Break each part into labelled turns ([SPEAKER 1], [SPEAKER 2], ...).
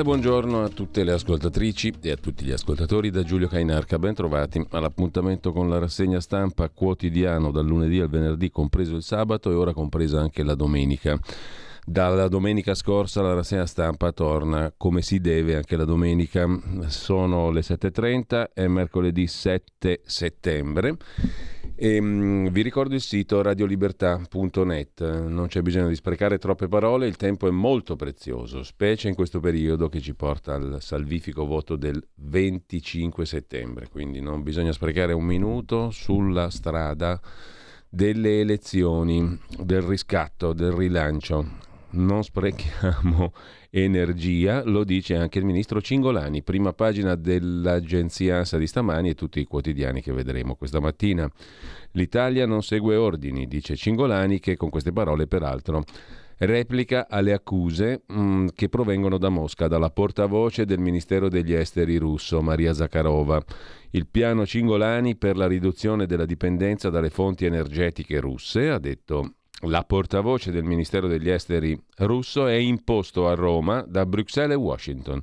[SPEAKER 1] Cordiale buongiorno a tutte le ascoltatrici e a tutti gli ascoltatori da Giulio Cainarca. Ben trovati all'appuntamento con la rassegna stampa quotidiano dal lunedì al venerdì, compreso il sabato e ora compresa anche la domenica. Dalla domenica scorsa la rassegna stampa torna come si deve anche la domenica. Sono le 7.30, è mercoledì 7 settembre e, um, vi ricordo il sito radiolibertà.net, non c'è bisogno di sprecare troppe parole, il tempo è molto prezioso, specie in questo periodo che ci porta al salvifico voto del 25 settembre, quindi non bisogna sprecare un minuto sulla strada delle elezioni, del riscatto, del rilancio. Non sprechiamo energia, lo dice anche il ministro Cingolani, prima pagina dell'agenzia ANSA di stamani e tutti i quotidiani che vedremo questa mattina. L'Italia non segue ordini, dice Cingolani, che con queste parole peraltro replica alle accuse mh, mm, che provengono da Mosca, dalla portavoce del Ministero degli Esteri russo, Maria Zakharova. Il piano Cingolani per la riduzione della dipendenza dalle fonti energetiche russe, ha detto la portavoce del Ministero degli Esteri russo è imposto a Roma da Bruxelles e Washington.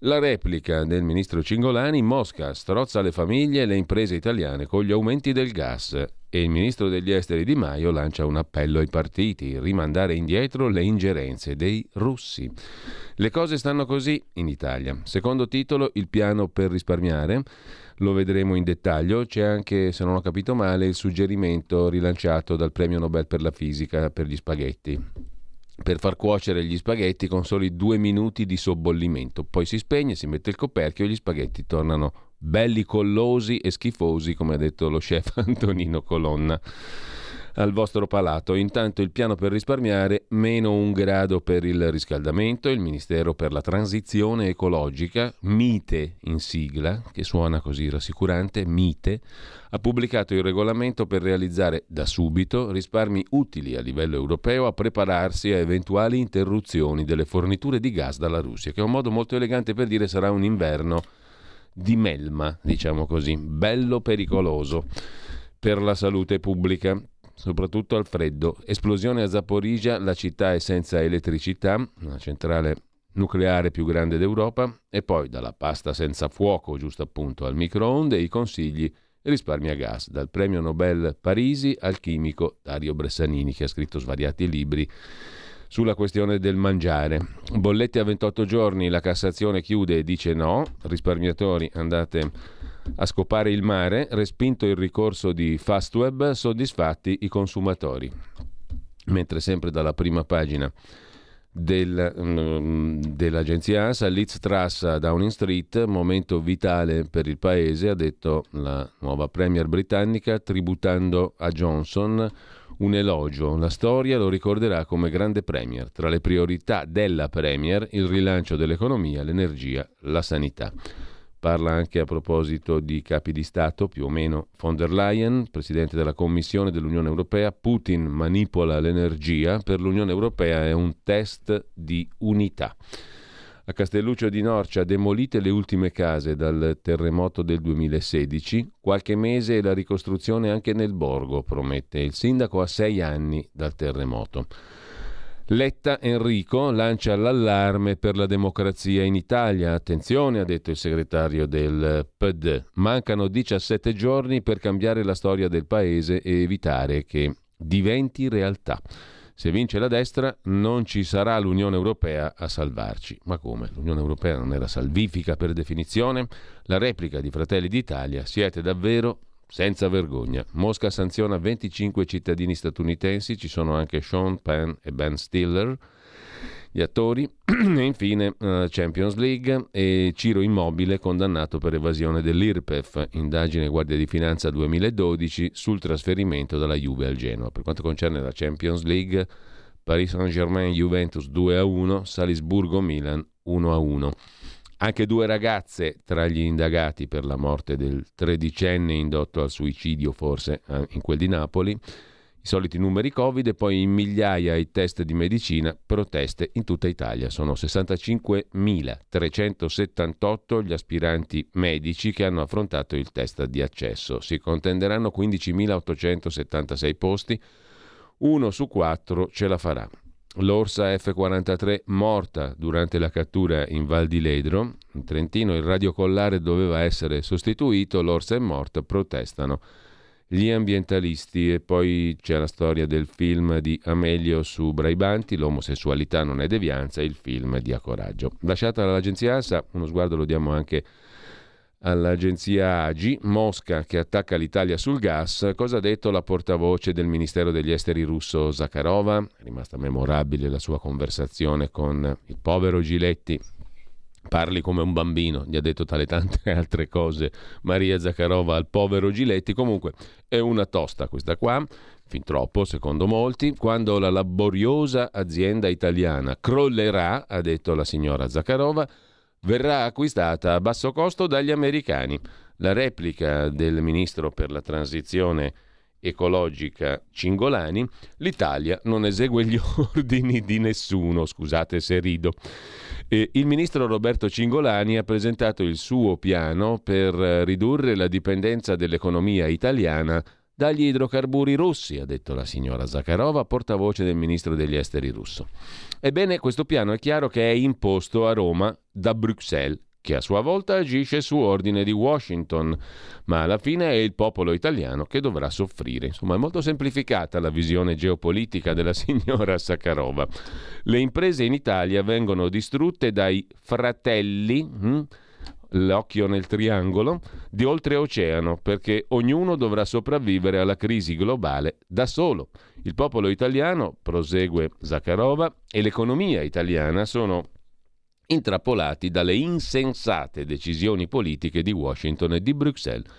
[SPEAKER 1] La replica del ministro Cingolani, Mosca strozza le famiglie e le imprese italiane con gli aumenti del gas e il ministro degli esteri Di Maio lancia un appello ai partiti, rimandare indietro le ingerenze dei russi. Le cose stanno così in Italia. Secondo titolo, il piano per risparmiare lo vedremo in dettaglio. C'è anche, se non ho capito male, il suggerimento rilanciato dal premio Nobel per la fisica per gli spaghetti. Per far cuocere gli spaghetti con soli due minuti di sobbollimento. Poi si spegne, si mette il coperchio e gli spaghetti tornano belli collosi e schifosi, come ha detto lo chef Antonino Colonna al vostro palato. Intanto il piano per risparmiare, meno un grado per il riscaldamento, il Ministero per la Transizione Ecologica, MITE in sigla, che suona così rassicurante, MITE, ha pubblicato il regolamento per realizzare da subito risparmi utili a livello europeo a prepararsi a eventuali interruzioni delle forniture di gas dalla Russia, che è un modo molto elegante per dire sarà un inverno di melma, diciamo così, bello pericoloso per la salute pubblica soprattutto al freddo. Esplosione a Zaporizia, la città è senza elettricità, una centrale nucleare più grande d'Europa, e poi dalla pasta senza fuoco, giusto appunto, al microonde, i consigli risparmia gas, dal premio Nobel Parisi al chimico Dario Bressanini, che ha scritto svariati libri sulla questione del mangiare. Bollette a 28 giorni, la Cassazione chiude e dice no, risparmiatori andate a scopare il mare, respinto il ricorso di Fastweb, soddisfatti i consumatori. Mentre sempre dalla prima pagina del, um, dell'agenzia ANSA, Liz Truss a Downing Street, momento vitale per il paese, ha detto la nuova premier britannica, tributando a Johnson un elogio. La storia lo ricorderà come grande premier. Tra le priorità della premier, il rilancio dell'economia, l'energia, la sanità. Parla anche a proposito di capi di Stato, più o meno von der Leyen, presidente della Commissione dell'Unione Europea. Putin manipola l'energia, per l'Unione Europea è un test di unità. A Castelluccio di Norcia demolite le ultime case dal terremoto del 2016, qualche mese e la ricostruzione anche nel borgo, promette il sindaco a sei anni dal terremoto. Letta Enrico lancia l'allarme per la democrazia in Italia. Attenzione, ha detto il segretario del PD. Mancano 17 giorni per cambiare la storia del paese e evitare che diventi realtà. Se vince la destra non ci sarà l'Unione Europea a salvarci. Ma come? L'Unione Europea non era salvifica per definizione? La replica di Fratelli d'Italia, siete davvero senza vergogna. Mosca sanziona 25 cittadini statunitensi, ci sono anche Sean Penn e Ben Stiller, gli attori, e infine uh, Champions League e Ciro Immobile condannato per evasione dell'IRPEF, indagine Guardia di Finanza 2012 sul trasferimento dalla Juve al Genoa. Per quanto concerne la Champions League, Paris Saint-Germain Juventus 2-1, Salisburgo Milan 1-1. Anche due ragazze tra gli indagati per la morte del tredicenne indotto al suicidio, forse in quel di Napoli. I soliti numeri Covid e poi in migliaia i test di medicina, proteste in tutta Italia. Sono 65.378 gli aspiranti medici che hanno affrontato il test di accesso. Si contenderanno 15.876 posti, uno su quattro ce la farà. L'Orsa F-43 morta durante la cattura in Val di Ledro. In Trentino il radiocollare doveva essere sostituito, l'Orsa è morta, protestano gli ambientalisti e poi c'è la storia del film di Amelio su Braibanti, L'omosessualità non è devianza, il film di Coraggio. Lasciata l'agenzia ANSA, uno sguardo lo diamo anche all'agenzia AGI, Mosca che attacca l'Italia sul gas, cosa ha detto la portavoce del Ministero degli Esteri russo Zakharova? È rimasta memorabile la sua conversazione con il povero Giletti, Parli come un bambino, gli ha detto tale tante altre cose Maria Zakharova al povero Giletti. Comunque è una tosta questa qua, fin troppo secondo molti. Quando la laboriosa azienda italiana crollerà, ha detto la signora Zakharova, verrà acquistata a basso costo dagli americani. La replica del ministro per la transizione ecologica Cingolani, l'Italia non esegue gli ordini di nessuno, scusate se rido. E il ministro Roberto Cingolani ha presentato il suo piano per ridurre la dipendenza dell'economia italiana dagli idrocarburi russi, ha detto la signora Zakharova, portavoce del ministro degli esteri russo. Ebbene, questo piano è chiaro che è imposto a Roma da Bruxelles, che a sua volta agisce su ordine di Washington, ma alla fine è il popolo italiano che dovrà soffrire. Insomma, è molto semplificata la visione geopolitica della signora Sakharova. Le imprese in Italia vengono distrutte dai fratelli. Hm? L'occhio nel triangolo, di oltreoceano, perché ognuno dovrà sopravvivere alla crisi globale da solo. Il popolo italiano, prosegue Zakharova, e l'economia italiana sono intrappolati dalle insensate decisioni politiche di Washington e di Bruxelles.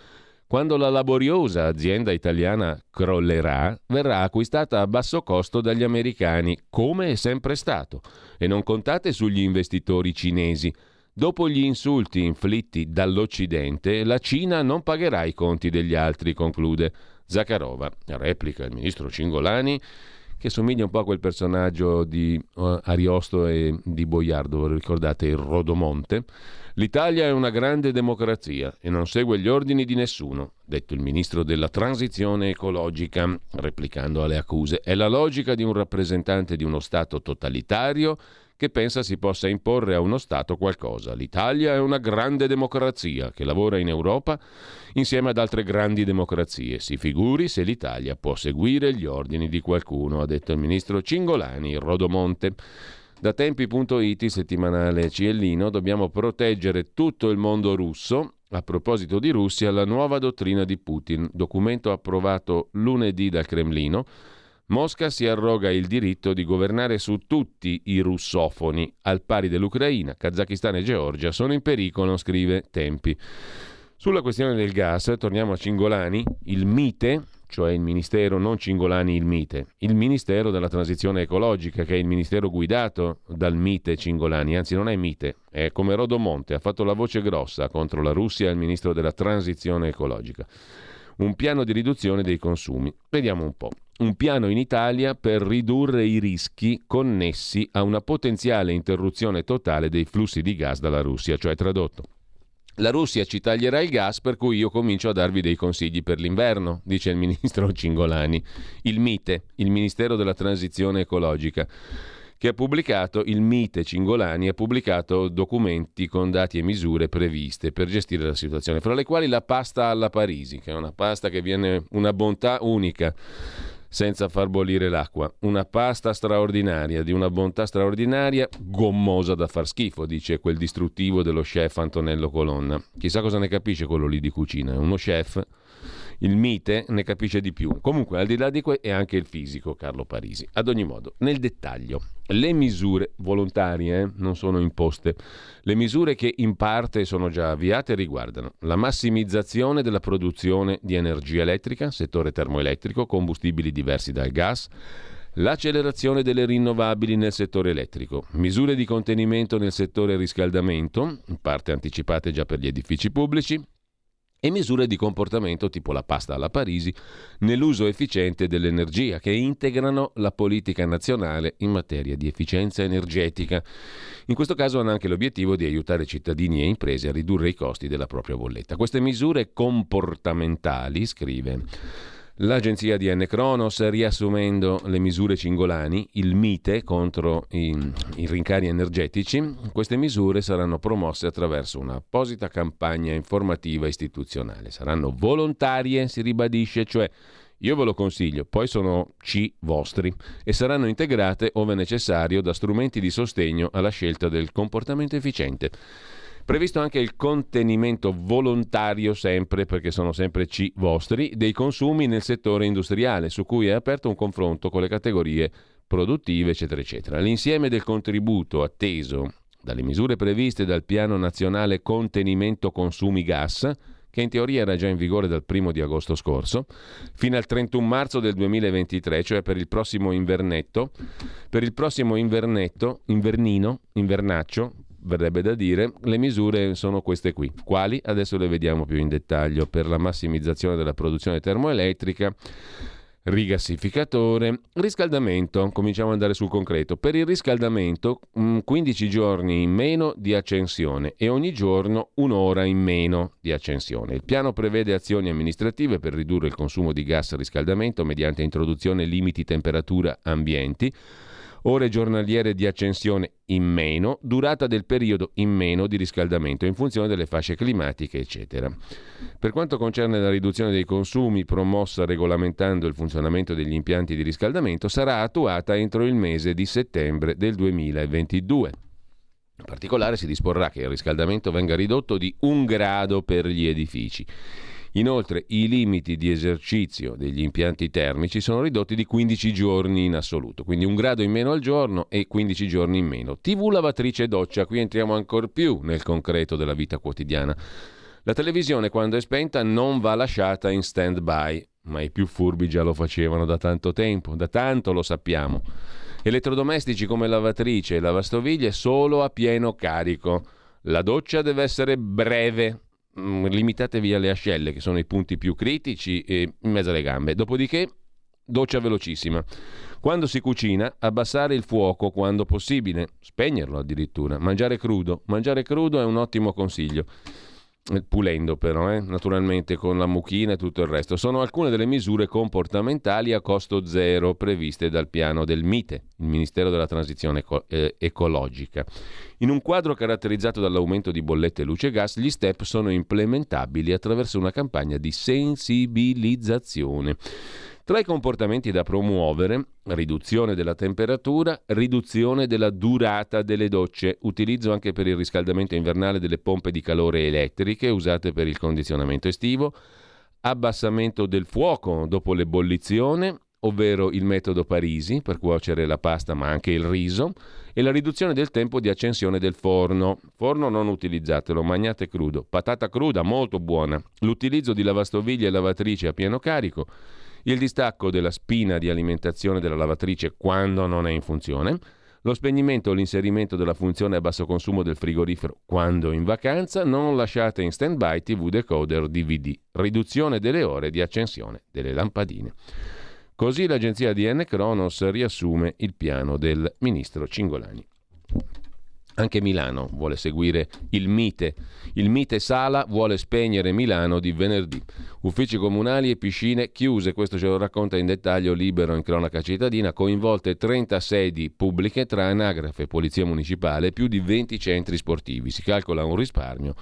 [SPEAKER 1] Quando la laboriosa azienda italiana crollerà, verrà acquistata a basso costo dagli americani, come è sempre stato. E non contate sugli investitori cinesi Dopo gli insulti inflitti dall'Occidente, la Cina non pagherà i conti degli altri, conclude Zakharova. Replica il ministro Cingolani, che somiglia un po' a quel personaggio di uh, Ariosto e di Boiardo, ricordate il Rodomonte. L'Italia è una grande democrazia e non segue gli ordini di nessuno, detto il ministro della transizione ecologica, replicando alle accuse. È la logica di un rappresentante di uno Stato totalitario che pensa si possa imporre a uno Stato qualcosa. L'Italia è una grande democrazia che lavora in Europa insieme ad altre grandi democrazie. Si figuri se l'Italia può seguire gli ordini di qualcuno, ha detto il ministro Cingolani, Rodomonte. Da tempi.it, settimanale Ciellino, dobbiamo proteggere tutto il mondo russo. A proposito di Russia, la nuova dottrina di Putin, documento approvato lunedì dal Cremlino, Mosca si arroga il diritto di governare su tutti i russofoni, al pari dell'Ucraina, Kazakistan e Georgia sono in pericolo, scrive Tempi. Sulla questione del gas, torniamo a Cingolani, il MITE, cioè il Ministero, non Cingolani il MITE, il Ministero della Transizione Ecologica, che è il ministero guidato dal MITE Cingolani, anzi non è MITE, è come Rodomonte, ha fatto la voce grossa contro la Russia e il Ministro della Transizione Ecologica. Un piano di riduzione dei consumi. Vediamo un po' un piano in Italia per ridurre i rischi connessi a una potenziale interruzione totale dei flussi di gas dalla Russia, cioè tradotto. La Russia ci taglierà il gas, per cui io comincio a darvi dei consigli per l'inverno, dice il ministro Cingolani. Il MITE, il Ministero della Transizione Ecologica, che ha pubblicato, il MITE Cingolani ha pubblicato documenti con dati e misure previste per gestire la situazione, fra le quali la pasta alla Parisi, che è una pasta che viene una bontà unica senza far bollire l'acqua. Una pasta straordinaria, di una bontà straordinaria, gommosa da far schifo, dice quel distruttivo dello chef Antonello Colonna. Chissà cosa ne capisce quello lì di cucina, è uno chef il mite ne capisce di più. Comunque, al di là di questo, è anche il fisico Carlo Parisi. Ad ogni modo, nel dettaglio, le misure volontarie eh, non sono imposte. Le misure che in parte sono già avviate riguardano la massimizzazione della produzione di energia elettrica, settore termoelettrico, combustibili diversi dal gas, L'accelerazione delle rinnovabili nel settore elettrico, misure di contenimento nel settore riscaldamento, in parte anticipate già per gli edifici pubblici, e misure di comportamento tipo la pasta alla Parisi nell'uso efficiente dell'energia che integrano la politica nazionale in materia di efficienza energetica. In questo caso hanno anche l'obiettivo di aiutare cittadini e imprese a ridurre i costi della propria bolletta. Queste misure comportamentali, scrive L'agenzia di. Cronos, riassumendo le misure cingolani, il mite contro i, i, rincari energetici, queste misure saranno promosse attraverso un'apposita campagna informativa istituzionale. Saranno volontarie, si ribadisce, cioè io ve lo consiglio, poi sono C vostri e saranno integrate, ove necessario, da strumenti di sostegno alla scelta del comportamento efficiente. Previsto anche il contenimento volontario, sempre perché sono sempre C vostri, dei consumi nel settore industriale, su cui è aperto un confronto con le categorie produttive, eccetera, eccetera. L'insieme del contributo atteso dalle misure previste dal Piano Nazionale Contenimento Consumi Gas, che in teoria era già in vigore dal 1 di agosto scorso, fino al 31 marzo del 2023, cioè per il prossimo invernetto, per il prossimo invernetto, invernino, invernaccio, verrebbe da dire, le misure sono queste qui. Quali? Adesso le vediamo più in dettaglio. Per la massimizzazione della produzione termoelettrica, rigassificatore, riscaldamento, cominciamo ad andare sul concreto. Per il riscaldamento 15 mm, giorni in meno di accensione e ogni giorno un'ora in meno di accensione. Il piano prevede azioni amministrative per ridurre il consumo di gas a riscaldamento mediante introduzione limiti temperatura ambienti ore giornaliere di accensione in meno, durata del periodo in meno di riscaldamento in funzione delle fasce climatiche, eccetera. Per quanto concerne la riduzione dei consumi promossa regolamentando il funzionamento degli impianti di riscaldamento, sarà attuata entro il mese di settembre del 2022. In particolare si disporrà che il riscaldamento venga ridotto di un grado per gli edifici Inoltre i limiti di esercizio degli impianti termici sono ridotti di 15 giorni in assoluto, quindi un grado in meno al giorno e 15 giorni in meno. TV lavatrice doccia, qui entriamo ancora più nel concreto della vita quotidiana. La televisione quando è spenta non va lasciata in stand by, ma i più furbi già lo facevano da tanto tempo, da tanto lo sappiamo. Elettrodomestici come lavatrice e lavastoviglie solo a pieno carico. La doccia deve essere breve, limitatevi alle ascelle, che sono i punti più critici, e in mezzo alle gambe. Dopodiché, doccia velocissima. Quando si cucina, abbassare il fuoco quando possibile, spegnerlo addirittura. Mangiare crudo. Mangiare crudo è un ottimo consiglio. Eh, pulendo però, eh? naturalmente con la mucchina e tutto il resto. Sono alcune delle misure comportamentali a costo zero previste dal piano del MITE, il Ministero della Transizione Eco- eh, Ecologica. In un quadro caratterizzato dall'aumento di bollette luce e gas, gli step sono implementabili attraverso una campagna di sensibilizzazione. Tra i comportamenti da promuovere, riduzione della temperatura, riduzione della durata delle docce, utilizzo anche per il riscaldamento invernale delle pompe di calore elettriche usate per il condizionamento estivo, abbassamento del fuoco dopo l'ebollizione, ovvero il metodo Parisi per cuocere la pasta ma anche il riso, e la riduzione del tempo di accensione del forno. Forno non utilizzatelo, magnate crudo. Patata cruda molto buona. L'utilizzo di lavastoviglie e lavatrice a pieno carico il distacco della spina di alimentazione della lavatrice quando non è in funzione, lo spegnimento o l'inserimento della funzione a basso consumo del frigorifero quando in vacanza, non lasciate in stand-by TV decoder DVD, riduzione delle ore di accensione delle lampadine. Così l'agenzia di N. Cronos riassume il piano del ministro Cingolani. Anche Milano vuole seguire il Mite. Il Mite Sala vuole spegnere Milano di venerdì. Uffici comunali e piscine chiuse, questo ce lo racconta in dettaglio Libero in cronaca cittadina, coinvolte 30 sedi pubbliche tra anagrafe, polizia municipale e più di 20 centri sportivi. Si calcola un risparmio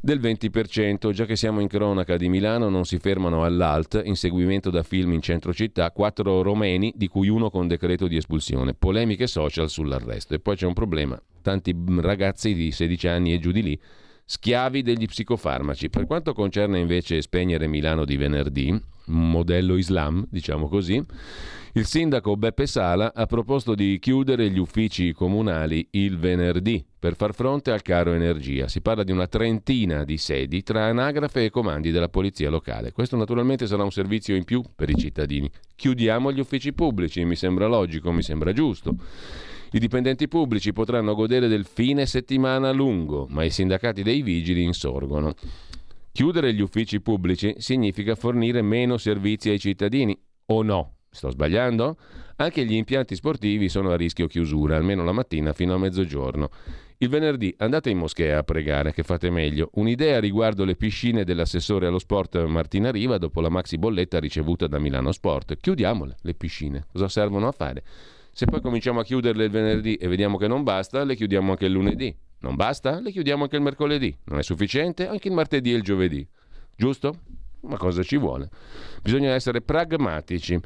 [SPEAKER 1] del 20%, già che siamo in cronaca di Milano non si fermano all'Alt, inseguimento da film in centro città, quattro romeni, di cui uno con decreto di espulsione, polemiche social sull'arresto. E poi c'è un problema, tanti ragazzi di 16 anni e giù di lì, schiavi degli psicofarmaci. Per quanto concerne invece spegnere Milano di venerdì, modello Islam, diciamo così. Il sindaco Beppe Sala ha proposto di chiudere gli uffici comunali il venerdì per far fronte al caro energia. Si parla di una trentina di sedi tra anagrafe e comandi della polizia locale. Questo naturalmente sarà un servizio in più per i cittadini. Chiudiamo gli uffici pubblici, mi sembra logico, mi sembra giusto. I dipendenti pubblici potranno godere del fine settimana lungo, ma i sindacati dei vigili insorgono. Chiudere gli uffici pubblici significa fornire meno servizi ai cittadini, o no? Sto sbagliando? Anche gli impianti sportivi sono a rischio chiusura, almeno la mattina fino a mezzogiorno. Il venerdì andate in moschea a pregare, che fate meglio. Un'idea riguardo le piscine dell'assessore allo sport Martina Riva dopo la maxi bolletta ricevuta da Milano Sport. Chiudiamole le piscine. Cosa servono a fare? Se poi cominciamo a chiuderle il venerdì e vediamo che non basta, le chiudiamo anche il lunedì. Non basta? Le chiudiamo anche il mercoledì. Non è sufficiente? Anche il martedì e il giovedì. Giusto? Ma cosa ci vuole? Bisogna essere pragmatici.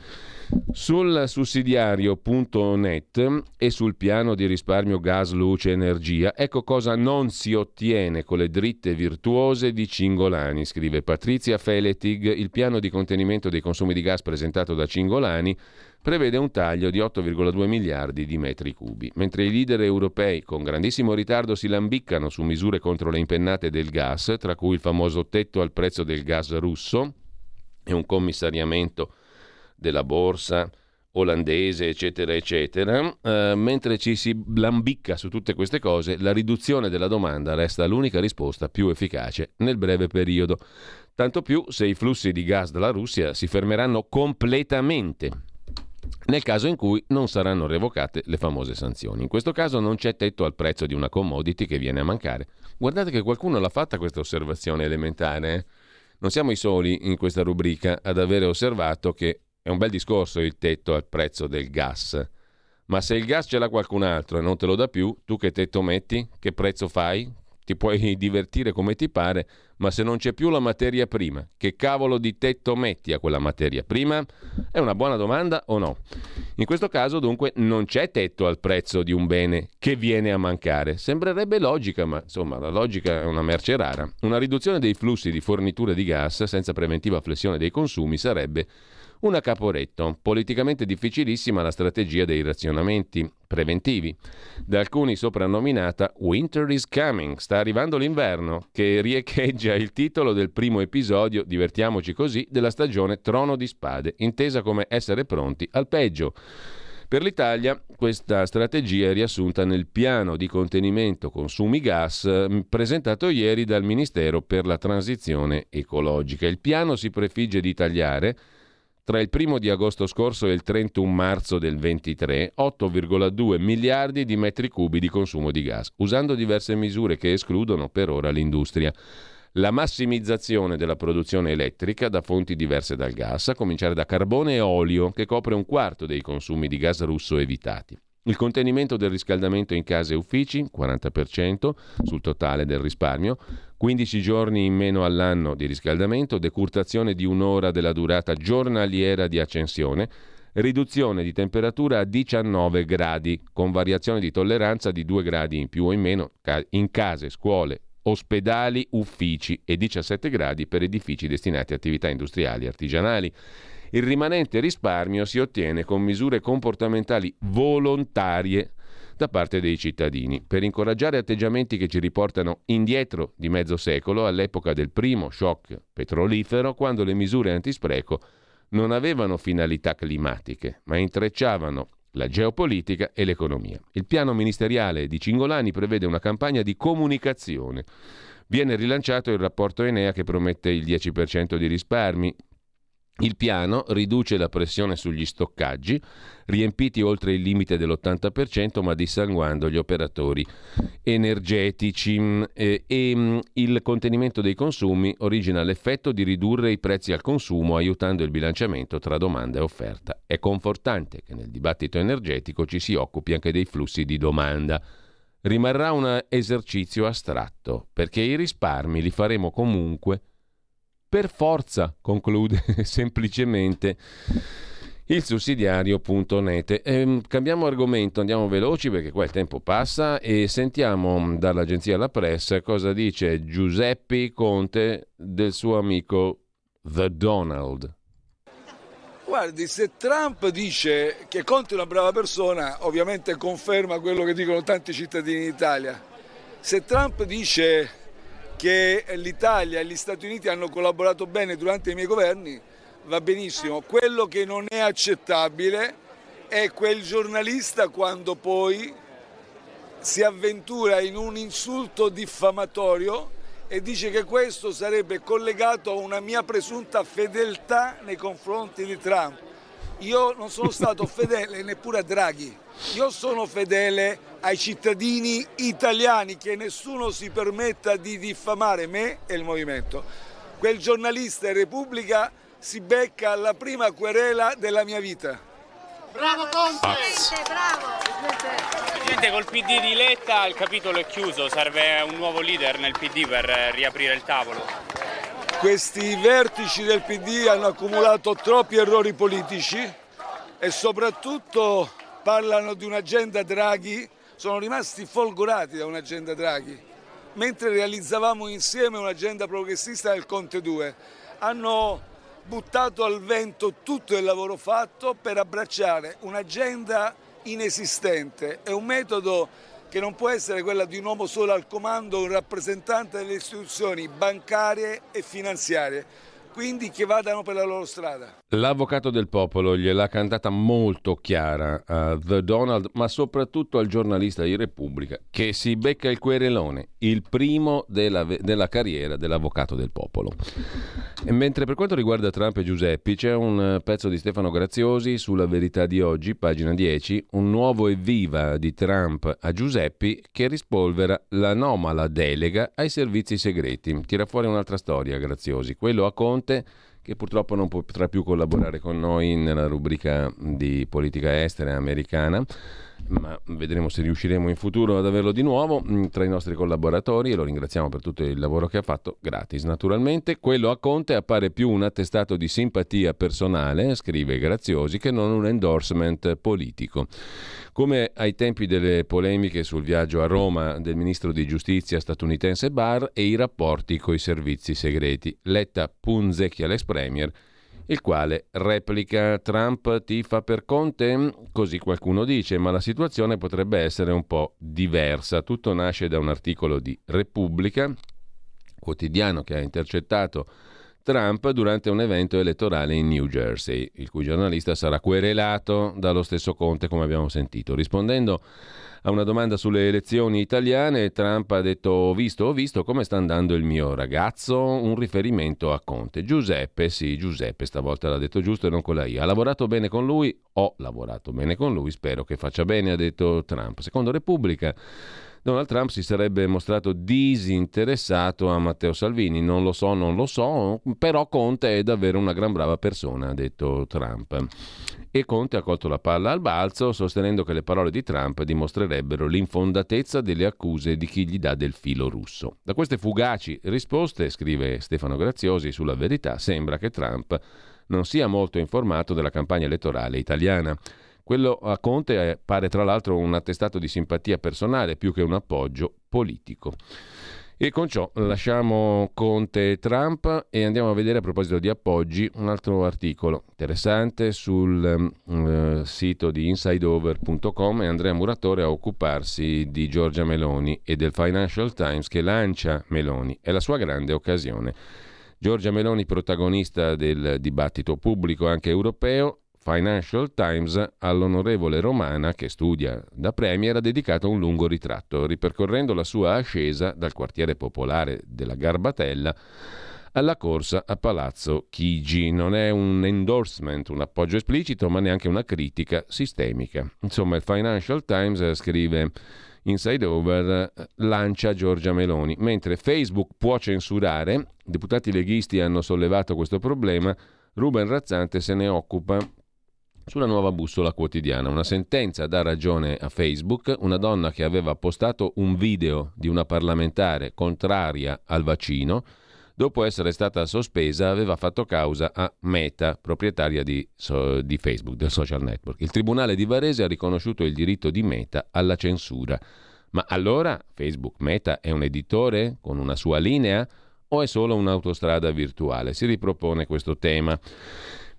[SPEAKER 1] Sul sussidiario.net e sul piano di risparmio gas, luce, energia, ecco cosa non si ottiene con le dritte virtuose di Cingolani, scrive Patrizia Feletig. Il piano di contenimento dei consumi di gas presentato da Cingolani prevede un taglio di 8,2 miliardi di metri cubi, mentre i leader europei con grandissimo ritardo si lambiccano su misure contro le impennate del gas, tra cui il famoso tetto al prezzo del gas russo e un commissariamento della borsa olandese, eccetera, eccetera, eh, mentre ci si lambicca su tutte queste cose, la riduzione della domanda resta l'unica risposta più efficace nel breve periodo. Tanto più se i flussi di gas dalla Russia si fermeranno completamente nel caso in cui non saranno revocate le famose sanzioni. In questo caso non c'è tetto al prezzo di una commodity che viene a mancare. Guardate che qualcuno l'ha fatta questa osservazione elementare. Eh? Non siamo i soli in questa rubrica ad avere osservato che è un bel discorso il tetto al prezzo del gas. Ma se il gas ce l'ha qualcun altro e non te lo dà più, tu che tetto metti? Che prezzo fai? Ti puoi divertire come ti pare, ma se non c'è più la materia prima, che cavolo di tetto metti a quella materia prima? È una buona domanda o no? In questo caso dunque non c'è tetto al prezzo di un bene che viene a mancare. Sembrerebbe logica, ma insomma la logica è una merce rara. Una riduzione dei flussi di fornitura di gas senza preventiva flessione dei consumi sarebbe una caporetto, politicamente difficilissima la strategia dei razionamenti preventivi. Da alcuni soprannominata Winter is Coming, sta arrivando l'inverno, che riecheggia il titolo del primo episodio, divertiamoci così, della stagione Trono di Spade, intesa come essere pronti al peggio. Per l'Italia questa strategia è riassunta nel piano di contenimento consumi gas presentato ieri dal Ministero per la transizione ecologica. Il piano si prefigge di tagliare tra il primo di agosto scorso e il 31 marzo del 23, 8,2 miliardi di metri cubi di consumo di gas, usando diverse misure che escludono per ora l'industria. La massimizzazione della produzione elettrica da fonti diverse dal gas, a cominciare da carbone e olio, che copre un quarto dei consumi di gas russo evitati. Il contenimento del riscaldamento in case e uffici, 40% sul totale del risparmio, 15 giorni in meno all'anno di riscaldamento, decurtazione di un'ora della durata giornaliera di accensione, riduzione di temperatura a 19 gradi, con variazione di tolleranza di 2 gradi in più o in meno in case, scuole, ospedali, uffici e 17 gradi per edifici destinati a attività industriali e artigianali. Il rimanente risparmio si ottiene con misure comportamentali volontarie da parte dei cittadini, per incoraggiare atteggiamenti che ci riportano indietro di mezzo secolo all'epoca del primo shock petrolifero, quando le misure antispreco non avevano finalità climatiche, ma intrecciavano la geopolitica e l'economia. Il piano ministeriale di Cingolani prevede una campagna di comunicazione. Viene rilanciato il rapporto Enea che promette il 10% di risparmi, il piano riduce la pressione sugli stoccaggi, riempiti oltre il limite dell'80%, ma dissanguando gli operatori energetici eh, e mm, il contenimento dei consumi origina l'effetto di ridurre i prezzi al consumo, aiutando il bilanciamento tra domanda e offerta. È confortante che nel dibattito energetico ci si occupi anche dei flussi di domanda. Rimarrà un esercizio astratto, perché i risparmi li faremo comunque per forza, conclude semplicemente il sussidiario.net. Ehm, cambiamo argomento, andiamo veloci perché qua il tempo passa e sentiamo dall'agenzia La Press cosa dice Giuseppe Conte del suo amico The Donald.
[SPEAKER 2] Guardi, se Trump dice che Conte è una brava persona, ovviamente conferma quello che dicono tanti cittadini d'Italia. Se Trump dice che l'Italia e gli Stati Uniti hanno collaborato bene durante i miei governi, va benissimo. Quello che non è accettabile è quel giornalista quando poi si avventura in un insulto diffamatorio e dice che questo sarebbe collegato a una mia presunta fedeltà nei confronti di Trump. Io non sono stato fedele neppure a Draghi, io sono fedele ai cittadini italiani che nessuno si permetta di diffamare me e il movimento. Quel giornalista in Repubblica si becca la prima querela della mia vita.
[SPEAKER 3] Bravo Conte! Bravo!
[SPEAKER 4] Presidente, col PD di Letta il capitolo è chiuso, serve un nuovo leader nel PD per riaprire il tavolo.
[SPEAKER 2] Questi vertici del PD hanno accumulato troppi errori politici e soprattutto parlano di un'agenda Draghi, sono rimasti folgorati da un'agenda Draghi, mentre realizzavamo insieme un'agenda progressista del Conte 2. Hanno buttato al vento tutto il lavoro fatto per abbracciare un'agenda inesistente, è un metodo che non può essere quella di un uomo solo al comando, un rappresentante delle istituzioni bancarie e finanziarie quindi che vadano per la loro strada.
[SPEAKER 1] L'avvocato del popolo gliel'ha cantata molto chiara a The Donald, ma soprattutto al giornalista di Repubblica, che si becca il querelone, il primo della, della carriera dell'avvocato del popolo. E mentre per quanto riguarda Trump e Giuseppi, c'è un pezzo di Stefano Graziosi sulla verità di oggi, pagina 10, un nuovo evviva di Trump a Giuseppi che rispolvera l'anomala delega ai servizi segreti. Tira fuori un'altra storia, Graziosi, quello a Conte Conte che purtroppo non potrà più collaborare con noi nella rubrica di politica estera americana ma vedremo se riusciremo in futuro ad averlo di nuovo mm, tra i nostri collaboratori e lo ringraziamo per tutto il lavoro che ha fatto, gratis naturalmente. Quello a Conte appare più un attestato di simpatia personale, scrive Graziosi, che non un endorsement politico. Come ai tempi delle polemiche sul viaggio a Roma del ministro di giustizia statunitense Barr e i rapporti coi servizi segreti. Letta punzecchia l'ex premier il quale replica Trump tifa per Conte? Così qualcuno dice, ma la situazione potrebbe essere un po' diversa. Tutto nasce da un articolo di Repubblica, quotidiano che ha intercettato Trump durante un evento elettorale in New Jersey, il cui giornalista sarà querelato dallo stesso Conte, come abbiamo sentito. Rispondendo a una domanda sulle elezioni italiane, Trump ha detto ho visto, ho visto come sta andando il mio ragazzo, un riferimento a Conte. Giuseppe, sì, Giuseppe stavolta l'ha detto giusto e non con la I. Ha lavorato bene con lui, ho lavorato bene con lui, spero che faccia bene, ha detto Trump. Secondo Repubblica Donald Trump si sarebbe mostrato disinteressato a Matteo Salvini. Non lo so, non lo so, però Conte è davvero una gran brava persona, ha detto Trump. E Conte ha colto la palla al balzo sostenendo che le parole di Trump dimostrerebbero l'infondatezza delle accuse di chi gli dà del filo russo. Da queste fugaci risposte, scrive Stefano Graziosi sulla verità, sembra che Trump non sia molto informato della campagna elettorale italiana. Quello a Conte pare tra l'altro un attestato di simpatia personale più che un appoggio politico. E con ciò lasciamo Conte e Trump e andiamo a vedere a proposito di appoggi un altro articolo interessante sul uh, sito di insideover.com e Andrea Muratore a occuparsi di Giorgia Meloni e del Financial Times che lancia Meloni. È la sua grande occasione. Giorgia Meloni protagonista del dibattito pubblico anche europeo Financial Times all'onorevole Romana, che studia da Premier, ha dedicato un lungo ritratto, ripercorrendo la sua ascesa dal quartiere popolare della Garbatella alla corsa a Palazzo Chigi. Non è un endorsement, un appoggio esplicito, ma neanche una critica sistemica. Insomma, il Financial Times scrive Inside Over lancia Giorgia Meloni, mentre Facebook può censurare, deputati leghisti hanno sollevato questo problema, Ruben Razzante se ne occupa sulla nuova bussola quotidiana. Una sentenza dà ragione a Facebook, una donna che aveva postato un video di una parlamentare contraria al vaccino, dopo essere stata sospesa aveva fatto causa a Meta, proprietaria di, so, di Facebook, del social network. Il Tribunale di Varese ha riconosciuto il diritto di Meta alla censura. Ma allora Facebook Meta è un editore con una sua linea o è solo un'autostrada virtuale? Si ripropone questo tema.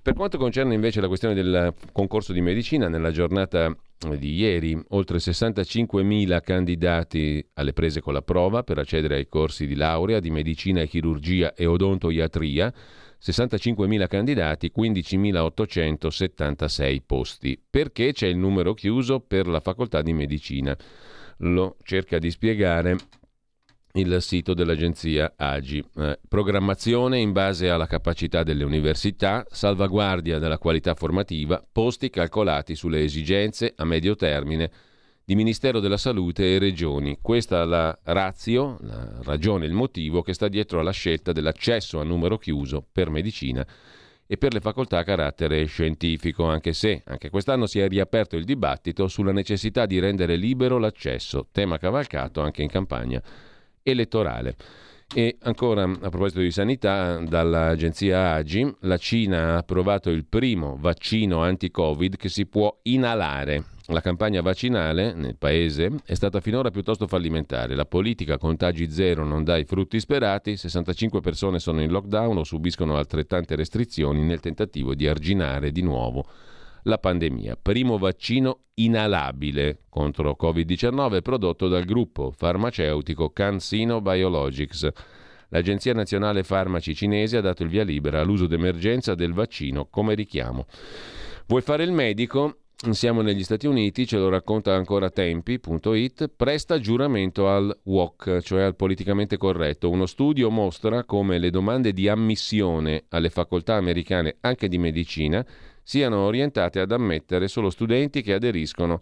[SPEAKER 1] Per quanto concerne invece la questione del concorso di medicina, nella giornata di ieri oltre 65.000 candidati alle prese con la prova per accedere ai corsi di laurea di medicina e chirurgia e odontoiatria, 65.000 candidati, 15.876 posti. Perché c'è il numero chiuso per la facoltà di medicina? Lo cerca di spiegare il sito dell'agenzia AGI. Eh, programmazione in base alla capacità delle università, salvaguardia della qualità formativa, posti calcolati sulle esigenze a medio termine di Ministero della Salute e Regioni. Questa è la razio, la ragione, il motivo che sta dietro alla scelta dell'accesso a numero chiuso per medicina e per le facoltà a carattere scientifico, anche se anche quest'anno si è riaperto il dibattito sulla necessità di rendere libero l'accesso, tema cavalcato anche in campagna elettorale. E ancora a proposito di sanità, dall'agenzia AGI, la Cina ha approvato il primo vaccino anti-Covid che si può inalare. La campagna vaccinale nel paese è stata finora piuttosto fallimentare. La politica contagi zero non dà i frutti sperati, 65 persone sono in lockdown o subiscono altrettante restrizioni nel tentativo di arginare di nuovo la pandemia. Primo vaccino inalabile contro Covid-19 prodotto dal gruppo farmaceutico CanSino Biologics. L'Agenzia Nazionale Farmaci cinese ha dato il via libera all'uso d'emergenza del vaccino come richiamo. Vuoi fare il medico? Siamo negli Stati Uniti, ce lo racconta ancora tempi.it, presta giuramento al WOC, cioè al politicamente corretto. Uno studio mostra come le domande di ammissione alle facoltà americane anche di medicina siano orientate ad ammettere solo studenti che aderiscono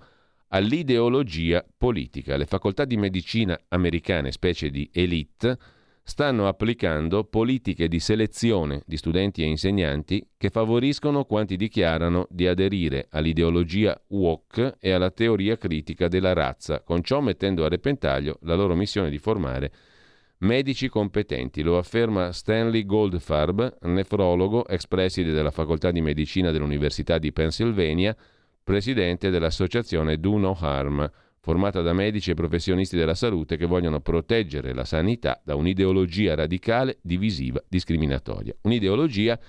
[SPEAKER 1] all'ideologia politica. Le facoltà di medicina americane, specie di elite, stanno applicando politiche di selezione di studenti e insegnanti che favoriscono quanti dichiarano di aderire all'ideologia woke e alla teoria critica della razza, con ciò mettendo a repentaglio la loro missione di formare medici competenti, lo afferma Stanley Goldfarb, nefrologo, ex preside della Facoltà di Medicina dell'Università di Pennsylvania, presidente dell'associazione Do No Harm, formata da medici e professionisti della salute che vogliono proteggere la sanità da un'ideologia radicale, divisiva, discriminatoria. Un'ideologia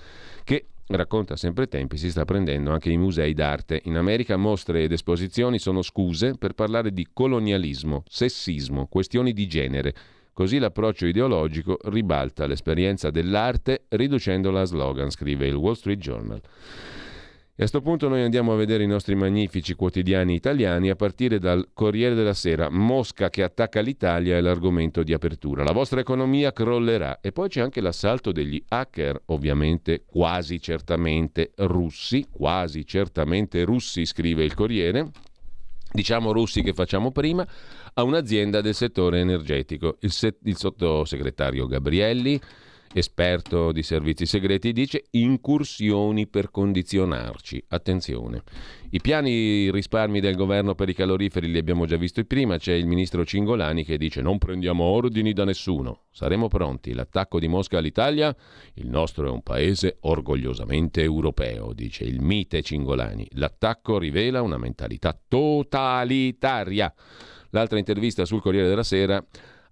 [SPEAKER 1] che racconta sempre tempi, si sta prendendo anche i musei d'arte. In America mostre ed esposizioni sono scuse per parlare di colonialismo, sessismo, questioni di genere Così l'approccio ideologico ribalta l'esperienza dell'arte riducendola a slogan, scrive il Wall Street Journal. E a questo punto noi andiamo a vedere i nostri magnifici quotidiani italiani a partire dal Corriere della Sera. Mosca che attacca l'Italia è l'argomento di apertura. La vostra economia crollerà. E poi c'è anche l'assalto degli hacker, ovviamente quasi certamente russi, quasi certamente russi, scrive il Corriere. Diciamo russi che facciamo prima a un'azienda del settore energetico. Il, se- il sottosegretario Gabrielli, esperto di servizi segreti, dice incursioni per condizionarci. Attenzione. I piani risparmi del governo per i caloriferi li abbiamo già visti prima, c'è il ministro Cingolani che dice non prendiamo ordini da nessuno, saremo pronti, l'attacco di Mosca all'Italia, il nostro è un paese orgogliosamente europeo, dice il mite Cingolani, l'attacco rivela una mentalità totalitaria. L'altra intervista sul Corriere della Sera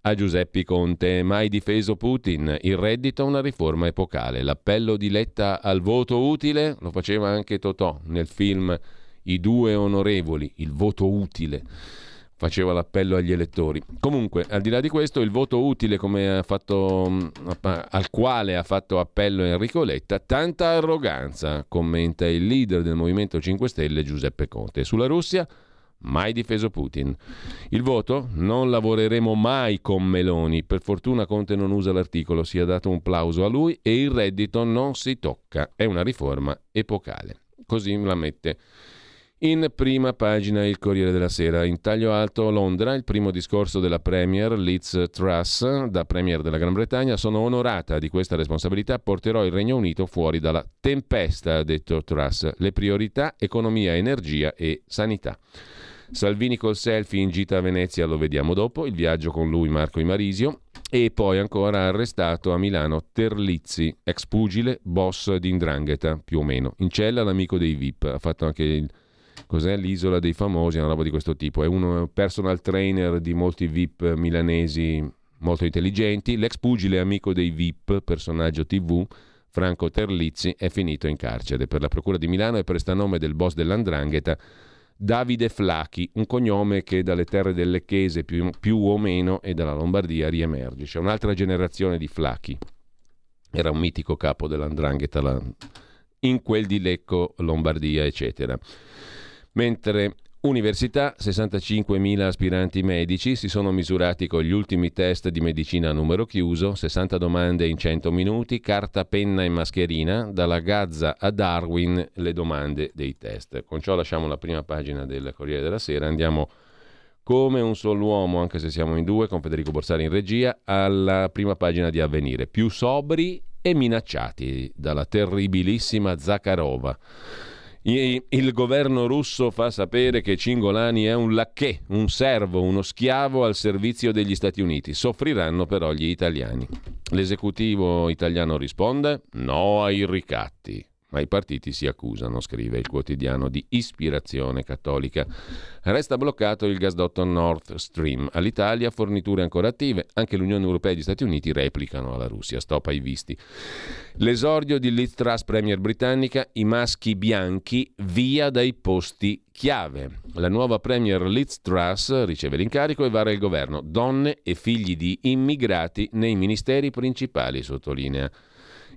[SPEAKER 1] a Giuseppe Conte. Mai difeso Putin. Il reddito una riforma epocale. L'appello di Letta al voto utile lo faceva anche Totò nel film I due onorevoli, il voto utile. Faceva l'appello agli elettori. Comunque, al di là di questo, il voto utile fatto, al quale ha fatto appello Enrico Letta, tanta arroganza, commenta il leader del Movimento 5 Stelle Giuseppe Conte. Sulla Russia mai difeso Putin. Il voto? Non lavoreremo mai con Meloni. Per fortuna Conte non usa l'articolo, si è dato un plauso a lui e il reddito non si tocca. È una riforma epocale. Così la mette. In prima pagina il Corriere della Sera. In taglio alto Londra, il primo discorso della Premier Liz Truss, da Premier della Gran Bretagna. Sono onorata di questa responsabilità, porterò il Regno Unito fuori dalla tempesta, ha detto Truss. Le priorità, economia, energia e sanità. Salvini col selfie in gita a Venezia lo vediamo dopo, il viaggio con lui Marco Imarisio e poi ancora arrestato a Milano Terlizzi, ex pugile, boss di Indrangheta più o meno. In cella l'amico dei VIP, ha fatto anche il, cos'è, l'isola dei famosi, una roba di questo tipo. È un personal trainer di molti VIP milanesi molto intelligenti. L'ex pugile amico dei VIP, personaggio TV, Franco Terlizzi, è finito in carcere. Per la Procura di Milano è prestanome del boss dell'Andrangheta Davide Flachi, un cognome che dalle terre del Lecchese più, più o meno e dalla Lombardia riemerge. C'è un'altra generazione di Flachi. Era un mitico capo dell'Andrangheta in quel di Lecco, Lombardia, eccetera. Mentre Università, 65.000 aspiranti medici si sono misurati con gli ultimi test di medicina a numero chiuso, 60 domande in 100 minuti, carta, penna e mascherina, dalla Gazza a Darwin le domande dei test. Con ciò lasciamo la prima pagina del Corriere della Sera, andiamo come un solo uomo, anche se siamo in due, con Federico Borsari in regia, alla prima pagina di Avvenire, più sobri e minacciati dalla terribilissima Zakharova. Il governo russo fa sapere che Cingolani è un lacchè, un servo, uno schiavo al servizio degli Stati Uniti. Soffriranno però gli italiani. L'esecutivo italiano risponde no ai ricatti ma i partiti si accusano, scrive il quotidiano di ispirazione cattolica. Resta bloccato il gasdotto Nord Stream. All'Italia forniture ancora attive, anche l'Unione Europea e gli Stati Uniti replicano alla Russia, stop ai visti. L'esordio di Liz Truss, premier britannica, i maschi bianchi via dai posti chiave. La nuova premier Liz Truss riceve l'incarico e vara il governo. Donne e figli di immigrati nei ministeri principali, sottolinea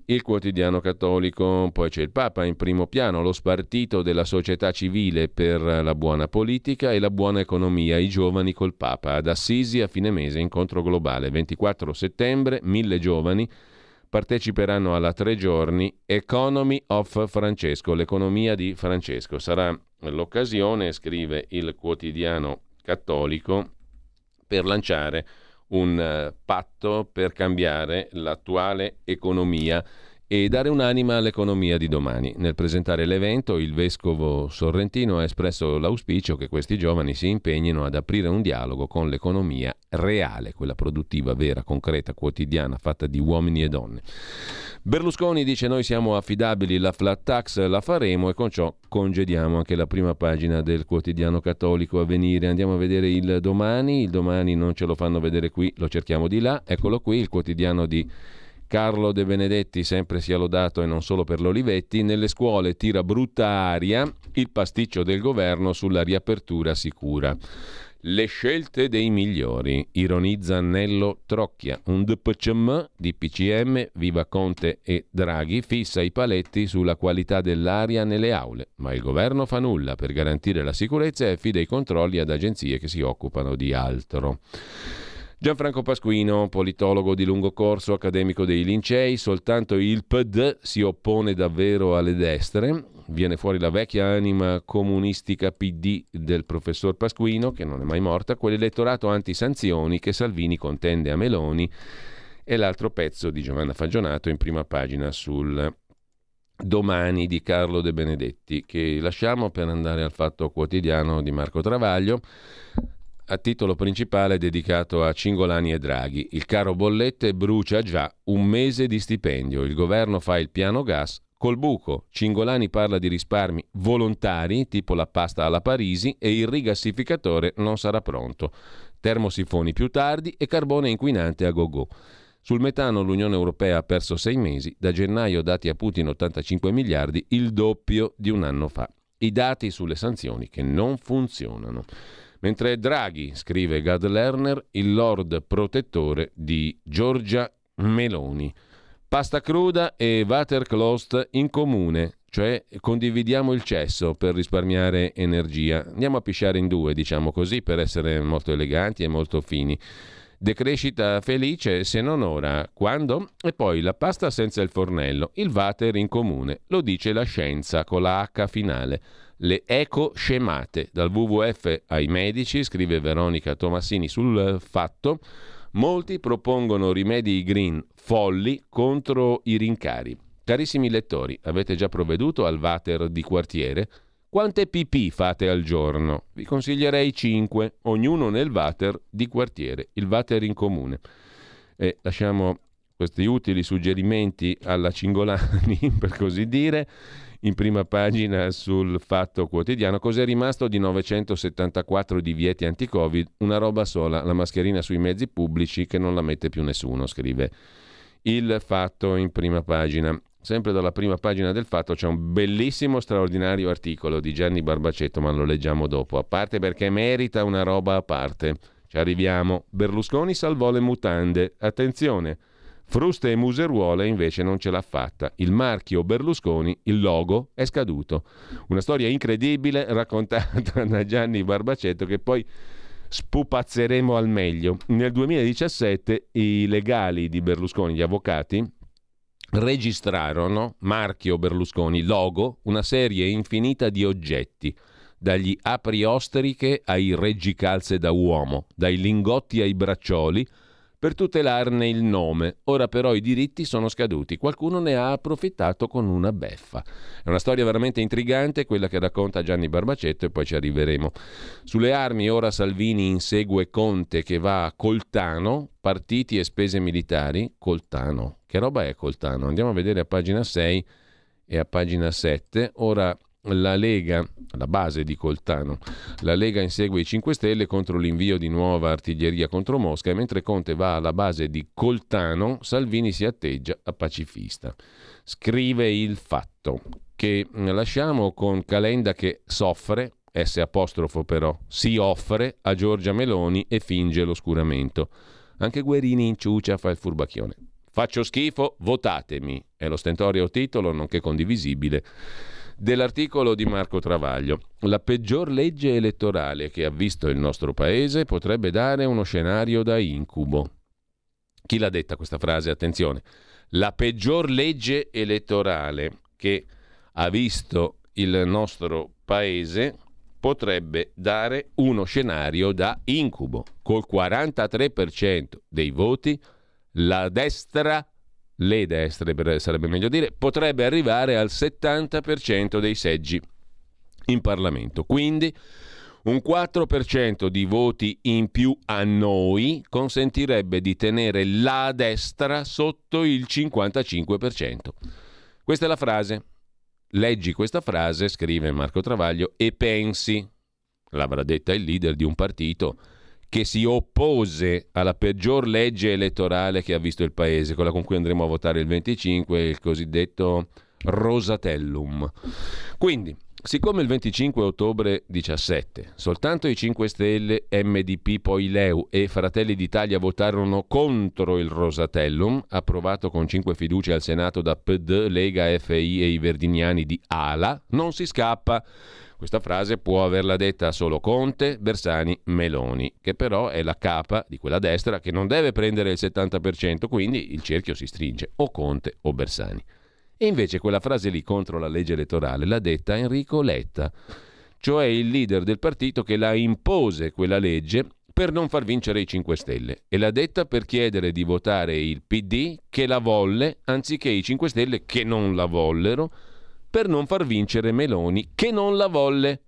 [SPEAKER 1] il quotidiano cattolico, poi c'è il Papa in primo piano, lo spartito della società civile per la buona politica e la buona economia, i giovani col Papa. Ad Assisi a fine mese incontro globale, 24 settembre, mille giovani parteciperanno alla tre giorni Economy of Francesco, l'economia di Francesco. Sarà l'occasione, scrive il quotidiano cattolico, per lanciare un uh, patto per cambiare l'attuale economia e dare un'anima all'economia di domani. Nel presentare l'evento, il vescovo sorrentino ha espresso l'auspicio che questi giovani si impegnino ad aprire un dialogo con l'economia reale, quella produttiva, vera, concreta, quotidiana, fatta di uomini e donne. Berlusconi dice noi siamo affidabili, la flat tax la faremo e con ciò congediamo anche la prima pagina del quotidiano cattolico a venire. Andiamo a vedere il domani, il domani non ce lo fanno vedere qui, lo cerchiamo di là, eccolo qui, il quotidiano di Carlo De Benedetti, sempre sia lodato e non solo per l'Olivetti, nelle scuole tira brutta aria il pasticcio del governo sulla riapertura sicura. Le scelte dei migliori, ironizza Nello Trocchia. Un DPCM di PCM, Viva Conte e Draghi, fissa i paletti sulla qualità dell'aria nelle aule, ma il governo fa nulla per garantire la sicurezza e affida i controlli ad agenzie che si occupano di altro. Gianfranco Pasquino, politologo di lungo corso, accademico dei Lincei, soltanto il PD si oppone davvero alle destre. Viene fuori la vecchia anima comunistica PD del professor Pasquino, che non è mai morta, quell'elettorato anti-sanzioni che Salvini contende a Meloni e l'altro pezzo di Giovanna Fagionato in prima pagina sul Domani di Carlo De Benedetti, che lasciamo per andare al fatto quotidiano di Marco Travaglio a titolo principale dedicato a Cingolani e Draghi. Il caro bollette brucia già un mese di stipendio. Il governo fa il piano gas col buco. Cingolani parla di risparmi volontari, tipo la pasta alla Parisi, e il rigassificatore non sarà pronto. Termosifoni più tardi e carbone inquinante a go-go. Sul metano l'Unione Europea ha perso sei mesi, da gennaio dati a Putin 85 miliardi, il doppio di un anno fa. I dati sulle sanzioni che non funzionano. Mentre Draghi, scrive Gad Lerner, il lord protettore di Giorgia Meloni. Pasta cruda e waterclost in comune, cioè condividiamo il cesso per risparmiare energia. Andiamo a pisciare in due, diciamo così, per essere molto eleganti e molto fini. Decrescita felice, se non ora, quando? E poi la pasta senza il fornello, il water in comune, lo dice la scienza con la H finale le eco-scemate. Dal WWF ai medici, scrive Veronica Tomassini sul fatto, molti propongono rimedi green folli contro i rincari. Carissimi lettori, avete già provveduto al water di quartiere? Quante pipì fate al giorno? Vi consiglierei 5, ognuno nel water di quartiere, il water in comune. E lasciamo questi utili suggerimenti alla Cingolani, per così dire, in prima pagina sul Fatto Quotidiano. Cos'è rimasto di 974 divieti anti-Covid? Una roba sola, la mascherina sui mezzi pubblici che non la mette più nessuno, scrive il Fatto in prima pagina. sempre dalla prima pagina del fatto, c'è un bellissimo, straordinario articolo di Gianni Barbacetto, ma lo leggiamo dopo, a parte perché merita una roba a parte. Ci arriviamo. Berlusconi salvò le mutande. Attenzione, Fruste e Museruola invece non ce l'ha fatta. Il marchio Berlusconi, il logo, è scaduto. Una storia incredibile raccontata da Gianni Barbacetto che poi spupazzeremo al meglio. Nel 2017 i legali di Berlusconi, gli avvocati, registrarono marchio Berlusconi, logo, una serie infinita di oggetti, dagli apriostriche ai reggicalze da uomo, dai lingotti ai braccioli, per tutelarne il nome. Ora però i diritti sono scaduti, qualcuno ne ha approfittato con una beffa. È una storia veramente intrigante quella che racconta Gianni Barbacetto e poi ci arriveremo. Sulle armi ora Salvini insegue Conte che va a Coltano, partiti e spese militari. Coltano, che roba è Coltano? Andiamo a vedere a pagina 6 e a pagina 7. Ora la Lega, la base di Coltano, la Lega insegue i 5 Stelle contro l'invio di nuova artiglieria contro Mosca e mentre Conte va alla base di Coltano, Salvini si atteggia a pacifista. Scrive il fatto che lasciamo con Calenda che soffre, S apostrofo però, si offre a Giorgia Meloni e finge l'oscuramento. Anche Guerini in ciucia fa il furbacchione. Faccio schifo, votatemi. È lo stentorio titolo, nonché condivisibile dell'articolo di Marco Travaglio. La peggior legge elettorale che ha visto il nostro paese potrebbe dare uno scenario da incubo. Chi l'ha detta questa frase? Attenzione. La peggior legge elettorale che ha visto il nostro paese potrebbe dare uno scenario da incubo. Col 43% dei voti la destra le destre sarebbe meglio dire, potrebbe arrivare al 70% dei seggi in Parlamento. Quindi un 4% di voti in più a noi consentirebbe di tenere la destra sotto il 55%. Questa è la frase. Leggi questa frase, scrive Marco Travaglio, e pensi, l'avrà detta il leader di un partito che si oppose alla peggior legge elettorale che ha visto il paese, quella con cui andremo a votare il 25, il cosiddetto Rosatellum. Quindi, siccome il 25 ottobre 17 soltanto i 5 Stelle, MDP, poi Leu e Fratelli d'Italia votarono contro il Rosatellum, approvato con 5 fiducie al Senato da PD, Lega, FI e i Verdiniani di ALA, non si scappa. Questa frase può averla detta solo Conte, Bersani, Meloni, che però è la capa di quella destra che non deve prendere il 70%, quindi il cerchio si stringe, o Conte o Bersani. E invece quella frase lì contro la legge elettorale l'ha detta Enrico Letta, cioè il leader del partito che la impose quella legge per non far vincere i 5 Stelle e l'ha detta per chiedere di votare il PD che la volle anziché i 5 Stelle che non la vollero per non far vincere Meloni, che non la volle.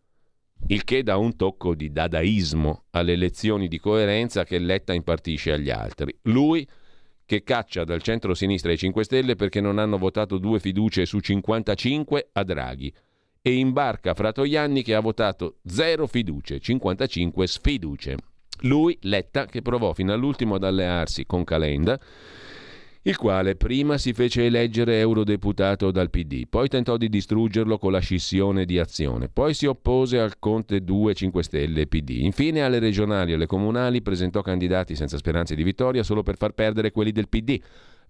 [SPEAKER 1] Il che dà un tocco di dadaismo alle lezioni di coerenza che Letta impartisce agli altri. Lui che caccia dal centro-sinistra i 5 Stelle perché non hanno votato due fiducie su 55 a Draghi e imbarca Fratoianni che ha votato zero fiducie, 55 sfiducie. Lui, Letta, che provò fino all'ultimo ad allearsi con Calenda il quale prima si fece eleggere eurodeputato dal PD, poi tentò di distruggerlo con la scissione di azione, poi si oppose al Conte 2 5 Stelle PD, infine alle regionali e alle comunali presentò candidati senza speranze di vittoria solo per far perdere quelli del PD.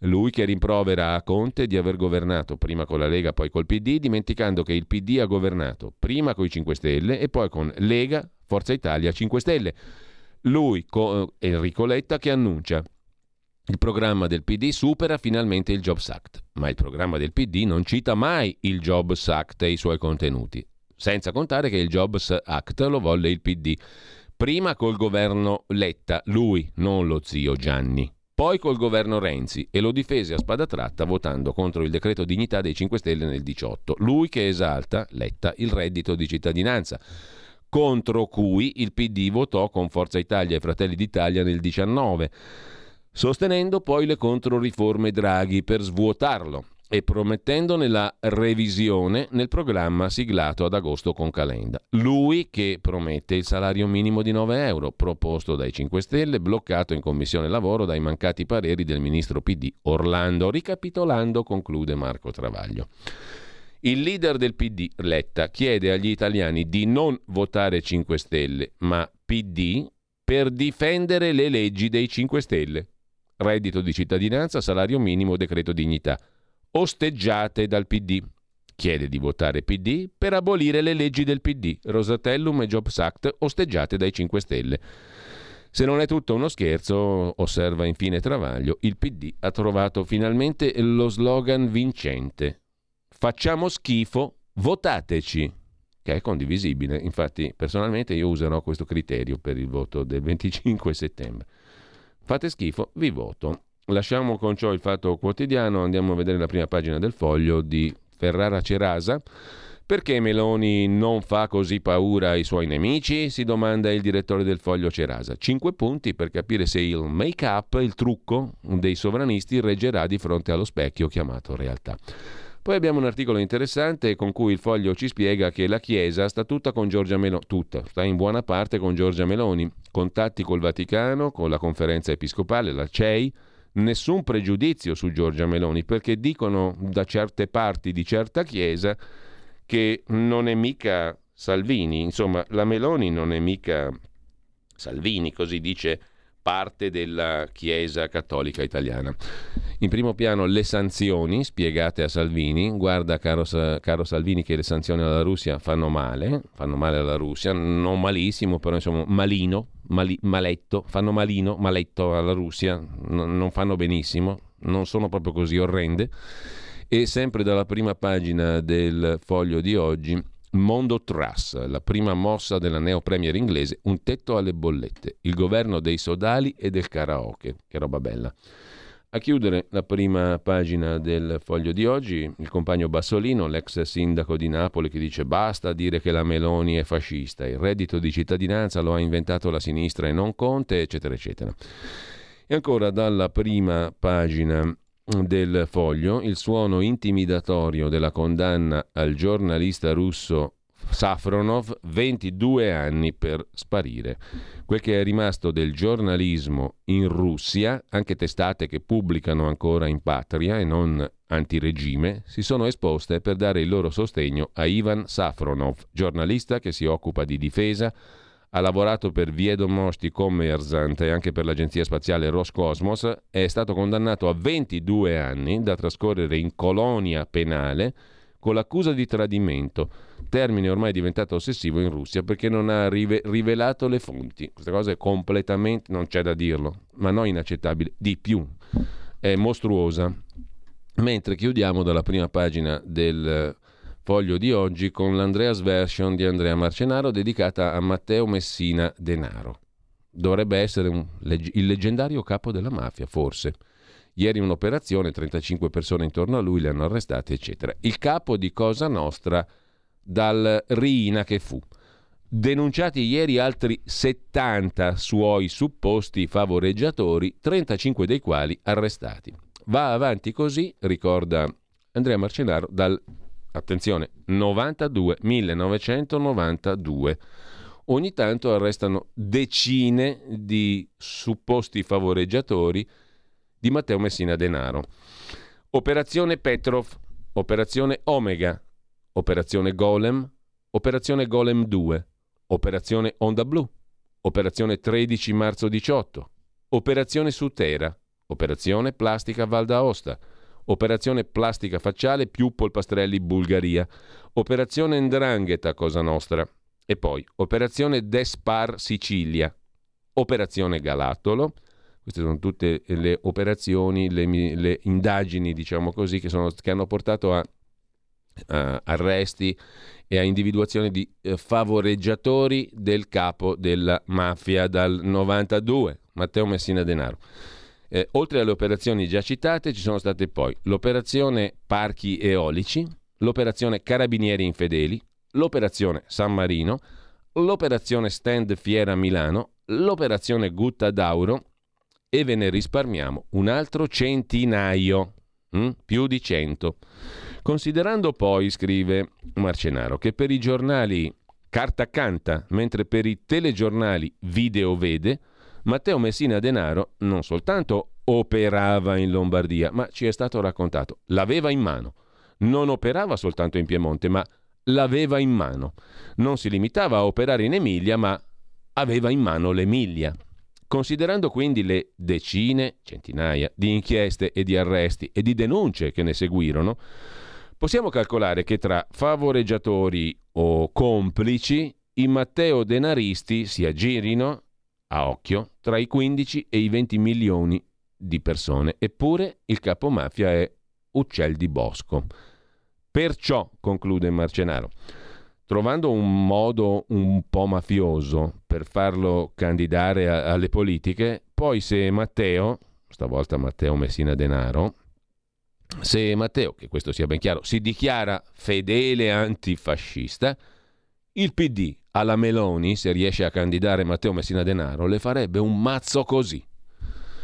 [SPEAKER 1] Lui che rimprovera a Conte di aver governato prima con la Lega, poi col PD, dimenticando che il PD ha governato prima con i 5 Stelle e poi con Lega, Forza Italia, 5 Stelle. Lui, Enrico Letta, che annuncia il programma del PD supera finalmente il Jobs Act, ma il programma del PD non cita mai il Jobs Act e i suoi contenuti, senza contare che il Jobs Act lo volle il PD. Prima col governo Letta, lui, non lo zio Gianni. Poi col governo Renzi e lo difese a spada tratta votando contro il decreto dignità dei 5 Stelle nel 18. Lui che esalta, Letta, il reddito di cittadinanza contro cui il PD votò con Forza Italia e Fratelli d'Italia nel 19 sostenendo poi le controriforme Draghi per svuotarlo. e promettendone la revisione nel programma siglato ad agosto con Calenda. Lui che promette il salario minimo di 9 euro, proposto dai 5 Stelle, bloccato in Commissione Lavoro dai mancati pareri del ministro PD Orlando. Ricapitolando, conclude Marco Travaglio. Il leader del PD, Letta, chiede agli italiani di non votare 5 Stelle, ma PD per difendere le leggi dei 5 Stelle. Reddito di cittadinanza, salario minimo, decreto dignità osteggiate dal PD. Chiede di votare PD per abolire le leggi del PD, Rosatellum e Jobs Act osteggiate dai 5 Stelle. Se non è tutto uno scherzo, osserva infine Travaglio, il PD ha trovato finalmente lo slogan vincente. Facciamo schifo, votateci, che è condivisibile. Infatti, personalmente io userò questo criterio per il voto del 25 settembre. Fate schifo, vi voto. Lasciamo con ciò il fatto quotidiano, andiamo a vedere la prima pagina del foglio di Ferrara Cerasa. Perché Meloni non fa così paura ai suoi nemici? Si domanda il direttore del foglio Cerasa. Cinque punti per capire se il make-up, il trucco dei sovranisti reggerà di fronte allo specchio chiamato realtà. Poi abbiamo un articolo interessante con cui il foglio ci spiega che la Chiesa sta tutta con Giorgia Meloni, tutta, sta in buona parte con Giorgia Meloni, contatti col Vaticano, con la conferenza episcopale, la CEI, nessun pregiudizio su Giorgia Meloni, perché dicono da certe parti di certa chiesa che non è mica Salvini, insomma la Meloni non è mica Salvini, così dice parte della Chiesa cattolica italiana. In primo piano le sanzioni spiegate a Salvini, guarda caro, caro, Salvini che le sanzioni alla Russia fanno male, fanno male alla Russia, non malissimo, però insomma malino, mali, maletto, fanno malino, maletto alla Russia, n- non fanno benissimo, non sono proprio così orrende. E sempre dalla prima pagina del foglio di oggi Mondo Truss, la prima mossa della neo premier inglese, un tetto alle bollette, il governo dei sodali e del karaoke, che roba bella. A chiudere la prima pagina del foglio di oggi, il compagno Bassolino, l'ex sindaco di Napoli, che dice basta dire che la Meloni è fascista, il reddito di cittadinanza lo ha inventato la sinistra e non Conte, eccetera, eccetera. E ancora dalla prima pagina del foglio il suono intimidatorio della condanna al giornalista russo Safronov 22 anni per sparire. Quel che è rimasto del giornalismo in Russia, anche testate che pubblicano ancora in patria e non antiregime, si sono esposte per dare il loro sostegno a Ivan Safronov, giornalista che si occupa di difesa, ha lavorato per Viedomosti Commerzant e anche per l'agenzia spaziale Roscosmos, è stato condannato a 22 anni da trascorrere in colonia penale con l'accusa di tradimento, termine ormai diventato ossessivo in Russia perché non ha rive- rivelato le fonti. Questa cosa è completamente, non c'è da dirlo, ma non inaccettabile, di più, è mostruosa. Mentre chiudiamo dalla prima pagina del foglio di oggi con l'Andreas Version di Andrea Marcenaro dedicata a Matteo Messina Denaro. Dovrebbe essere un, il leggendario capo della mafia, forse. Ieri un'operazione, 35 persone intorno a lui le hanno arrestate, eccetera. Il capo di Cosa Nostra dal Riina che fu. Denunciati ieri altri 70 suoi supposti favoreggiatori, 35 dei quali arrestati. Va avanti così, ricorda Andrea Marcenaro, dal attenzione, 92, 1992. Ogni tanto arrestano decine di supposti favoreggiatori di Matteo Messina Denaro. Operazione Petrov, operazione Omega, operazione Golem, operazione Golem 2, operazione Onda Blu, operazione 13 marzo 18, operazione Sutera, operazione Plastica Val d'Aosta, Operazione Plastica Facciale più Polpastrelli Bulgaria. Operazione Ndrangheta Cosa Nostra. E poi Operazione Despar Sicilia. Operazione Galatolo. Queste sono tutte le operazioni, le, le indagini, diciamo così, che, sono, che hanno portato a, a arresti e a individuazione di eh, favoreggiatori del capo della mafia dal 92, Matteo Messina Denaro. Eh, oltre alle operazioni già citate ci sono state poi l'operazione Parchi Eolici, l'operazione Carabinieri Infedeli, l'operazione San Marino, l'operazione Stand Fiera Milano, l'operazione Gutta d'Auro e ve ne risparmiamo un altro centinaio. mm? più di 100. Considerando poi, scrive Marcenaro, che per i giornali carta canta, mentre per i telegiornali video vede, Matteo Messina Denaro non soltanto operava in Lombardia, ma ci è stato raccontato, l'aveva in mano. Non operava soltanto in Piemonte, ma l'aveva in mano. Non si limitava a operare in Emilia, ma aveva in mano l'Emilia. Considerando quindi le decine, centinaia di inchieste e di arresti e di denunce che ne seguirono, possiamo calcolare che tra favoreggiatori o complici i Matteo denaristi si aggirino, a occhio, tra i 15 e i 20 milioni di persone. Eppure il capomafia è uccel di bosco. Perciò, conclude Marcenaro, trovando un modo un po' mafioso per farlo candidare a, alle politiche, poi se Matteo, stavolta Matteo Messina Denaro, se Matteo, che questo sia ben chiaro, si dichiara fedele antifascista, il PD alla Meloni, se riesce a candidare Matteo Messina Denaro, le farebbe un mazzo così.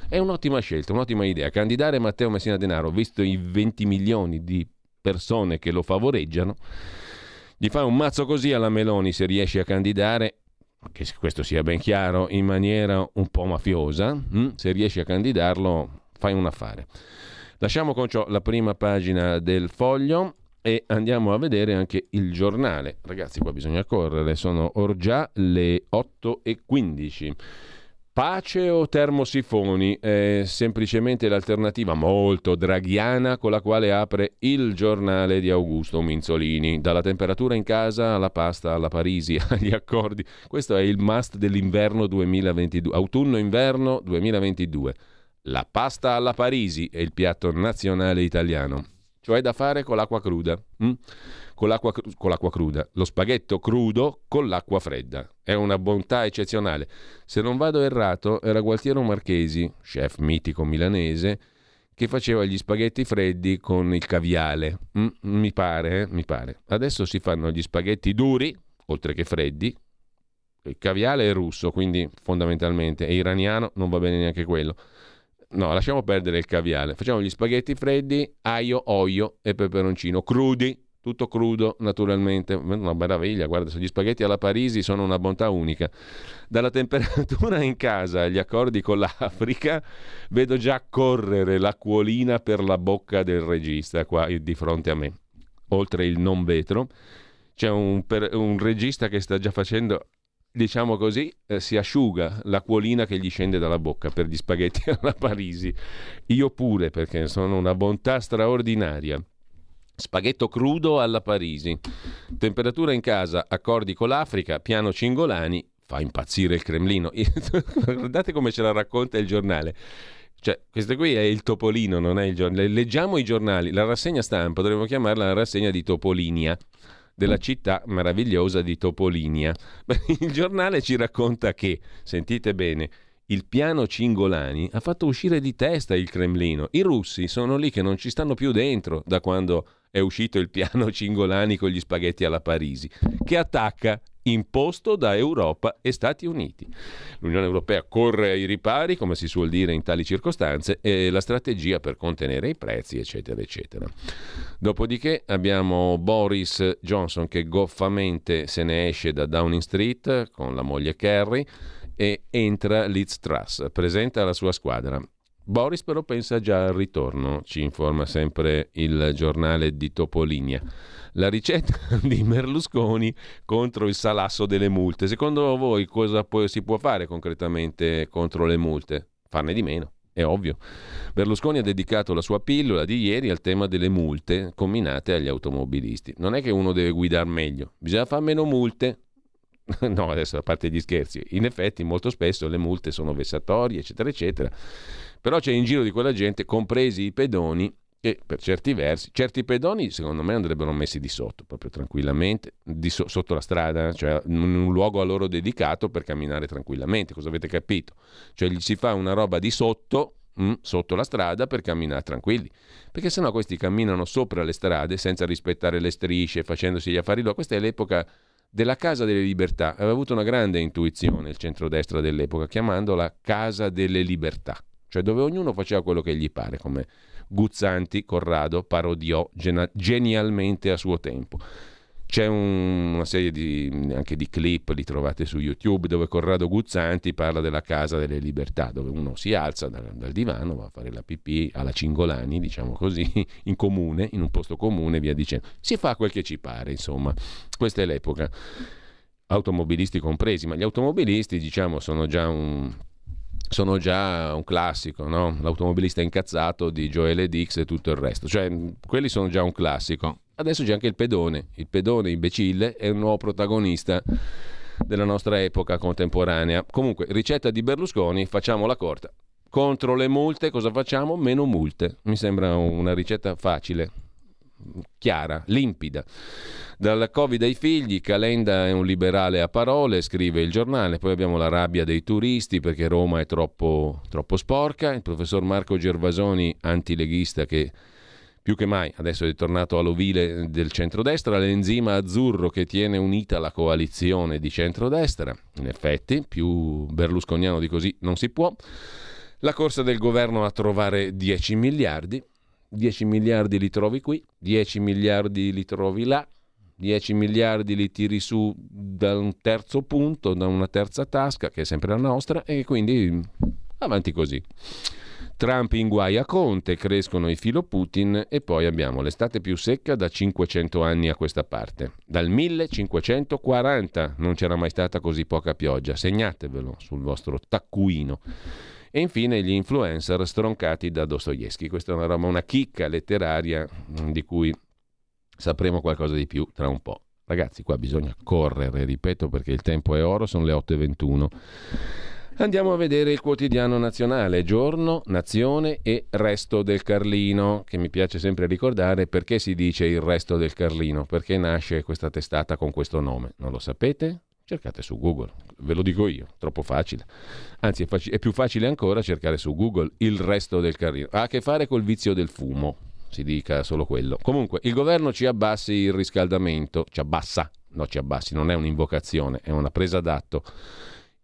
[SPEAKER 1] È un'ottima scelta, un'ottima idea. Candidare Matteo Messina Denaro, visto i 20 milioni di persone che lo favoreggiano, gli fa un mazzo così alla Meloni se riesce a candidare, che questo sia ben chiaro, in maniera un po' mafiosa, hm? se riesce a candidarlo fai un affare. Lasciamo con ciò la prima pagina del foglio e andiamo a vedere anche il giornale. Ragazzi, qua bisogna correre, sono or già le 8.15. Pace o termosifoni è semplicemente l'alternativa molto draghiana con la quale apre il giornale di Augusto Minzolini. Dalla temperatura in casa alla pasta alla Parisi, agli accordi. Questo è il must dell'inverno 2022, autunno-inverno 2022. La pasta alla Parisi è il piatto nazionale italiano, cioè da fare con l'acqua cruda. Mm? con l'acqua, con l'acqua cruda, lo spaghetto crudo con l'acqua fredda. È una bontà eccezionale. Se non vado errato, era Gualtiero Marchesi, chef mitico milanese, che faceva gli spaghetti freddi con il caviale. Mm, mi pare, eh? mi pare. Adesso si fanno gli spaghetti duri, oltre che freddi. Il caviale è russo, quindi fondamentalmente è iraniano, non va bene neanche quello. No, lasciamo perdere il caviale. Facciamo gli spaghetti freddi, aglio, olio e peperoncino crudi tutto crudo naturalmente, una meraviglia, guarda, gli spaghetti alla Parisi sono una bontà unica. Dalla temperatura in casa agli accordi con l'Africa, vedo già correre l'acquolina per la bocca del regista qua di fronte a me. Oltre il non vetro, c'è un, per, un regista che sta già facendo diciamo così, eh, si asciuga l'acquolina che gli scende dalla bocca per gli spaghetti alla Parisi. Io pure, perché sono una bontà straordinaria. Spaghetto crudo alla Parisi. Temperatura in casa, accordi con l'Africa, piano Cingolani, fa impazzire il Cremlino. Guardate come ce la racconta il giornale. Cioè, questo qui è il Topolino, non è il giornale. Leggiamo i giornali. La rassegna stampa, dovremmo chiamarla la rassegna di Topolinia, della città meravigliosa di Topolinia. Il giornale ci racconta che, sentite bene, il piano Cingolani ha fatto uscire di testa il Cremlino. I russi sono lì che non ci stanno più dentro da quando è uscito il piano Cingolani con gli spaghetti alla Parisi, che attacca imposto da Europa e Stati Uniti. L'Unione Europea corre ai ripari, come si suol dire in tali circostanze, e la strategia per contenere i prezzi, eccetera, eccetera. Dopodiché abbiamo Boris Johnson che goffamente se ne esce da Downing Street con la moglie Kerry e entra Liz Truss, presenta la sua squadra. Boris però pensa già al ritorno, ci informa sempre il giornale di Topolinia. La ricetta di Merlusconi contro il salasso delle multe. Secondo voi cosa si può fare concretamente contro le multe? Farne di meno, è ovvio. Berlusconi ha dedicato la sua pillola di ieri al tema delle multe combinate agli automobilisti. Non è che uno deve guidare meglio, bisogna fare meno multe. no, adesso a parte gli scherzi, in effetti molto spesso le multe sono vessatorie, eccetera, eccetera però c'è in giro di quella gente, compresi i pedoni, che per certi versi, certi pedoni secondo me andrebbero messi di sotto, proprio tranquillamente, so, sotto la strada, cioè in un luogo a loro dedicato per camminare tranquillamente, cosa avete capito? Cioè gli si fa una roba di sotto, mh, mm, sotto la strada per camminare tranquilli, perché sennò questi camminano sopra le strade senza rispettare le strisce, facendosi gli affari loro. Questa è l'epoca della Casa delle Libertà, aveva avuto una grande intuizione il centrodestra dell'epoca, chiamandola Casa delle Libertà cioè dove ognuno faceva quello che gli pare, come Guzzanti, Corrado, parodiò genialmente a suo tempo. C'è un, una serie di, anche di clip, li trovate su YouTube, dove Corrado Guzzanti parla della Casa delle Libertà, dove uno si alza dal, dal divano, va a fare la pipì alla Cingolani, diciamo così, in comune, in un posto comune, via dicendo. Si fa quel che ci pare, insomma. Questa è l'epoca. Automobilisti compresi, ma gli automobilisti, diciamo, sono già un sono già un classico, no? l'automobilista incazzato di Joele Dix e tutto il resto, cioè quelli sono già un classico. Adesso c'è anche il pedone, il pedone imbecille è un nuovo protagonista della nostra epoca contemporanea. Comunque, ricetta di Berlusconi, facciamola corta. Contro le multe cosa facciamo? Meno multe. Mi sembra una ricetta facile, chiara, limpida. Dal Covid ai figli, Calenda è un liberale a parole, scrive il giornale, poi abbiamo la rabbia dei turisti perché Roma è troppo, troppo sporca, il professor Marco Gervasoni, antileghista che più che mai, adesso è tornato all'ovile del centrodestra, l'enzima azzurro che tiene unita la coalizione di centrodestra. In effetti, più berlusconiano di così non si può. La corsa del governo a trovare 10 miliardi. 10 miliardi li trovi qui, 10 miliardi li trovi là, 10 miliardi li tiri su da un terzo punto, da una terza tasca, che è sempre la nostra, e quindi avanti così. Trump in guai a Conte, crescono i filo Putin e poi abbiamo l'estate più secca da 500 anni a questa parte. Dal 1540 non c'era mai stata così poca pioggia, segnatevelo sul vostro taccuino. E infine gli influencer stroncati da Dostoevsky. Questa è una roba, una chicca letteraria di cui sapremo qualcosa di più tra un po'. Ragazzi, qua bisogna correre, ripeto perché il tempo è oro, sono le 8.21. Andiamo a vedere il quotidiano nazionale, giorno, nazione e resto del Carlino, che mi piace sempre ricordare perché si dice il resto del Carlino, perché nasce questa testata con questo nome. Non lo sapete? Cercate su Google, ve lo dico io, troppo facile. Anzi, è, faci- è più facile ancora cercare su Google il resto del Carlino. Ha a che fare col vizio del fumo, si dica solo quello. Comunque, il governo ci abbassi il riscaldamento, ci abbassa, no ci abbassi, non è un'invocazione, è una presa d'atto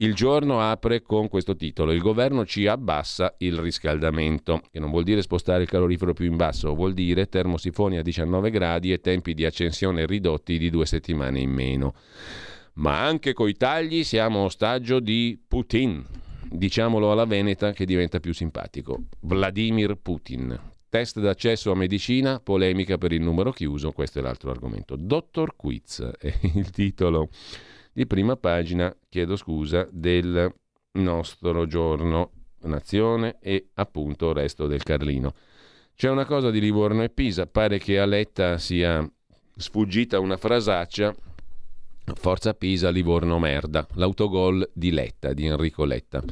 [SPEAKER 1] il giorno apre con questo titolo: Il governo ci abbassa il riscaldamento, che non vuol dire spostare il calorifero più in basso, vuol dire termosifoni a 19 gradi e tempi di accensione ridotti di due settimane in meno. Ma anche coi tagli siamo ostaggio di Putin. Diciamolo alla Veneta che diventa più simpatico. Vladimir Putin. Test d'accesso a medicina, polemica per il numero chiuso, questo è l'altro argomento. Dottor Quiz è il titolo di prima pagina, chiedo scusa, del nostro giorno Nazione e appunto resto del Carlino. C'è una cosa di Livorno e Pisa, pare che a Letta sia sfuggita una frasaccia Forza Pisa, Livorno merda, l'autogol di Letta, di Enrico Letta.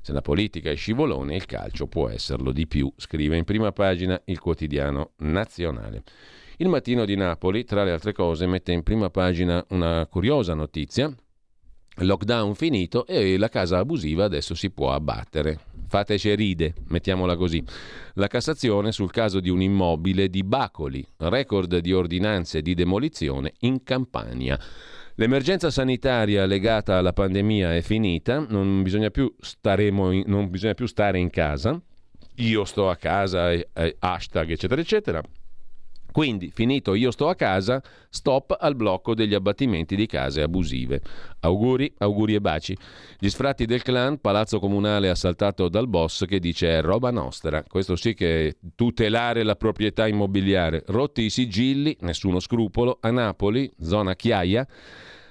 [SPEAKER 1] Se la politica è scivolone, il calcio può esserlo di più, scrive in prima pagina il quotidiano nazionale. Il mattino di Napoli, tra le altre cose, mette in prima pagina una curiosa notizia. Lockdown finito e la casa abusiva adesso si può abbattere. Fateci ride, mettiamola così. La Cassazione sul caso di un immobile di Bacoli, record di ordinanze di demolizione in Campania. L'emergenza sanitaria legata alla pandemia è finita, non bisogna più, in, non bisogna più stare in casa. Io sto a casa, hashtag eccetera eccetera. Quindi, finito io sto a casa, stop al blocco degli abbattimenti di case abusive. Auguri, auguri e baci. Gli sfratti del clan, palazzo comunale assaltato dal boss che dice è roba nostra. Questo sì che è tutelare la proprietà immobiliare. Rotti i sigilli, nessuno scrupolo, a Napoli, zona Chiaia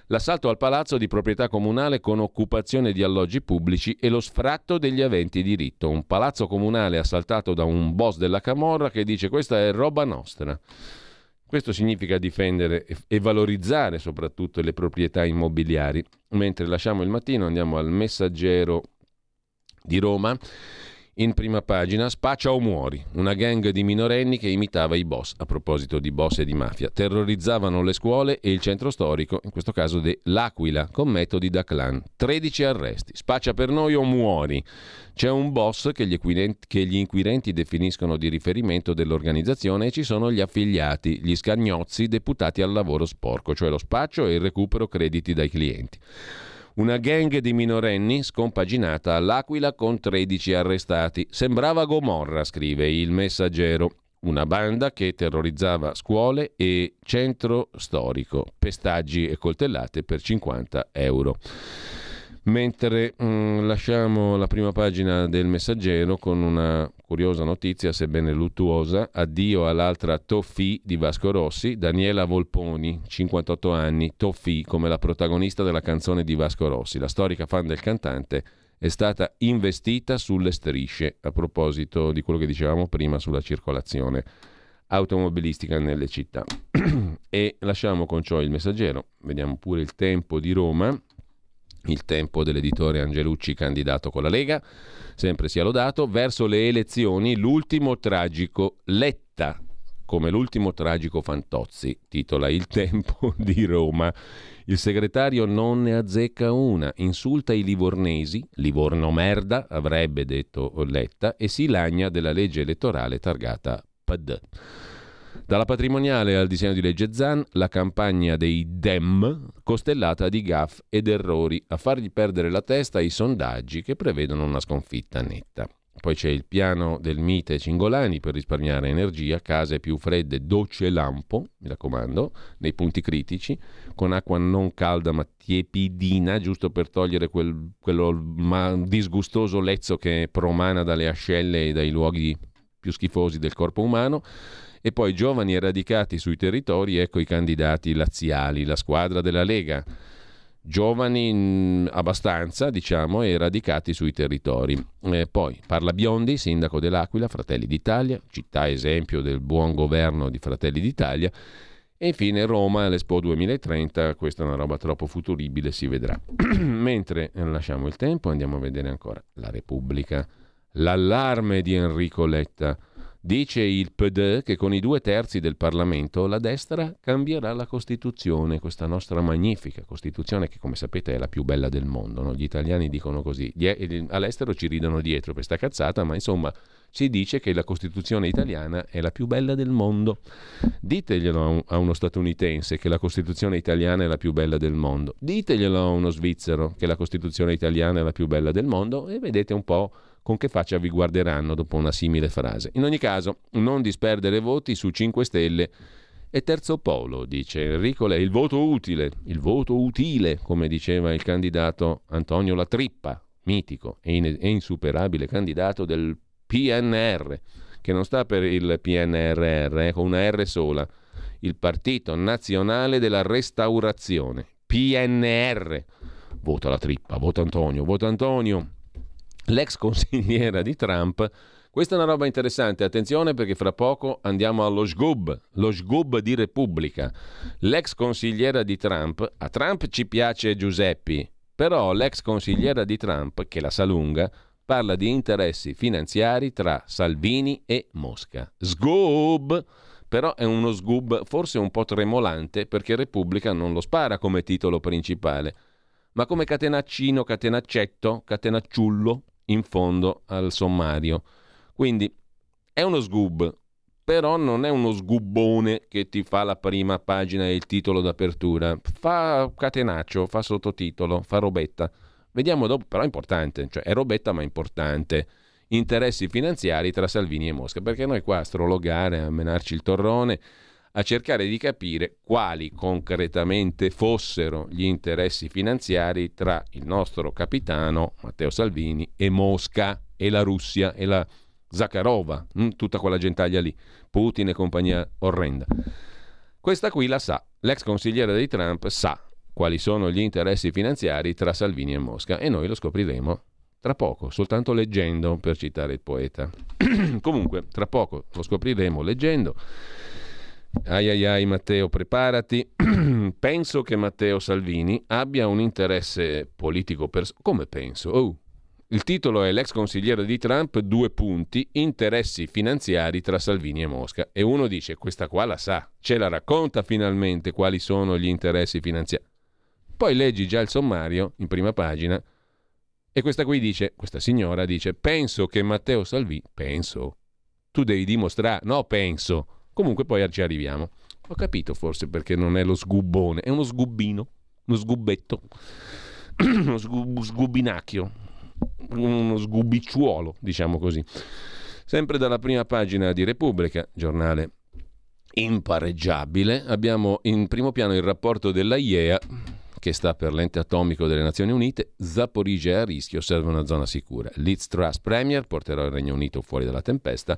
[SPEAKER 1] l'assalto al palazzo di proprietà comunale con occupazione di alloggi pubblici e lo sfratto degli aventi diritto. Un palazzo comunale assaltato da un boss della Camorra che dice questa è roba nostra. Questo significa difendere e valorizzare soprattutto le proprietà immobiliari. Mentre lasciamo il mattino andiamo al messaggero di Roma in prima pagina, Spaccia o muori, una gang di minorenni che imitava i boss, a proposito di boss e di mafia. Terrorizzavano le scuole e il centro storico, in questo caso dell'Aquila, con metodi da clan. 13 arresti. Spaccia per noi o muori. C'è un boss che gli, che gli inquirenti definiscono di riferimento dell'organizzazione e ci sono gli affiliati, gli scagnozzi deputati al lavoro sporco, cioè lo spaccio e il recupero crediti dai clienti. Una gang di minorenni scompaginata all'Aquila con 13 arrestati. Sembrava Gomorra, scrive il messaggero. Una banda che terrorizzava scuole e centro storico, pestaggi e coltellate per 50 euro. Mentre mh, mm, lasciamo la prima pagina del messaggero con una curiosa notizia, sebbene luttuosa, addio all'altra Toffi di Vasco Rossi, Daniela Volponi, 58 anni, Toffi come la protagonista della canzone di Vasco Rossi, la storica fan del cantante, è stata investita sulle strisce, a proposito di quello che dicevamo prima sulla circolazione automobilistica nelle città. e lasciamo con ciò il messaggero, vediamo pure il tempo di Roma il tempo dell'editore Angelucci candidato con la Lega, sempre sia lodato, verso le elezioni l'ultimo tragico Letta, come l'ultimo tragico Fantozzi, titola Il tempo di Roma. Il segretario non ne azzecca una, insulta i livornesi, Livorno merda, avrebbe detto Letta, e si lagna della legge elettorale targata PD. Dalla patrimoniale al disegno di legge Zan, la campagna dei Dem, costellata di gaff ed errori, a fargli perdere la testa i sondaggi che prevedono una sconfitta netta. Poi c'è il piano del Mite Cingolani per risparmiare energia, case più fredde, docce lampo, mi raccomando, nei punti critici, con acqua non calda ma tiepidina, giusto per togliere quel, quello ma disgustoso lezzo che promana dalle ascelle e dai luoghi più schifosi del corpo umano e poi giovani radicati sui territori, ecco i candidati laziali, la squadra della Lega. Giovani mm, abbastanza, diciamo, e radicati sui territori. Eh, poi parla Biondi, sindaco dell'Aquila, Fratelli d'Italia, città esempio del buon governo di Fratelli d'Italia. E infine Roma all'Expo 2030, questa è una roba troppo futuribile, si vedrà. Mentre eh, lasciamo il tempo, andiamo a vedere ancora la Repubblica. L'allarme di Enrico Letta. Dice il PD che con i due terzi del Parlamento la destra cambierà la Costituzione, questa nostra magnifica Costituzione che come sapete è la più bella del mondo. No? Gli italiani dicono così, all'estero ci ridono dietro per questa cazzata, ma insomma si dice che la Costituzione italiana è la più bella del mondo. Diteglielo a uno statunitense che la Costituzione italiana è la più bella del mondo. Diteglielo a uno svizzero che la Costituzione italiana è la più bella del mondo e vedete un po' con che faccia vi guarderanno dopo una simile frase. In ogni caso, non disperdere voti su 5 Stelle e terzo polo, dice Enrico Lei, il voto utile, il voto utile, come diceva il candidato Antonio Latrippa, mitico e, in- e insuperabile candidato del PNR, che non sta per il PNRR, eh, con una R sola, il Partito Nazionale della Restaurazione, PNR. Vota la trippa, vota Antonio, vota Antonio l'ex consigliera di Trump. Questa è una roba interessante, attenzione perché fra poco andiamo allo SGUB, lo SGUB di Repubblica. L'ex consigliera di Trump, a Trump ci piace Giuseppi, però l'ex consigliera di Trump, che la sa lunga, parla di interessi finanziari tra Salvini e Mosca. SGUB! Però è uno SGUB forse un po' tremolante perché Repubblica non lo spara come titolo principale, ma come catenaccino, catenaccetto, catenacciullo in fondo al sommario. Quindi è uno sgub, però non è uno sgubbone che ti fa la prima pagina e il titolo d'apertura. Fa catenaccio, fa sottotitolo, fa robetta. Vediamo dopo, però è importante, cioè è robetta ma importante. Interessi finanziari tra Salvini e Mosca, perché noi qua a strologare, a menarci il torrone, a cercare di capire quali concretamente fossero gli interessi finanziari tra il nostro capitano Matteo Salvini e Mosca e la Russia e la Zakharova, mm, tutta quella gentaglia lì, Putin e compagnia orrenda. Questa qui la sa, l'ex consigliere di Trump sa quali sono gli interessi finanziari tra Salvini e Mosca e noi lo scopriremo tra poco, soltanto leggendo, per citare il poeta. Comunque, tra poco lo scopriremo leggendo. Ai ai ai Matteo, preparati. penso che Matteo Salvini abbia un interesse politico pers- come penso? Oh. Il titolo è l'ex consigliere di Trump, due punti, interessi finanziari tra Salvini e Mosca. E uno dice, questa qua la sa, ce la racconta finalmente quali sono gli interessi finanziari. Poi leggi già il sommario, in prima pagina, e questa qui dice, questa signora dice, penso che Matteo Salvini, penso, tu devi dimostrare, no penso, Comunque poi ci arriviamo. Ho capito forse perché non è lo sgubbone, è uno sgubbino, uno sgubbetto. uno sgubinacchio, uno sgubicciuolo, diciamo così. Sempre dalla prima pagina di Repubblica, giornale impareggiabile, abbiamo in primo piano il rapporto della IEA che sta per l'ente atomico delle Nazioni Unite, Zaporizia è a rischio, serve una zona sicura. Liz Truss Premier porterà il Regno Unito fuori dalla tempesta.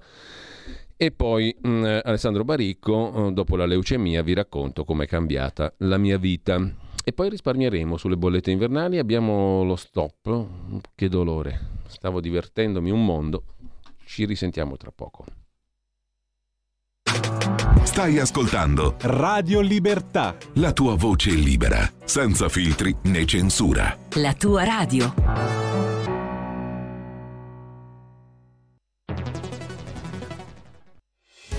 [SPEAKER 1] E poi mh, mm, Alessandro Baricco, eh, dopo la leucemia, vi racconto com'è cambiata la mia vita. E poi risparmieremo sulle bollette invernali, abbiamo lo stop. Che dolore, stavo divertendomi un mondo. Ci risentiamo tra poco.
[SPEAKER 5] Stai ascoltando
[SPEAKER 6] Radio Libertà.
[SPEAKER 5] La tua voce libera, senza filtri né censura.
[SPEAKER 7] La tua radio.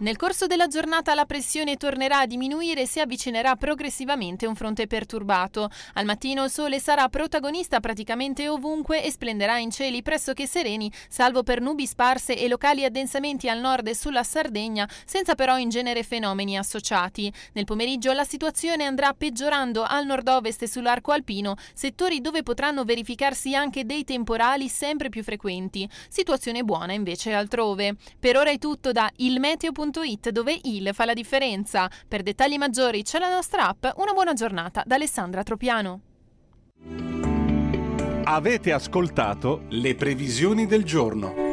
[SPEAKER 8] Nel corso della giornata la pressione tornerà a diminuire e si avvicinerà progressivamente un fronte perturbato. Al mattino il sole sarà protagonista praticamente ovunque e splenderà in cieli pressoché sereni, salvo per nubi sparse e locali addensamenti al nord e sulla Sardegna, senza però in genere fenomeni associati. Nel pomeriggio la situazione andrà peggiorando al nord-ovest e sull'arco alpino, settori dove potranno verificarsi anche dei temporali sempre più frequenti. Situazione buona invece altrove. Per ora è tutto da ilmeteo.com radio.it dove il fa la differenza. Per dettagli maggiori c'è la nostra app. Una buona giornata da Alessandra Tropiano.
[SPEAKER 6] Avete ascoltato le previsioni del giorno.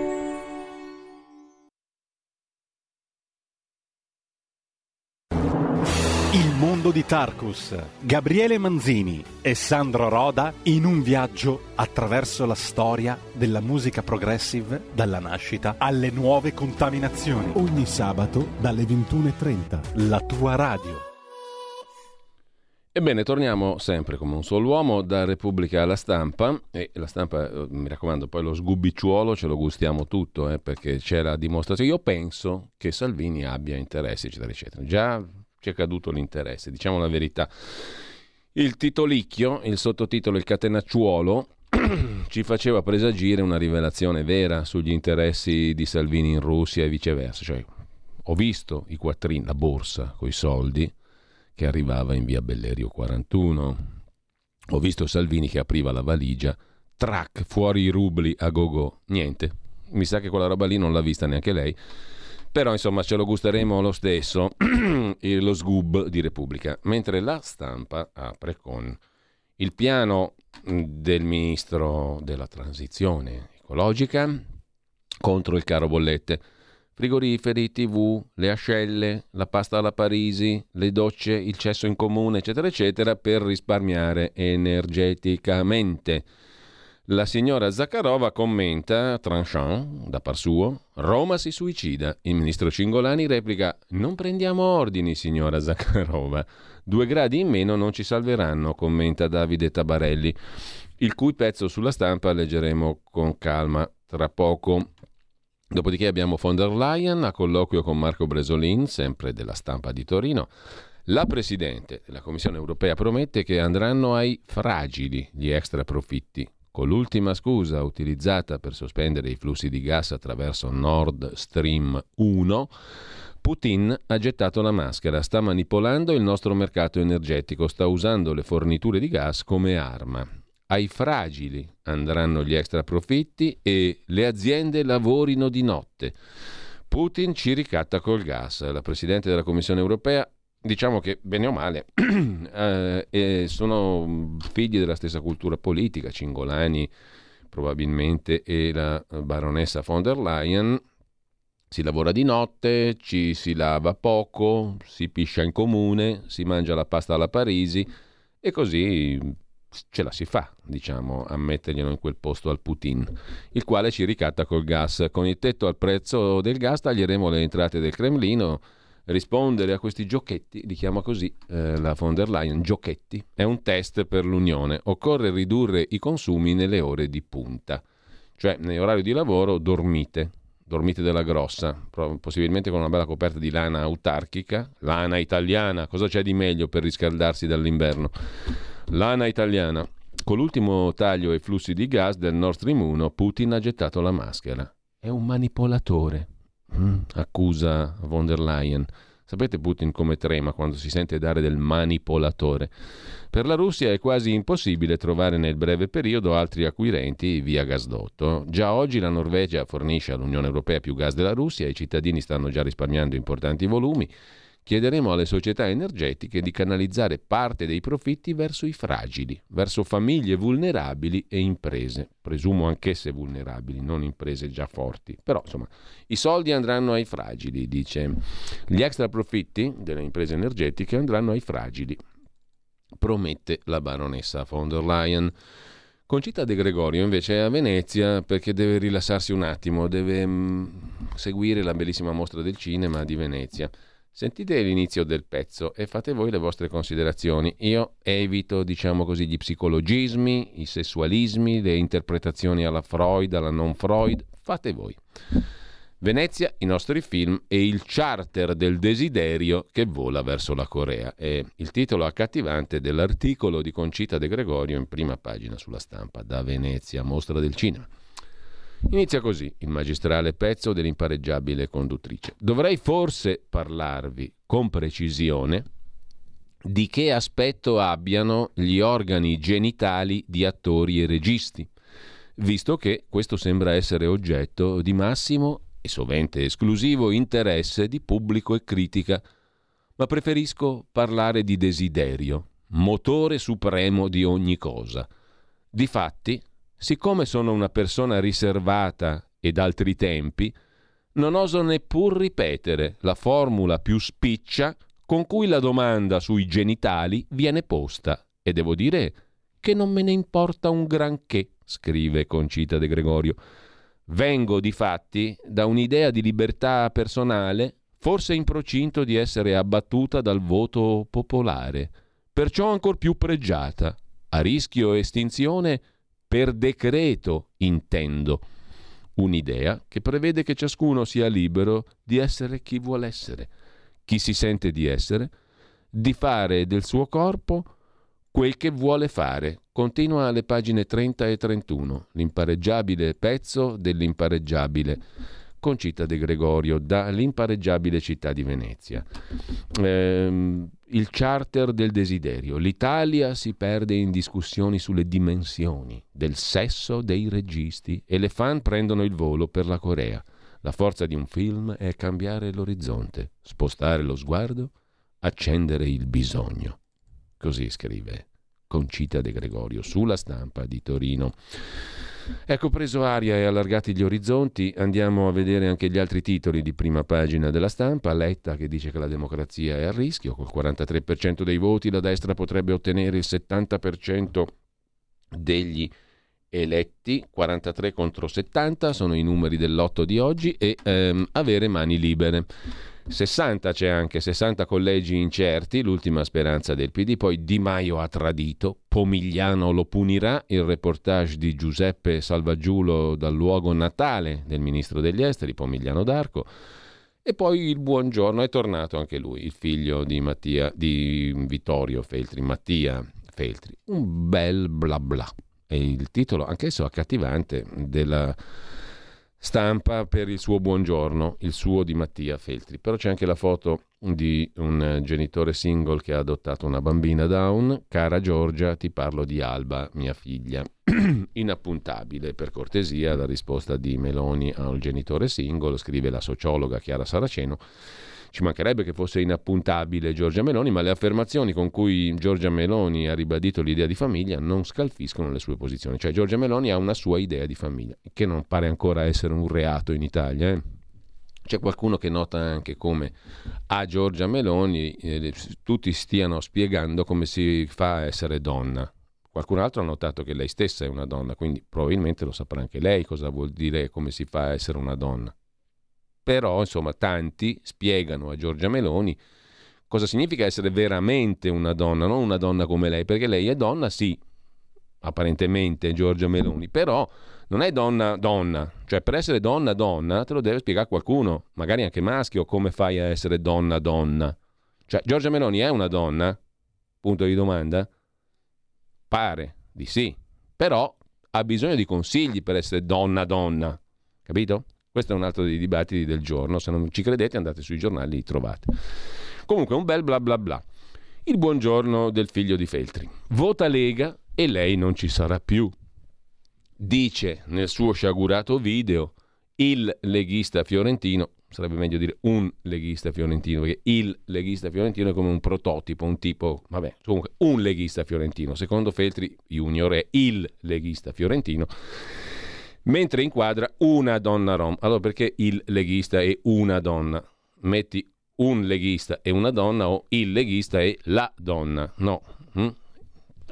[SPEAKER 6] Il mondo di Tarkus, Gabriele Manzini e Sandro Roda in un viaggio attraverso la storia della musica progressive dalla nascita alle nuove contaminazioni. Ogni sabato dalle 21.30, la tua radio.
[SPEAKER 1] Ebbene, torniamo sempre come un solo uomo da Repubblica alla stampa e la stampa, eh, mi raccomando, poi lo sgubicciuolo ce lo gustiamo tutto eh, perché c'è la dimostrazione. Io penso che Salvini abbia interessi, eccetera, eccetera. Già ci è caduto l'interesse, diciamo la verità. Il titolicchio, il sottotitolo Il catenacciuolo, ci faceva presagire una rivelazione vera sugli interessi di Salvini in Russia e viceversa. Cioè, ho visto i quattrini, la borsa con i soldi che arrivava in via Bellerio 41. Ho visto Salvini che apriva la valigia, track, fuori i rubli a go-go. Niente. Mi sa che quella roba lì non l'ha vista neanche lei però insomma ce lo gusteremo lo stesso, lo sgub di Repubblica, mentre la stampa apre con il piano del ministro della transizione ecologica contro il caro bollette. Frigoriferi, tv, le ascelle, la pasta alla Parisi, le docce, il cesso in comune, eccetera, eccetera, per risparmiare energeticamente. La signora Zakharova commenta, tranchant, da par suo, Roma si suicida. Il ministro Cingolani replica, non prendiamo ordini, signora Zakharova. Due gradi in meno non ci salveranno, commenta Davide Tabarelli, il cui pezzo sulla stampa leggeremo con calma tra poco. Dopodiché abbiamo von der Leyen a colloquio con Marco Bresolin, sempre della stampa di Torino. La Presidente della Commissione europea promette che andranno ai fragili gli extra profitti, con l'ultima scusa utilizzata per sospendere i flussi di gas attraverso Nord Stream 1. Putin ha gettato la maschera, sta manipolando il nostro mercato energetico, sta usando le forniture di gas come arma. Ai fragili andranno gli extra profitti e le aziende lavorino di notte. Putin ci ricatta col gas. La Presidente della Commissione europea diciamo che bene o male eh, sono figli della stessa cultura politica, Cingolani probabilmente e la baronessa von der Leyen. Si lavora di notte, ci si lava poco, si piscia in comune, si mangia la pasta alla Parisi e così ce la si fa, diciamo, a metterglielo in quel posto al Putin, il quale ci ricatta col gas. Con il tetto al prezzo del gas taglieremo le entrate del Cremlino rispondere a questi giochetti, li chiama così eh, la von der Leyen, giochetti, è un test per l'Unione. Occorre ridurre i consumi nelle ore di punta, cioè nell'orario di lavoro dormite, dormite della grossa, possibilmente con una bella coperta di lana autarchica, lana italiana, cosa c'è di meglio per riscaldarsi dall'inverno? Lana italiana. Con l'ultimo taglio ai flussi di gas del Nord Stream 1, Putin ha gettato la maschera. È un manipolatore, accusa von der Leyen. Sapete Putin come trema quando si sente dare del manipolatore? Per la Russia è quasi impossibile trovare nel breve periodo altri acquirenti via gasdotto. Già oggi la Norvegia fornisce all'Unione Europea più gas della Russia, i cittadini stanno già risparmiando importanti volumi Chiederemo alle società energetiche di canalizzare parte dei profitti verso i fragili, verso famiglie vulnerabili e imprese, presumo anch'esse vulnerabili, non imprese già forti. Però insomma, i soldi andranno ai fragili, dice. Gli extra profitti delle imprese energetiche andranno ai fragili, promette la baronessa von der Leyen. Concita De Gregorio invece è a Venezia perché deve rilassarsi un attimo, deve mh, mm, seguire la bellissima mostra del cinema di Venezia. Sentite l'inizio del pezzo e fate voi le vostre considerazioni. Io evito, diciamo così, gli psicologismi, i sessualismi, le interpretazioni alla Freud, alla non Freud. Fate voi. Venezia, i nostri film e il charter del desiderio che vola verso la Corea. È il titolo accattivante dell'articolo di Concita De Gregorio in prima pagina sulla stampa da Venezia, mostra del cinema. Inizia così il magistrale pezzo dell'impareggiabile conduttrice. Dovrei forse parlarvi con precisione di che aspetto abbiano gli organi genitali di attori e registi, visto che questo sembra essere oggetto di massimo e sovente esclusivo interesse di pubblico e critica, ma preferisco parlare di desiderio, motore supremo di ogni cosa. Difatti, Siccome sono una persona riservata e d'altri tempi, non oso neppur ripetere la formula più spiccia con cui la domanda sui genitali viene posta. E devo dire che non me ne importa un granché, scrive Concita De Gregorio. Vengo di fatti da un'idea di libertà personale, forse in procinto di essere abbattuta dal voto popolare, perciò ancor più pregiata, a rischio estinzione per decreto intendo. Un'idea che prevede che ciascuno sia libero di essere chi vuole essere, chi si sente di essere, di fare del suo corpo quel che vuole fare. Continua alle pagine 30 e 31, l'impareggiabile pezzo dell'impareggiabile Concita De Gregorio dall'impareggiabile città di Venezia. Eh, il charter del desiderio. L'Italia si perde in discussioni sulle dimensioni del sesso dei registi e le fan prendono il volo per la Corea. La forza di un film è cambiare l'orizzonte, spostare lo sguardo, accendere il bisogno. Così scrive Concita De Gregorio sulla stampa di Torino. Ecco, preso aria e allargati gli orizzonti, andiamo a vedere anche gli altri titoli di prima pagina della stampa. Letta che dice che la democrazia è a rischio, col 43% dei voti la destra potrebbe ottenere il 70% degli eletti, 43 contro 70 sono i numeri dell'otto di oggi, e ehm, avere mani libere. 60 c'è anche, 60 collegi incerti, l'ultima speranza del PD, poi Di Maio ha tradito, Pomigliano lo punirà, il reportage di Giuseppe Salvaggiulo dal luogo natale del ministro degli esteri, Pomigliano d'Arco, E poi il buongiorno è tornato anche lui, il figlio di, Mattia, di Vittorio Feltri, Mattia Feltri. Un bel bla bla. E il titolo, anch'esso accattivante, della stampa per il suo buongiorno, il suo di Mattia Feltri. Però c'è anche la foto di un genitore single che ha adottato una bambina down. Cara Giorgia, ti parlo di Alba, mia figlia. Inappuntabile, per cortesia, la risposta di Meloni al genitore single, scrive la sociologa Chiara Saraceno. Ci mancherebbe che fosse inappuntabile Giorgia Meloni, ma le affermazioni con cui Giorgia Meloni ha ribadito l'idea di famiglia non scalfiscono le sue posizioni. Cioè Giorgia Meloni ha una sua idea di famiglia, che non pare ancora essere un reato in Italia. Eh? C'è qualcuno che nota anche come a Giorgia Meloni eh, tutti stiano spiegando come si fa a essere donna. Qualcun altro ha notato che lei stessa è una donna, quindi probabilmente lo saprà anche lei cosa vuol dire come si fa a essere una donna però insomma tanti spiegano a Giorgia Meloni cosa significa essere veramente una donna, non una donna come lei, perché lei è donna, sì, apparentemente Giorgia Meloni, però non è donna donna, cioè per essere donna donna te lo deve spiegare qualcuno, magari anche maschio, come fai a essere donna donna. Cioè Giorgia Meloni è una donna? Punto di domanda? Pare di sì, però ha bisogno di consigli per essere donna donna, capito? Questo è un altro dei dibattiti del giorno. Se non ci credete, andate sui giornali, li trovate. Comunque, un bel bla bla bla. Il buongiorno del figlio di Feltri. Vota Lega e lei non ci sarà più. Dice nel suo sciagurato video il leghista fiorentino, sarebbe meglio dire un leghista fiorentino, perché il leghista fiorentino è come un prototipo, un tipo, vabbè, comunque un leghista fiorentino. Secondo Feltri Junior è il leghista fiorentino mentre inquadra una donna rom. Allora perché il leghista è una donna? Metti un leghista e una donna o il leghista e la donna. No. Hm?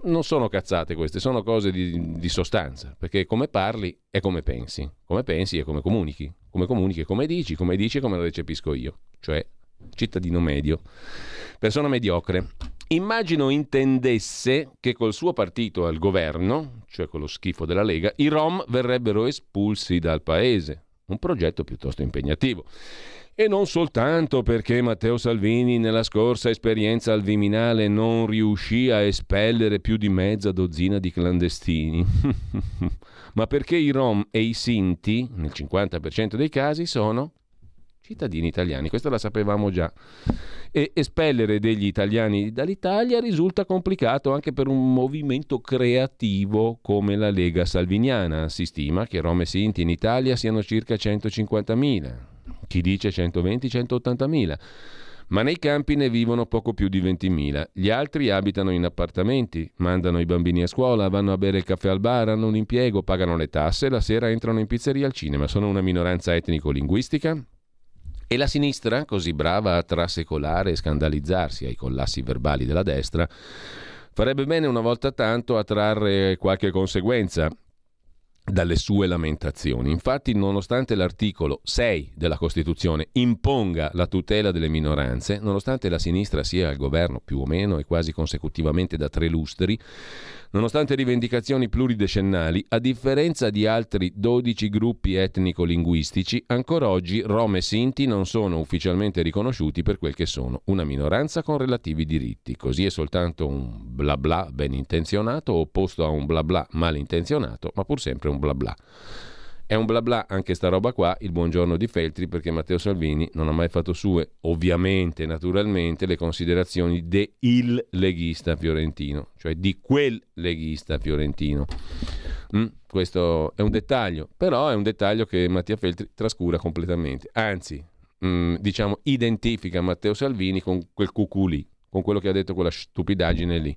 [SPEAKER 1] Non sono cazzate queste, sono cose di, di, sostanza, perché come parli è come pensi, come pensi è come comunichi, come comunichi è come dici, come dici è come lo recepisco io, cioè cittadino medio, persona mediocre. Immagino intendesse che col suo partito al governo, cioè con lo schifo della Lega, i Rom verrebbero espulsi dal paese. Un progetto piuttosto impegnativo. E non soltanto perché Matteo Salvini nella scorsa esperienza al Viminale non riuscì a espellere più di mezza dozzina di clandestini, ma perché i Rom e i Sinti, nel 50% dei casi, sono cittadini italiani. Questo la sapevamo già e espellere degli italiani dall'Italia risulta complicato anche per un movimento creativo come la Lega Salviniana. Si stima che Rom e Sinti in Italia siano circa 150.000, chi dice 120-180.000 ma nei campi ne vivono poco più di 20.000. Gli altri abitano in appartamenti, mandano i bambini a scuola, vanno a bere il caffè al bar, hanno un impiego, pagano le tasse, la sera entrano in pizzeria al cinema. Sono una minoranza etnico-linguistica? E la sinistra, così brava a trasecolare e scandalizzarsi ai collassi verbali della destra, farebbe bene una volta tanto a trarre qualche conseguenza dalle sue lamentazioni. Infatti, nonostante l'articolo 6 della Costituzione imponga la tutela delle minoranze, nonostante la sinistra sia al governo più o meno e quasi consecutivamente da tre lustri, Nonostante rivendicazioni pluridecennali, a differenza di altri 12 gruppi etnico-linguistici, ancora oggi Rom e Sinti non sono ufficialmente riconosciuti per quel che sono, una minoranza con relativi diritti. Così è soltanto un bla bla ben intenzionato opposto a un bla bla malintenzionato, ma pur sempre un bla bla. È un bla bla anche sta roba qua, il buongiorno di Feltri, perché Matteo Salvini non ha mai fatto sue, ovviamente, naturalmente, le considerazioni de il leghista fiorentino, cioè di quel leghista fiorentino. Mm, questo è un dettaglio, però è un dettaglio che Mattia Feltri trascura completamente. Anzi, mm, diciamo, identifica Matteo Salvini con quel cucù lì, con quello che ha detto quella stupidaggine lì.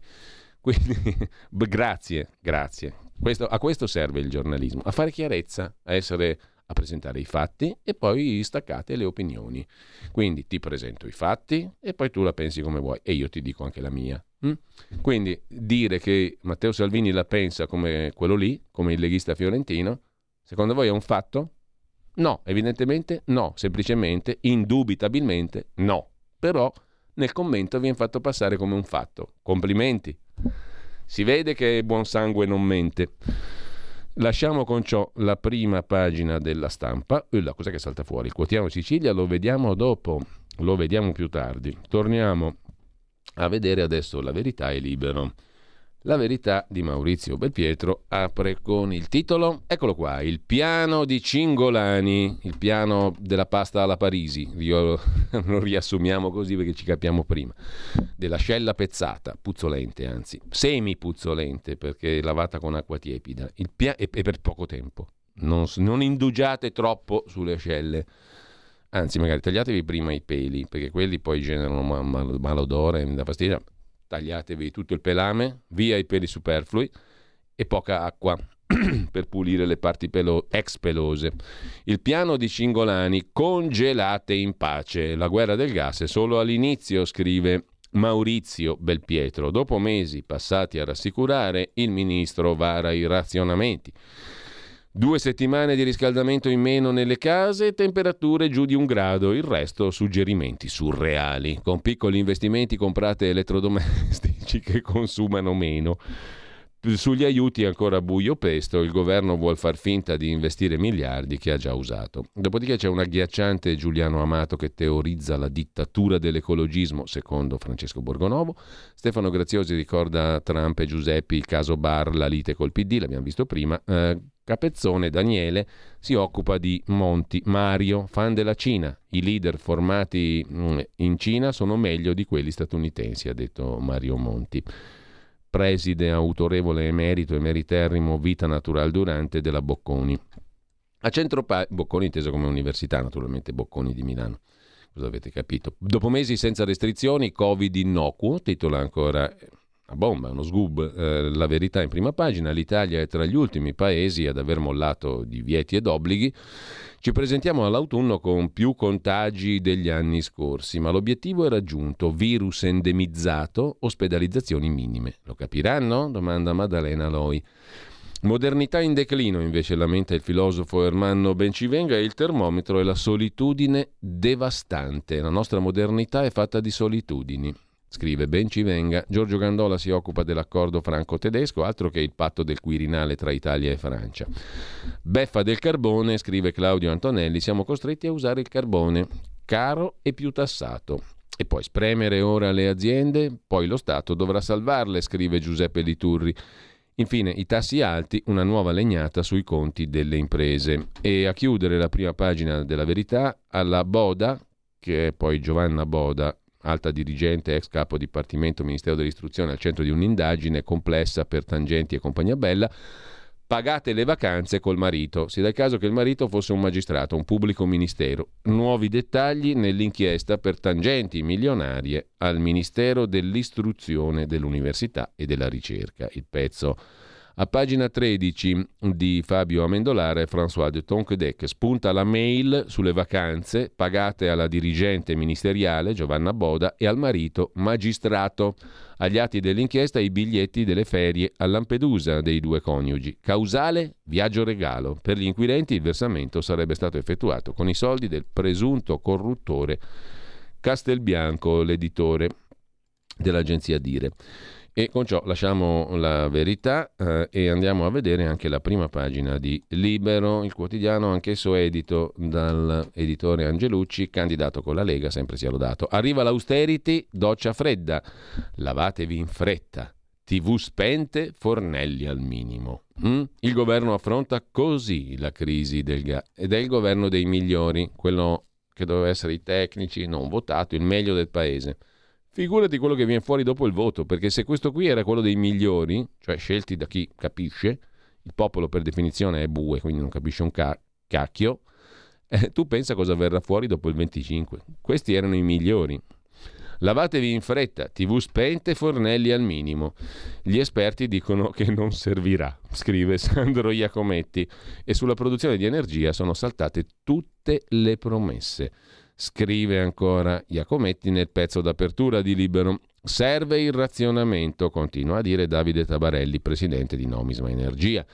[SPEAKER 1] Quindi, grazie, grazie. Questo, a questo serve il giornalismo, a fare chiarezza, a, essere, a presentare i fatti e poi staccate le opinioni. Quindi ti presento i fatti e poi tu la pensi come vuoi e io ti dico anche la mia. Mm? Quindi dire che Matteo Salvini la pensa come quello lì, come il leghista fiorentino, secondo voi è un fatto? No, evidentemente no, semplicemente, indubitabilmente no. Però nel commento viene fatto passare come un fatto. Complimenti. Si vede che buon sangue non mente. Lasciamo con ciò la prima pagina della stampa. E la cosa che salta fuori? Il quotidiano Sicilia lo vediamo dopo, lo vediamo più tardi. Torniamo a vedere adesso la verità è libero. La verità di Maurizio Belpietro apre con il titolo, eccolo qua, il piano di Cingolani, il piano della pasta alla Parisi, Io, lo riassumiamo così perché ci capiamo prima, dell'ascella pezzata, puzzolente anzi, semi puzzolente perché lavata con acqua tiepida, pia- e, e, per poco tempo, non, non indugiate troppo sulle ascelle. Anzi, magari tagliatevi prima i peli, perché quelli poi generano mal- mal- malodore, mi dà fastidio tagliatevi tutto il pelame, via i peli superflui e poca acqua per pulire le parti pelo- ex pelose. Il piano di Cingolani, congelate in pace. La guerra del gas è solo all'inizio, scrive Maurizio Belpietro. Dopo mesi passati a rassicurare, il ministro vara i razionamenti. Due settimane di riscaldamento in meno nelle case, temperature giù di un grado, il resto suggerimenti surreali. Con piccoli investimenti comprate elettrodomestici che consumano meno. Sugli aiuti ancora buio pesto, il governo vuole far finta di investire miliardi che ha già usato. Dopodiché c'è un agghiacciante Giuliano Amato che teorizza la dittatura dell'ecologismo, secondo Francesco Borgonovo. Stefano Graziosi ricorda Trump e Giuseppi, il caso Bar, la lite col PD, l'abbiamo visto prima. Eh, Capezzone Daniele si occupa di Monti. Mario, fan della Cina. I leader formati mm, in Cina sono meglio di quelli statunitensi, ha detto Mario Monti. Preside autorevole emerito emeriterrimo Vita Natural Durante della Bocconi. A centro pa- Bocconi inteso come università, naturalmente Bocconi di Milano. Cosa avete capito? Dopo mesi senza restrizioni, Covid innocuo, titola ancora una bomba, uno sgub, eh, la verità in prima pagina, l'Italia è tra gli ultimi paesi ad aver mollato divieti ed obblighi. Ci presentiamo all'autunno con più contagi degli anni scorsi, ma l'obiettivo è raggiunto, virus endemizzato, ospedalizzazioni minime. Lo capiranno? domanda Maddalena Loi. Modernità in declino, invece lamenta il filosofo Ermanno Bencivenga, e il termometro è la solitudine devastante. La nostra modernità è fatta di solitudini. Scrive Ben ci venga, Giorgio Gandola si occupa dell'accordo franco-tedesco, altro che il patto del Quirinale tra Italia e Francia. Beffa del carbone, scrive Claudio Antonelli, siamo costretti a usare il carbone, caro e più tassato. E poi spremere ora le aziende, poi lo Stato dovrà salvarle, scrive Giuseppe Liturri. Infine, i tassi alti, una nuova legnata sui conti delle imprese. E a chiudere la prima pagina della verità, alla Boda, che è poi Giovanna Boda, alta dirigente, ex capo dipartimento Ministero dell'Istruzione, al centro di un'indagine complessa per tangenti e compagnia bella. Pagate le vacanze col marito. Si dà il caso che il marito fosse un magistrato, un pubblico ministero. Nuovi dettagli nell'inchiesta per tangenti milionarie al Ministero dell'Istruzione, dell'Università e della Ricerca. Il pezzo a pagina 13 di Fabio Amendolare François de Tonquedec spunta la mail sulle vacanze pagate alla dirigente ministeriale Giovanna Boda e al marito magistrato. Agli atti dell'inchiesta i biglietti delle ferie a Lampedusa dei due coniugi. Causale viaggio regalo. Per gli inquirenti il versamento sarebbe stato effettuato con i soldi del presunto corruttore Castelbianco, l'editore dell'agenzia Dire. E con ciò lasciamo la verità eh, e andiamo a vedere anche la prima pagina di Libero, il quotidiano anch'esso edito dall'editore Angelucci, candidato con la Lega, sempre sia lodato. Arriva l'austerity, doccia fredda, lavatevi in fretta, tv spente, fornelli al minimo. Mm? Il governo affronta così la crisi del gas ed è il governo dei migliori, quello che doveva essere i tecnici, non votato, il meglio del paese. Figurati quello che viene fuori dopo il voto, perché se questo qui era quello dei migliori, cioè scelti da chi capisce, il popolo per definizione è bue, quindi non capisce un ca- cacchio, eh, tu pensa cosa verrà fuori dopo il 25. Questi erano i migliori. Lavatevi in fretta, tv spente, fornelli al minimo. Gli esperti dicono che non servirà, scrive Sandro Iacometti, e sulla produzione di energia sono saltate tutte le promesse. Scrive ancora Iacometti nel pezzo d'apertura di Libero. Serve il razionamento, continua a dire Davide Tabarelli, presidente di Nomisma Energia.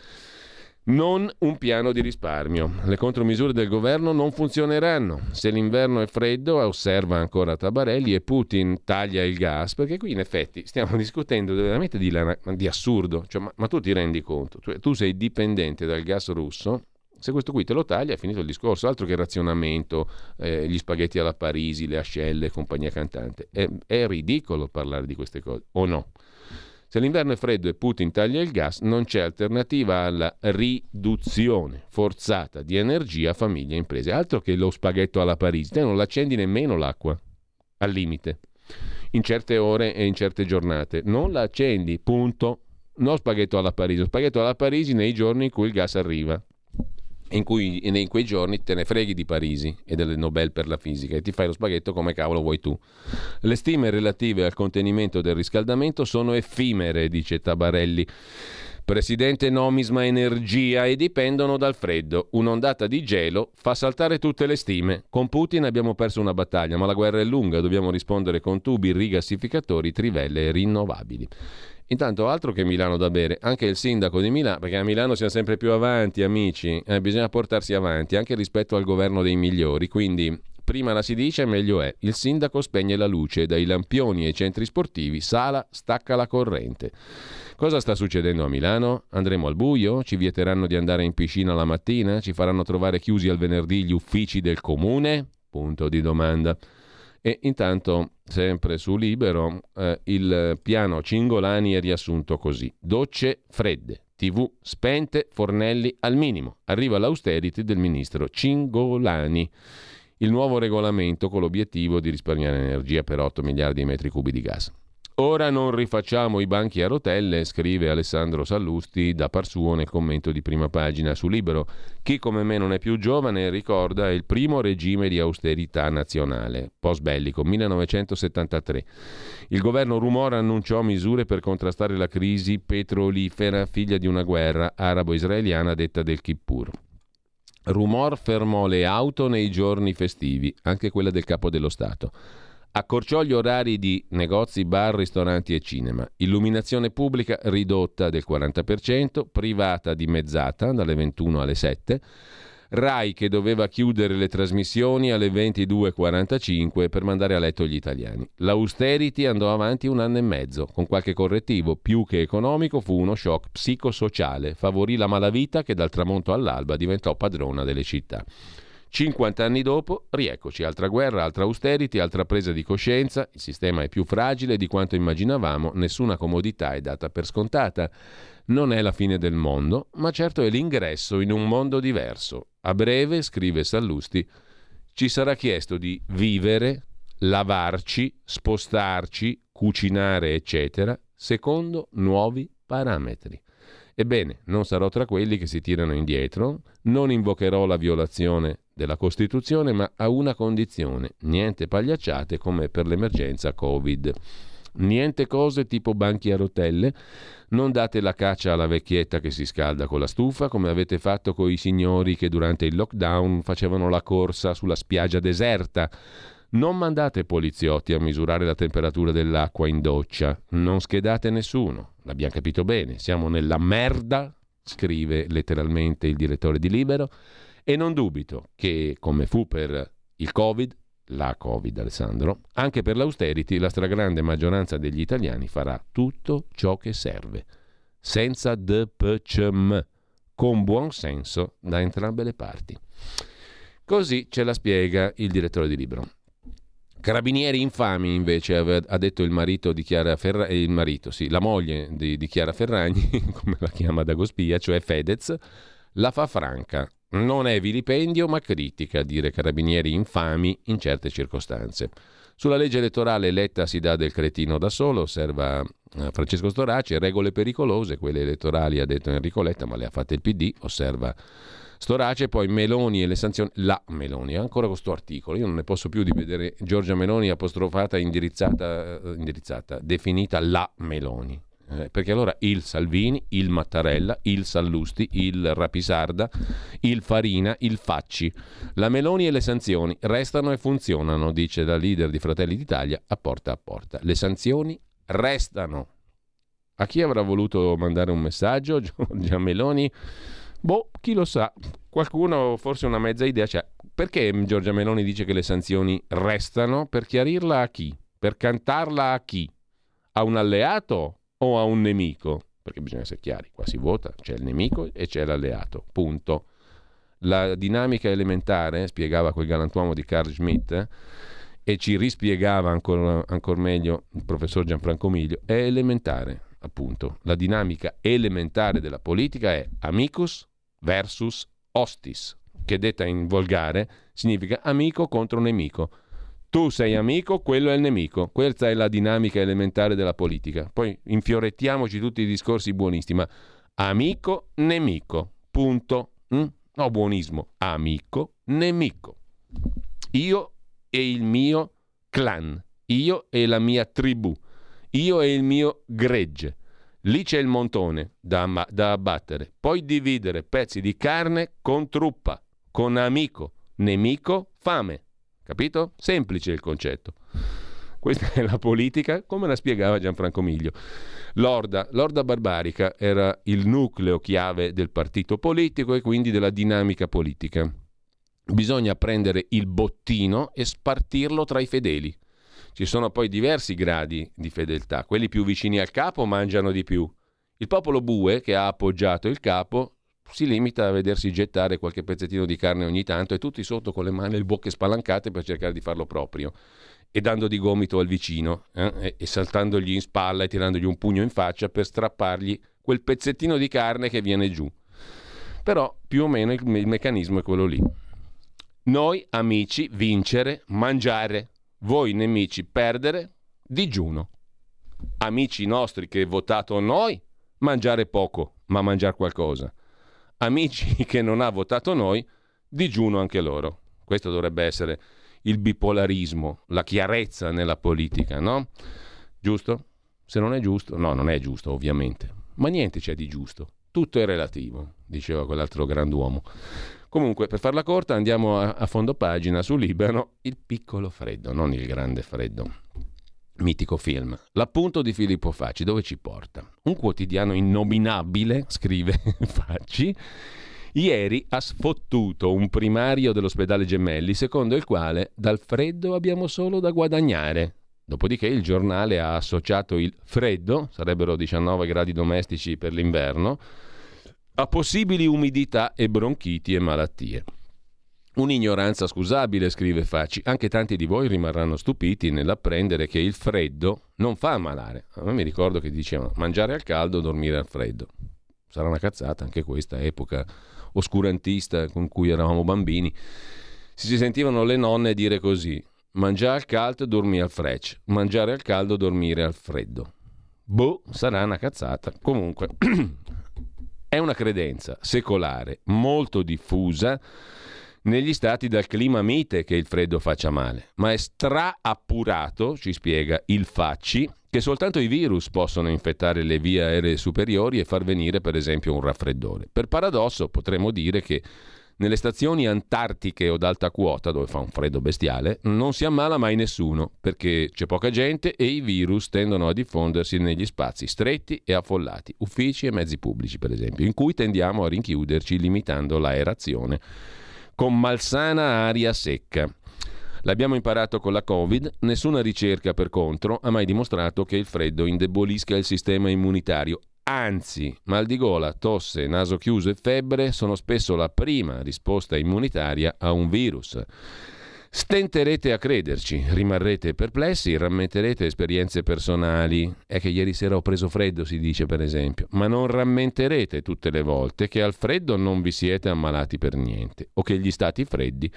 [SPEAKER 1] Non un piano di risparmio. Le contromisure del governo non funzioneranno. Se l'inverno è freddo, osserva ancora Tabarelli, e Putin taglia il gas, perché qui in effetti stiamo discutendo veramente di, di assurdo. Cioè, ma, ma, tu ti rendi conto? Cioè, tu sei dipendente dal gas russo, se questo qui te lo taglia è finito il discorso, altro che razionamento, eh, gli spaghetti alla Parisi, le ascelle, compagnia cantante. È, è ridicolo parlare di queste cose, o no? Se l'inverno è freddo e Putin taglia il gas, non c'è alternativa alla riduzione forzata di energia a famiglie e imprese. Altro che lo spaghetto alla Parisi. Te non l'accendi nemmeno l'acqua, al limite, in certe ore e in certe giornate. Non la accendi, punto. Non spaghetto alla Parisi, spaghetto alla Parisi nei giorni in cui il gas arriva in cui in quei giorni te ne freghi di Parisi e delle Nobel per la fisica e ti fai lo spaghetto come cavolo vuoi tu. Le stime relative al contenimento del riscaldamento sono effimere, dice Tabarelli. Presidente Nomisma Energia e dipendono dal freddo. Un'ondata di gelo fa saltare tutte le stime. Con Putin abbiamo perso una battaglia, ma la guerra è lunga, dobbiamo rispondere con tubi, rigassificatori, trivelle e rinnovabili. Intanto altro che Milano da bere, anche il sindaco di Milano, perché a Milano siamo sempre più avanti amici, eh, bisogna portarsi avanti anche rispetto al governo dei migliori, quindi prima la si dice meglio è. Il sindaco spegne la luce, dai lampioni ai centri sportivi, Sala stacca la corrente. Cosa sta succedendo a Milano? Andremo al buio? Ci vieteranno di andare in piscina la mattina? Ci faranno trovare chiusi al venerdì gli uffici del comune? Punto di domanda. E intanto, sempre su Libero, eh, il piano Cingolani è riassunto così. Docce fredde, tv spente, fornelli al minimo. Arriva l'austerity del ministro Cingolani. Il nuovo regolamento con l'obiettivo di risparmiare energia per 8 miliardi di metri cubi di gas. Ora non rifacciamo i banchi a rotelle, scrive Alessandro Sallusti da par suo nel commento di prima pagina su Libero. Chi come me non è più giovane ricorda il primo regime di austerità nazionale, post bellico, 1973. Il governo Rumor annunciò misure per contrastare la crisi petrolifera figlia di una guerra arabo-israeliana detta del Kippur. Rumor fermò le auto nei giorni festivi, anche quella del capo dello Stato. Accorciò gli orari di negozi, bar, ristoranti e cinema. Illuminazione pubblica ridotta del 40%, privata dimezzata dalle 21 alle 7. RAI che doveva chiudere le trasmissioni alle 22.45 per mandare a letto gli italiani. L'austerity andò avanti un anno e mezzo, con qualche correttivo, più che economico fu uno shock psicosociale, favorì la malavita che dal tramonto all'alba diventò padrona delle città. 50 anni dopo, rieccoci, altra guerra, altra austerity, altra presa di coscienza, il sistema è più fragile di quanto immaginavamo, nessuna comodità è data per scontata. Non è la fine del mondo, ma certo è l'ingresso in un mondo diverso. A breve, scrive Sallusti, ci sarà chiesto di vivere, lavarci, spostarci, cucinare, eccetera, secondo nuovi parametri. Ebbene, non sarò tra quelli che si tirano indietro, non invocherò la violazione della Costituzione, ma a una condizione, niente pagliacciate come per l'emergenza Covid. Niente cose tipo banchi a rotelle, non date la caccia alla vecchietta che si scalda con la stufa, come avete fatto con i signori che durante il lockdown facevano la corsa sulla spiaggia deserta. Non mandate poliziotti a misurare la temperatura dell'acqua in doccia, non schedate nessuno. L'abbiamo capito bene, siamo nella merda, scrive letteralmente il direttore di Libero e non dubito che, come fu per il Covid, la Covid Alessandro, anche per l'austerity la stragrande maggioranza degli italiani farà tutto ciò che serve, senza DPCM, con buon senso da entrambe le parti. Così ce la spiega il direttore di libro. Carabinieri infami, invece, ha detto il marito di Chiara Ferragni, il marito, sì, la moglie di, di Chiara Ferragni, come la chiama Dagospia, cioè Fedez, la fa franca. Non è vilipendio, ma critica, dire carabinieri infami in certe circostanze. Sulla legge elettorale Letta si dà del cretino da solo, osserva eh, Francesco Storaci, regole pericolose, quelle elettorali ha detto Enrico Letta, ma le ha fatte il PD, osserva Storace, poi Meloni e le sanzioni, la Meloni, ancora questo articolo, io non ne posso più di vedere Giorgia Meloni apostrofata, indirizzata, eh, indirizzata definita la Meloni. Eh, perché allora il Salvini, il Mattarella, il Sallusti, il Rapisarda, il Farina, il Facci, la Meloni e le sanzioni restano e funzionano, dice la leader di Fratelli d'Italia, a porta a porta. Le sanzioni restano. A chi avrà voluto mandare un messaggio? Giorgia Meloni Boh, chi lo sa, qualcuno forse una mezza idea c'è. Perché Giorgia Meloni dice che le sanzioni restano? Per chiarirla a chi? Per cantarla a chi? A un alleato o a un nemico? Perché bisogna essere chiari, qua si vota, c'è il nemico e c'è l'alleato, punto. La dinamica elementare, spiegava quel galantuomo di Carl Schmitt, eh, e ci rispiegava ancora, ancora meglio il professor Gianfranco Miglio, è elementare, appunto. La dinamica elementare della politica è amicus versus hostis, che detta in volgare significa amico contro nemico. Tu sei amico, quello è il nemico. Questa è la dinamica elementare della politica. Poi infiorettiamoci tutti i discorsi buonisti, ma amico, nemico. Punto. Mm? No, buonismo. Amico, nemico. Io e il mio clan. Io e la mia tribù. Io e il mio gregge. Lì c'è il montone da, da abbattere. Poi dividere pezzi di carne con truppa, con amico, nemico, fame. Capito? Semplice il concetto. Questa è la politica, come la spiegava Gianfranco Miglio. L'orda, l'orda barbarica era il nucleo chiave del partito politico e quindi della dinamica politica. Bisogna prendere il bottino e spartirlo tra i fedeli. Ci sono poi diversi gradi di fedeltà. Quelli più vicini al capo mangiano di più. Il popolo bue, che ha appoggiato il capo, si limita a vedersi gettare qualche pezzettino di carne ogni tanto e tutti sotto con le mani e le bocche spalancate per cercare di farlo proprio e dando di gomito al vicino eh, e, saltandogli in spalla e tirandogli un pugno in faccia per strappargli quel pezzettino di carne che viene giù. Però più o meno il, il meccanismo è quello lì. Noi amici vincere, mangiare, voi nemici perdere, digiuno. Amici nostri che votato noi, mangiare poco, ma mangiare qualcosa amici che non ha votato noi, digiuno anche loro. Questo dovrebbe essere il bipolarismo, la chiarezza nella politica, no? Giusto? Se non è giusto, no, non è giusto ovviamente, ma niente c'è di giusto, tutto è relativo, diceva quell'altro grand'uomo. Comunque, per farla corta, andiamo a, a fondo pagina su Libero, il piccolo freddo, non il grande freddo mitico film. L'appunto di Filippo Facci dove ci porta? Un quotidiano innominabile, scrive Facci, ieri ha sfottuto un primario dell'ospedale Gemelli secondo il quale dal freddo abbiamo solo da guadagnare. Dopodiché il giornale ha associato il freddo, sarebbero 19 gradi domestici per l'inverno, a possibili umidità e bronchiti e malattie. Un'ignoranza scusabile, scrive Facci. Anche tanti di voi rimarranno stupiti nell'apprendere che il freddo non fa ammalare. A me mi ricordo che dicevano mangiare al caldo, dormire al freddo. Sarà una cazzata anche questa epoca oscurantista con cui eravamo bambini. Si sentivano le nonne dire così: mangiare al caldo, dormire al freccio. Mangiare al caldo, dormire al freddo. Boh, sarà una cazzata. Comunque, è una credenza secolare molto diffusa negli stati dal clima mite che il freddo faccia male, ma è straappurato, ci spiega il Facci, che soltanto i virus possono infettare le vie aeree superiori e far venire per esempio un raffreddore. Per paradosso potremmo dire che nelle stazioni antartiche o d'alta quota, dove fa un freddo bestiale, non si ammala mai nessuno, perché c'è poca gente e i virus tendono a diffondersi negli spazi stretti e affollati, uffici e mezzi pubblici per esempio, in cui tendiamo a rinchiuderci limitando l'aerazione con malsana aria secca. L'abbiamo imparato con la Covid, nessuna ricerca per contro ha mai dimostrato che il freddo indebolisca il sistema immunitario. Anzi, mal di gola, tosse, naso chiuso e febbre sono spesso la prima risposta immunitaria a un virus. Stenterete a crederci, rimarrete perplessi, rammenterete esperienze personali. È che ieri sera ho preso freddo, si dice per esempio, ma non rammenterete tutte le volte che al freddo non vi siete ammalati per niente o che gli stati freddi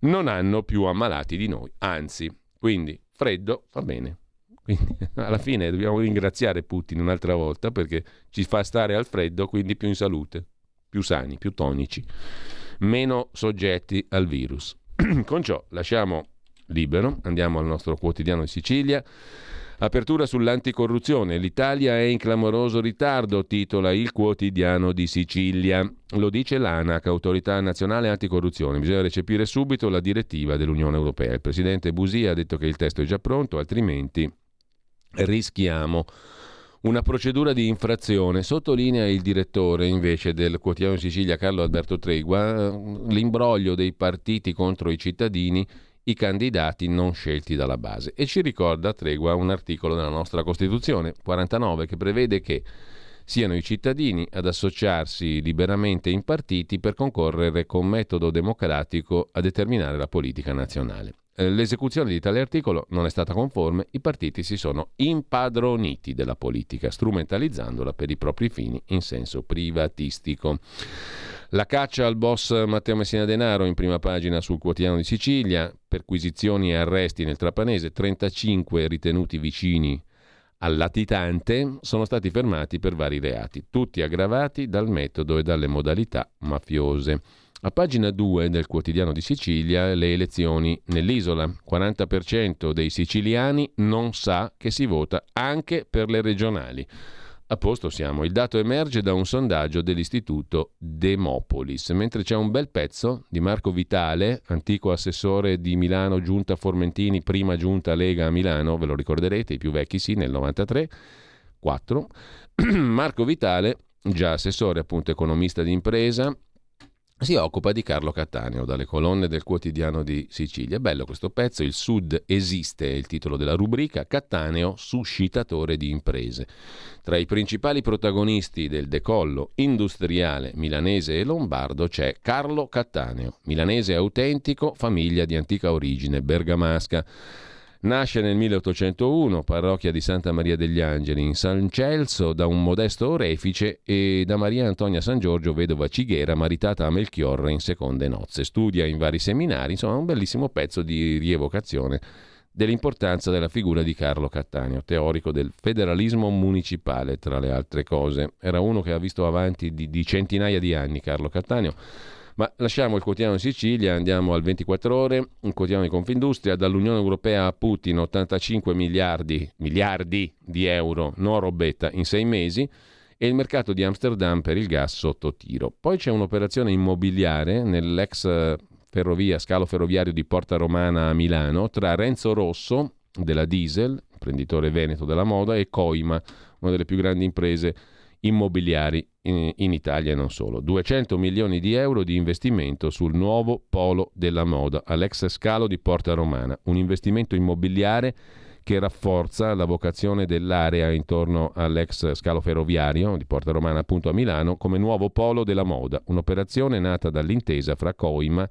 [SPEAKER 1] non hanno più ammalati di noi. Anzi, quindi freddo fa bene. Quindi alla fine dobbiamo ringraziare Putin un'altra volta perché ci fa stare al freddo, quindi più in salute, più sani, più tonici, meno soggetti al virus. Con ciò lasciamo libero, andiamo al nostro quotidiano di Sicilia. Apertura sull'anticorruzione. L'Italia è in clamoroso ritardo, titola il quotidiano di Sicilia. Lo dice l'ANAC, Autorità Nazionale Anticorruzione. Bisogna recepire subito la direttiva dell'Unione Europea. Il presidente Busia ha detto che il testo è già pronto, altrimenti rischiamo una procedura di infrazione. Sottolinea il direttore invece del quotidiano di Sicilia Carlo Alberto Tregua l'imbroglio dei partiti contro i cittadini, i candidati non scelti dalla base. E ci ricorda Tregua un articolo della nostra Costituzione 49 che prevede che siano i cittadini ad associarsi liberamente in partiti per concorrere con metodo democratico a determinare la politica nazionale. Eh, l'esecuzione di tale articolo non è stata conforme, i partiti si sono impadroniti della politica, strumentalizzandola per i propri fini in senso privatistico. La caccia al boss Matteo Messina Denaro in prima pagina sul quotidiano di Sicilia, perquisizioni e arresti nel Trapanese, 35 ritenuti vicini al latitante sono stati fermati per vari reati, tutti aggravati dal metodo e dalle modalità mafiose. A pagina 2 del quotidiano di Sicilia le elezioni nell'isola. 40% dei siciliani non sa che si vota anche per le regionali. A posto siamo. Il dato emerge da un sondaggio dell'istituto Demopolis, mentre c'è un bel pezzo di Marco Vitale, antico assessore di Milano, giunta Formentini, prima giunta Lega a Milano, ve lo ricorderete, i più vecchi sì, nel 93, 4. Marco Vitale, già assessore appunto economista di impresa, si occupa di Carlo Cattaneo dalle colonne del quotidiano di Sicilia. Bello questo pezzo, il Sud esiste, è il titolo della rubrica, Cattaneo suscitatore di imprese. Tra i principali protagonisti del decollo industriale milanese e lombardo c'è Carlo Cattaneo, milanese autentico, famiglia di antica origine bergamasca. Nasce nel 1801, parrocchia di Santa Maria degli Angeli in San Celso, da un modesto orefice e da Maria Antonia San Giorgio, vedova cighiera, maritata a Melchiorre in seconde nozze. Studia in vari seminari, insomma un bellissimo pezzo di rievocazione dell'importanza della figura di Carlo Cattaneo, teorico del federalismo municipale, tra le altre cose. Era uno che ha visto avanti di, di centinaia di anni Carlo Cattaneo ma lasciamo il quotidiano in Sicilia, andiamo al 24 ore, un quotidiano di Confindustria, dall'Unione Europea a Putin 85 miliardi, miliardi di euro, no robetta, in sei mesi e il mercato di Amsterdam per il gas sotto tiro. Poi c'è un'operazione immobiliare nell'ex ferrovia, scalo ferroviario di Porta Romana a Milano tra Renzo Rosso della Diesel, imprenditore veneto della moda, e Coima, una delle più grandi imprese immobiliari in, Italia e non solo. 200 milioni di euro di investimento sul nuovo polo della moda all'ex scalo di Porta Romana, un investimento immobiliare che rafforza la vocazione dell'area intorno all'ex scalo ferroviario di Porta Romana appunto a Milano come nuovo polo della moda, un'operazione nata dall'intesa fra Coima e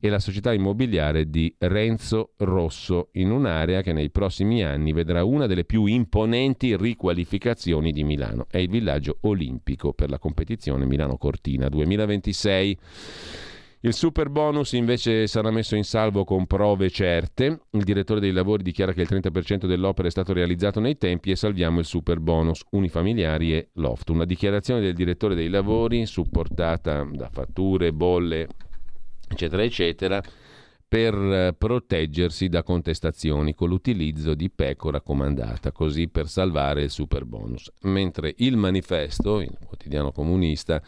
[SPEAKER 1] la società immobiliare di Renzo Rosso in un'area che nei prossimi anni vedrà una delle più imponenti riqualificazioni di Milano. È il villaggio olimpico per la competizione Milano Cortina 2026. Il super bonus invece sarà messo in salvo con prove certe. Il direttore dei lavori dichiara che il 30% dell'opera è stato realizzato nei tempi e salviamo il super bonus unifamiliari e loft. Una dichiarazione del direttore dei lavori supportata da fatture, bolle eccetera, eccetera, per eh, proteggersi da contestazioni con l'utilizzo di pecora comandata, così per salvare il super bonus. Mentre il manifesto, il quotidiano comunista,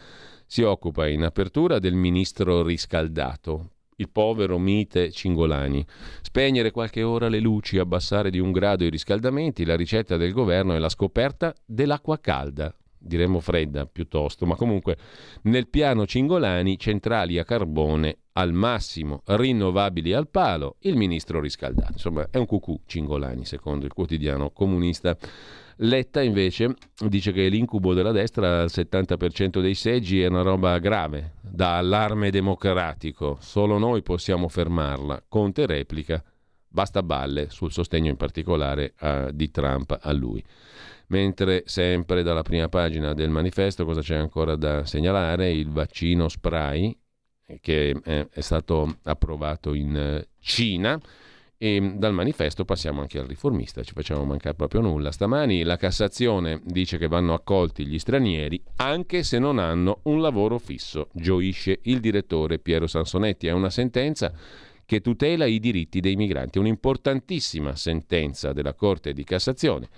[SPEAKER 1] si occupa in apertura del ministro riscaldato, il povero mite Cingolani. Spegnere qualche ora le luci, abbassare di un grado i riscaldamenti, la ricetta del governo è la scoperta dell'acqua calda, diremmo fredda piuttosto, ma comunque nel piano Cingolani centrali a carbone al massimo, rinnovabili al palo, il ministro riscaldato. Insomma, è un cucù Cingolani, secondo il quotidiano comunista. Letta invece dice che l'incubo della destra al 70% dei seggi è una roba grave, da allarme democratico, solo noi possiamo fermarla. Conte replica, basta balle sul sostegno in particolare uh, di Trump a lui mentre sempre dalla prima pagina del manifesto cosa c'è ancora da segnalare? Il vaccino spray che è stato approvato in eh, Cina. E dal manifesto passiamo anche al riformista, ci facciamo mancare proprio nulla. Stamani la Cassazione dice che vanno accolti gli stranieri anche se non hanno un lavoro fisso, gioisce il direttore Piero Sansonetti. È una sentenza che tutela i diritti dei migranti, un'importantissima sentenza della Corte di Cassazione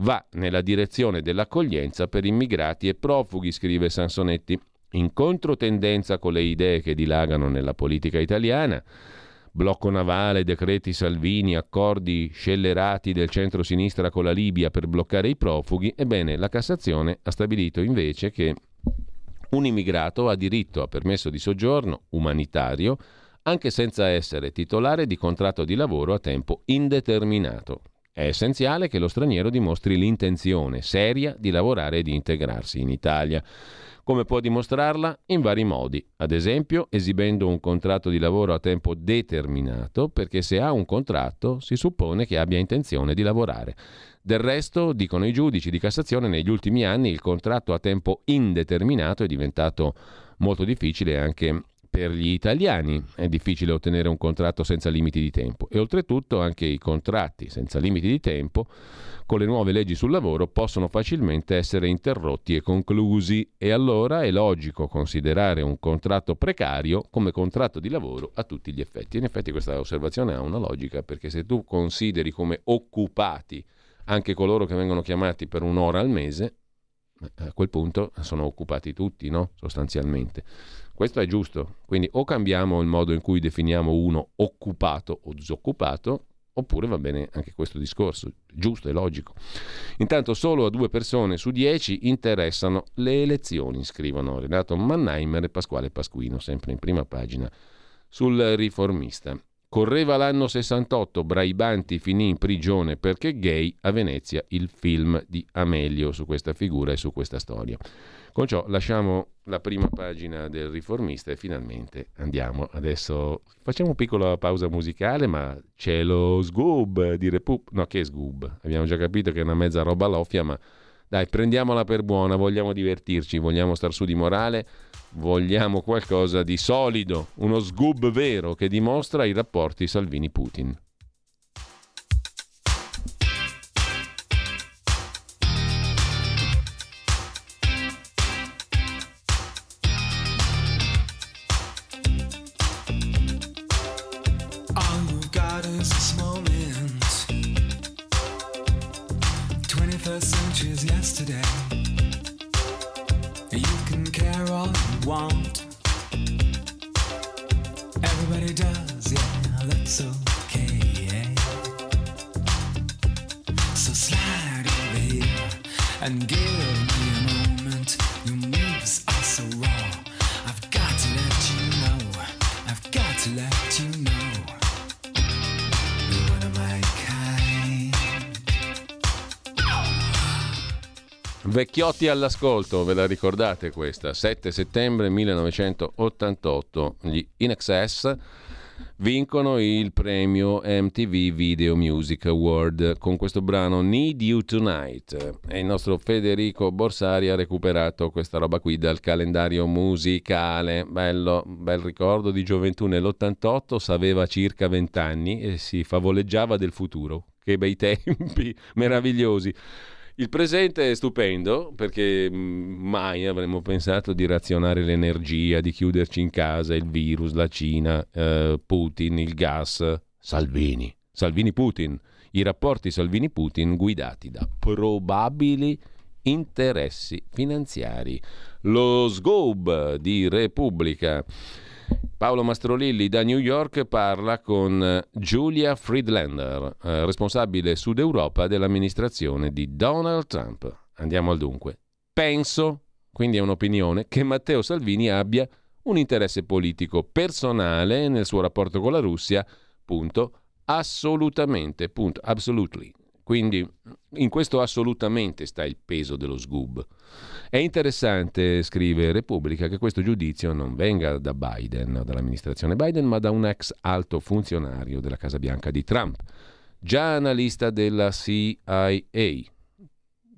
[SPEAKER 1] va nella direzione dell'accoglienza per immigrati e profughi, scrive Sansonetti, in controtendenza con le idee che dilagano nella politica italiana. blocco navale, decreti Salvini, accordi scellerati del centro-sinistra con la Libia per bloccare i profughi, ebbene la Cassazione ha stabilito invece che un immigrato ha diritto a permesso di soggiorno umanitario anche senza essere titolare di contratto di lavoro a tempo indeterminato. È essenziale che lo straniero dimostri l'intenzione seria di lavorare e di integrarsi in Italia. Come può dimostrarla? In vari modi, ad esempio esibendo un contratto di lavoro a tempo determinato, perché se ha un contratto si suppone che abbia intenzione di lavorare. Del resto, dicono i giudici di Cassazione, negli ultimi anni il contratto a tempo indeterminato è diventato molto difficile anche per gli italiani è difficile ottenere un contratto senza limiti di tempo e oltretutto anche i contratti senza limiti di tempo con le nuove leggi sul lavoro possono facilmente essere interrotti e conclusi e allora è logico considerare un contratto precario come contratto di lavoro a tutti gli effetti. In effetti questa osservazione ha una logica perché se tu consideri come occupati anche coloro che vengono chiamati per un'ora al mese, a quel punto sono occupati tutti, no? sostanzialmente. Questo è giusto, quindi o cambiamo il modo in cui definiamo uno occupato o disoccupato, oppure va bene anche questo discorso, giusto e logico. Intanto solo a due persone su dieci interessano le elezioni, scrivono Renato Mannheimer e Pasquale Pasquino, sempre in prima pagina sul riformista. Correva l'anno 68, Braibanti finì in prigione perché gay a Venezia, il film di Amelio su questa figura e su questa storia. Con ciò lasciamo la prima pagina del riformista e finalmente andiamo. Adesso facciamo una piccola pausa musicale, ma c'è lo Sgoob di Repub. No, che Sgoob? Abbiamo già capito che è una mezza roba loffia, ma dai, prendiamola per buona, vogliamo divertirci, vogliamo star su di morale, vogliamo qualcosa di solido, uno Sgoob vero che dimostra i rapporti Salvini-Putin. Vecchiotti all'ascolto, ve la ricordate questa? 7 settembre 1988, gli In Excess vincono il premio MTV Video Music Award con questo brano Need You Tonight. E il nostro Federico Borsari ha recuperato questa roba qui dal calendario musicale. Bello, bel ricordo di gioventù. Nell'88 sapeva circa 20 anni e si favoleggiava del futuro. Che bei tempi meravigliosi il presente è stupendo perché mm, mai avremmo pensato di razionare l'energia, di chiuderci in casa, il virus, la Cina, eh, Putin, il gas, Salvini, Salvini-Putin, i rapporti Salvini-Putin guidati da probabili interessi finanziari. Lo SGOB di Repubblica. Paolo Mastrolilli da New York parla con eh, Julia Friedlander, eh, responsabile Sud Europa dell'amministrazione di Donald Trump. Andiamo al dunque. Penso, quindi è un'opinione, che Matteo Salvini abbia un interesse politico personale nel suo rapporto con la Russia, punto, assolutamente, punto, absolutely. Quindi in questo assolutamente sta il peso dello SGUB. È interessante, scrive Repubblica, che questo giudizio non venga da Biden, dall'amministrazione Biden, ma da un ex alto funzionario della Casa Bianca di Trump, già analista della CIA.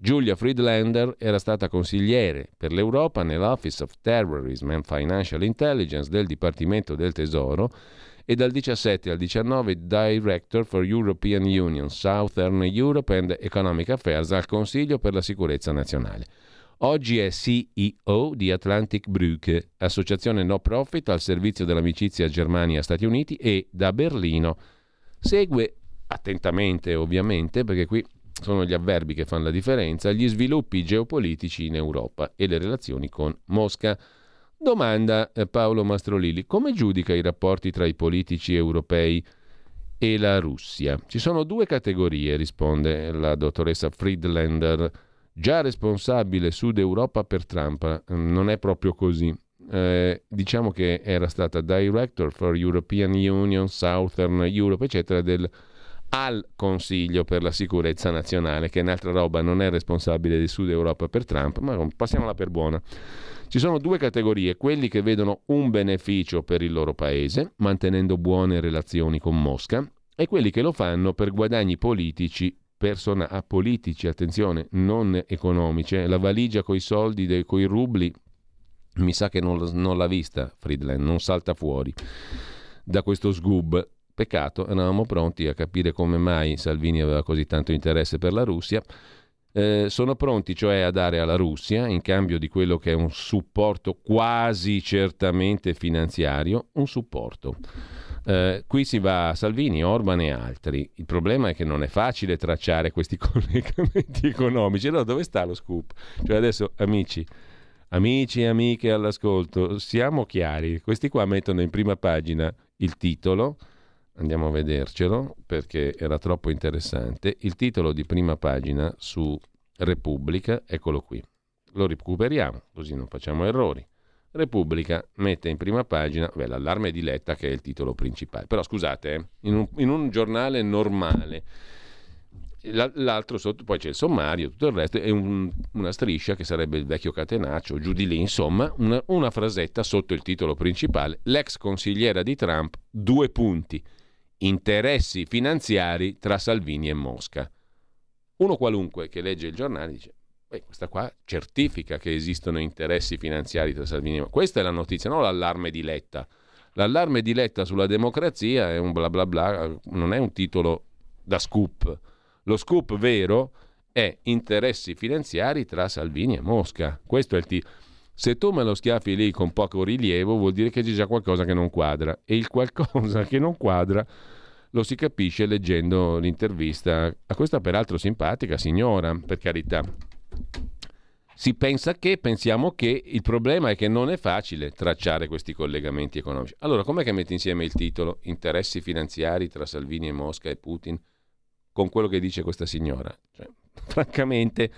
[SPEAKER 1] Julia Friedlander era stata consigliere per l'Europa nell'Office of Terrorism and Financial Intelligence del Dipartimento del Tesoro e dal 17 al 19 Director for European Union, Southern Europe and Economic Affairs al Consiglio per la Sicurezza Nazionale. Oggi è CEO di Atlantic Brücke, associazione no profit al servizio dell'amicizia Germania-Stati Uniti e da Berlino segue attentamente ovviamente perché qui sono gli avverbi che fanno la differenza, gli sviluppi geopolitici in Europa e le relazioni con Mosca. Domanda eh, Paolo Mastrolilli, come giudica i rapporti tra i politici europei e la Russia? Ci sono due categorie, risponde la dottoressa Friedlander, già responsabile Sud Europa per Trump. Non è proprio così. Eh, diciamo che era stata Director for European Union, Southern Europe, eccetera, del, al Consiglio per la sicurezza nazionale, che è un'altra roba, non è responsabile del Sud Europa per Trump, ma passiamola per buona. Ci sono due categorie, quelli che vedono un beneficio per il loro paese, mantenendo buone relazioni con Mosca, e quelli che lo fanno per guadagni politici persona a politici, attenzione, non economici. La valigia coi soldi, coi rubli, mi sa che non, non, l'ha vista Friedland, non salta fuori da questo sgub. Peccato, eravamo pronti a capire come mai Salvini aveva così tanto interesse per la Russia eh, sono pronti cioè a dare alla Russia, in cambio di quello che è un supporto quasi certamente finanziario, un supporto. Eh, qui si va a Salvini, Orban e altri. Il problema è che non è facile tracciare questi collegamenti economici. Allora dove sta lo scoop? Cioè adesso, amici, amici e amiche all'ascolto, siamo chiari. Questi qua mettono in prima pagina il titolo, andiamo a vedercelo perché era troppo interessante. Il titolo di prima pagina su Repubblica, eccolo qui. Lo recuperiamo, così non facciamo errori. Repubblica mette in prima pagina beh, l'allarme di Letta che è il titolo principale. Però scusate, eh, in, un, in, un, giornale normale, l'altro sotto, poi c'è il sommario, tutto il resto è un, una striscia che sarebbe il vecchio catenaccio, giù di lì, insomma, una, una frasetta sotto il titolo principale. L'ex consigliera di Trump, due punti interessi finanziari tra Salvini e Mosca. Uno qualunque che legge il giornale dice, beh, questa qua certifica che esistono interessi finanziari tra Salvini e. Questa è la notizia, non l'allarme di Letta. L'allarme di Letta sulla democrazia è un bla bla bla, non è un titolo da scoop. Lo scoop vero è interessi finanziari tra Salvini e Mosca. Questo è il titolo. Se tu me lo schiaffi lì con poco rilievo, vuol dire che c'è già qualcosa che non quadra. E il qualcosa che non quadra lo si capisce leggendo l'intervista a questa peraltro simpatica signora, per carità. Si pensa che, pensiamo che, il problema è che non è facile tracciare questi collegamenti economici. Allora, com'è che metti insieme il titolo Interessi finanziari tra Salvini e Mosca e Putin con quello che dice questa signora? Cioè, francamente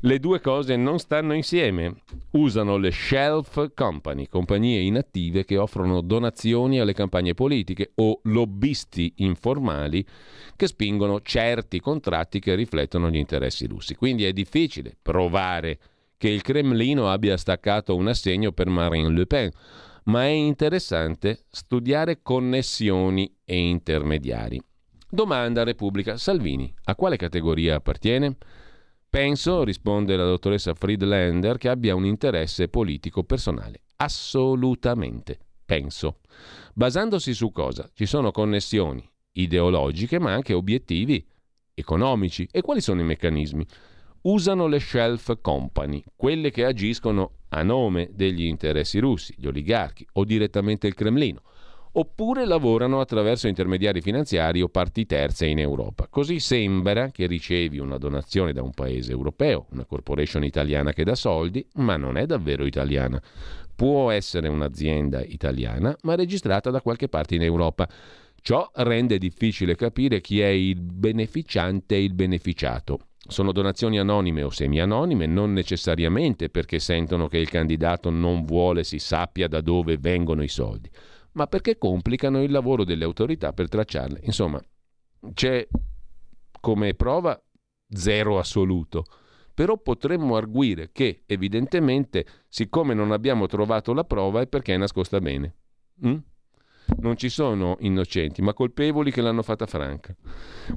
[SPEAKER 1] le due cose non stanno insieme. Usano le shelf company, compagnie inattive che offrono donazioni alle campagne politiche o lobbisti informali che spingono certi contratti che riflettono gli interessi russi. Quindi è difficile provare che il Cremlino abbia staccato un assegno per Marine Le Pen, ma è interessante studiare connessioni e intermediari. Domanda Repubblica. Salvini, a quale categoria appartiene? Penso, risponde la dottoressa Friedlander, che abbia un interesse politico personale. Assolutamente. Penso. Basandosi su cosa? Ci sono connessioni ideologiche, ma anche obiettivi economici. E quali sono i meccanismi? Usano le shelf company, quelle che agiscono a nome degli interessi russi, gli oligarchi o direttamente il Cremlino oppure lavorano attraverso intermediari finanziari o parti terze in Europa. Così sembra che ricevi una donazione da un paese europeo, una corporation italiana che dà soldi, ma non è davvero italiana. Può essere un'azienda italiana, ma registrata da qualche parte in Europa. Ciò rende difficile capire chi è il beneficiante e il beneficiato. Sono donazioni anonime o semi-anonime, non necessariamente perché sentono che il candidato non vuole si sappia da dove vengono i soldi ma perché complicano il lavoro delle autorità per tracciarle. Insomma, c'è come prova zero assoluto. Però potremmo arguire che evidentemente, siccome non abbiamo trovato la prova, è perché è nascosta bene. Mm? Non ci sono innocenti, ma colpevoli che l'hanno fatta franca.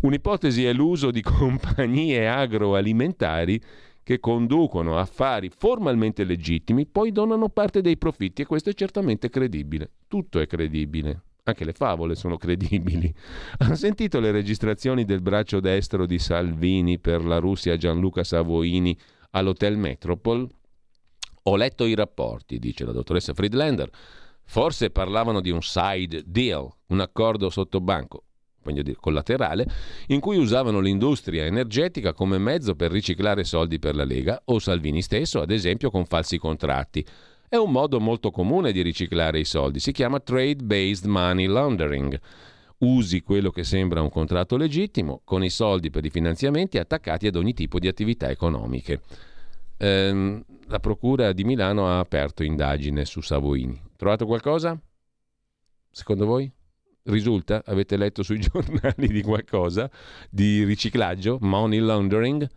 [SPEAKER 1] Un'ipotesi è l'uso di compagnie agroalimentari che conducono affari formalmente legittimi, poi donano parte dei profitti e questo è certamente credibile. Tutto è credibile. Anche le favole sono credibili. Ha sentito le registrazioni del braccio destro di Salvini per la Russia Gianluca Savoini all'Hotel Metropol? Ho letto i rapporti, dice la dottoressa Friedlander. Forse parlavano di un side deal, un accordo sotto banco voglio dire, collaterale, in cui usavano l'industria energetica come mezzo per riciclare soldi per la Lega o Salvini stesso, ad esempio con falsi contratti. È un modo molto comune di riciclare i soldi, si chiama trade-based money laundering. Usi quello che sembra un contratto legittimo con i soldi per i finanziamenti attaccati ad ogni tipo di attività economiche. Ehm, la Procura di Milano ha aperto indagine su Savoini. Trovato qualcosa? Secondo voi? Risulta? Avete letto sui giornali di qualcosa di riciclaggio, money laundering?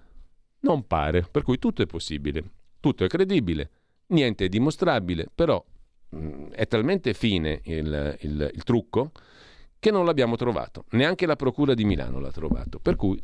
[SPEAKER 1] Non pare, per cui tutto è possibile, tutto è credibile, niente è dimostrabile, però mm, è talmente fine il, il, il trucco che non l'abbiamo trovato, neanche la Procura di Milano l'ha trovato, per cui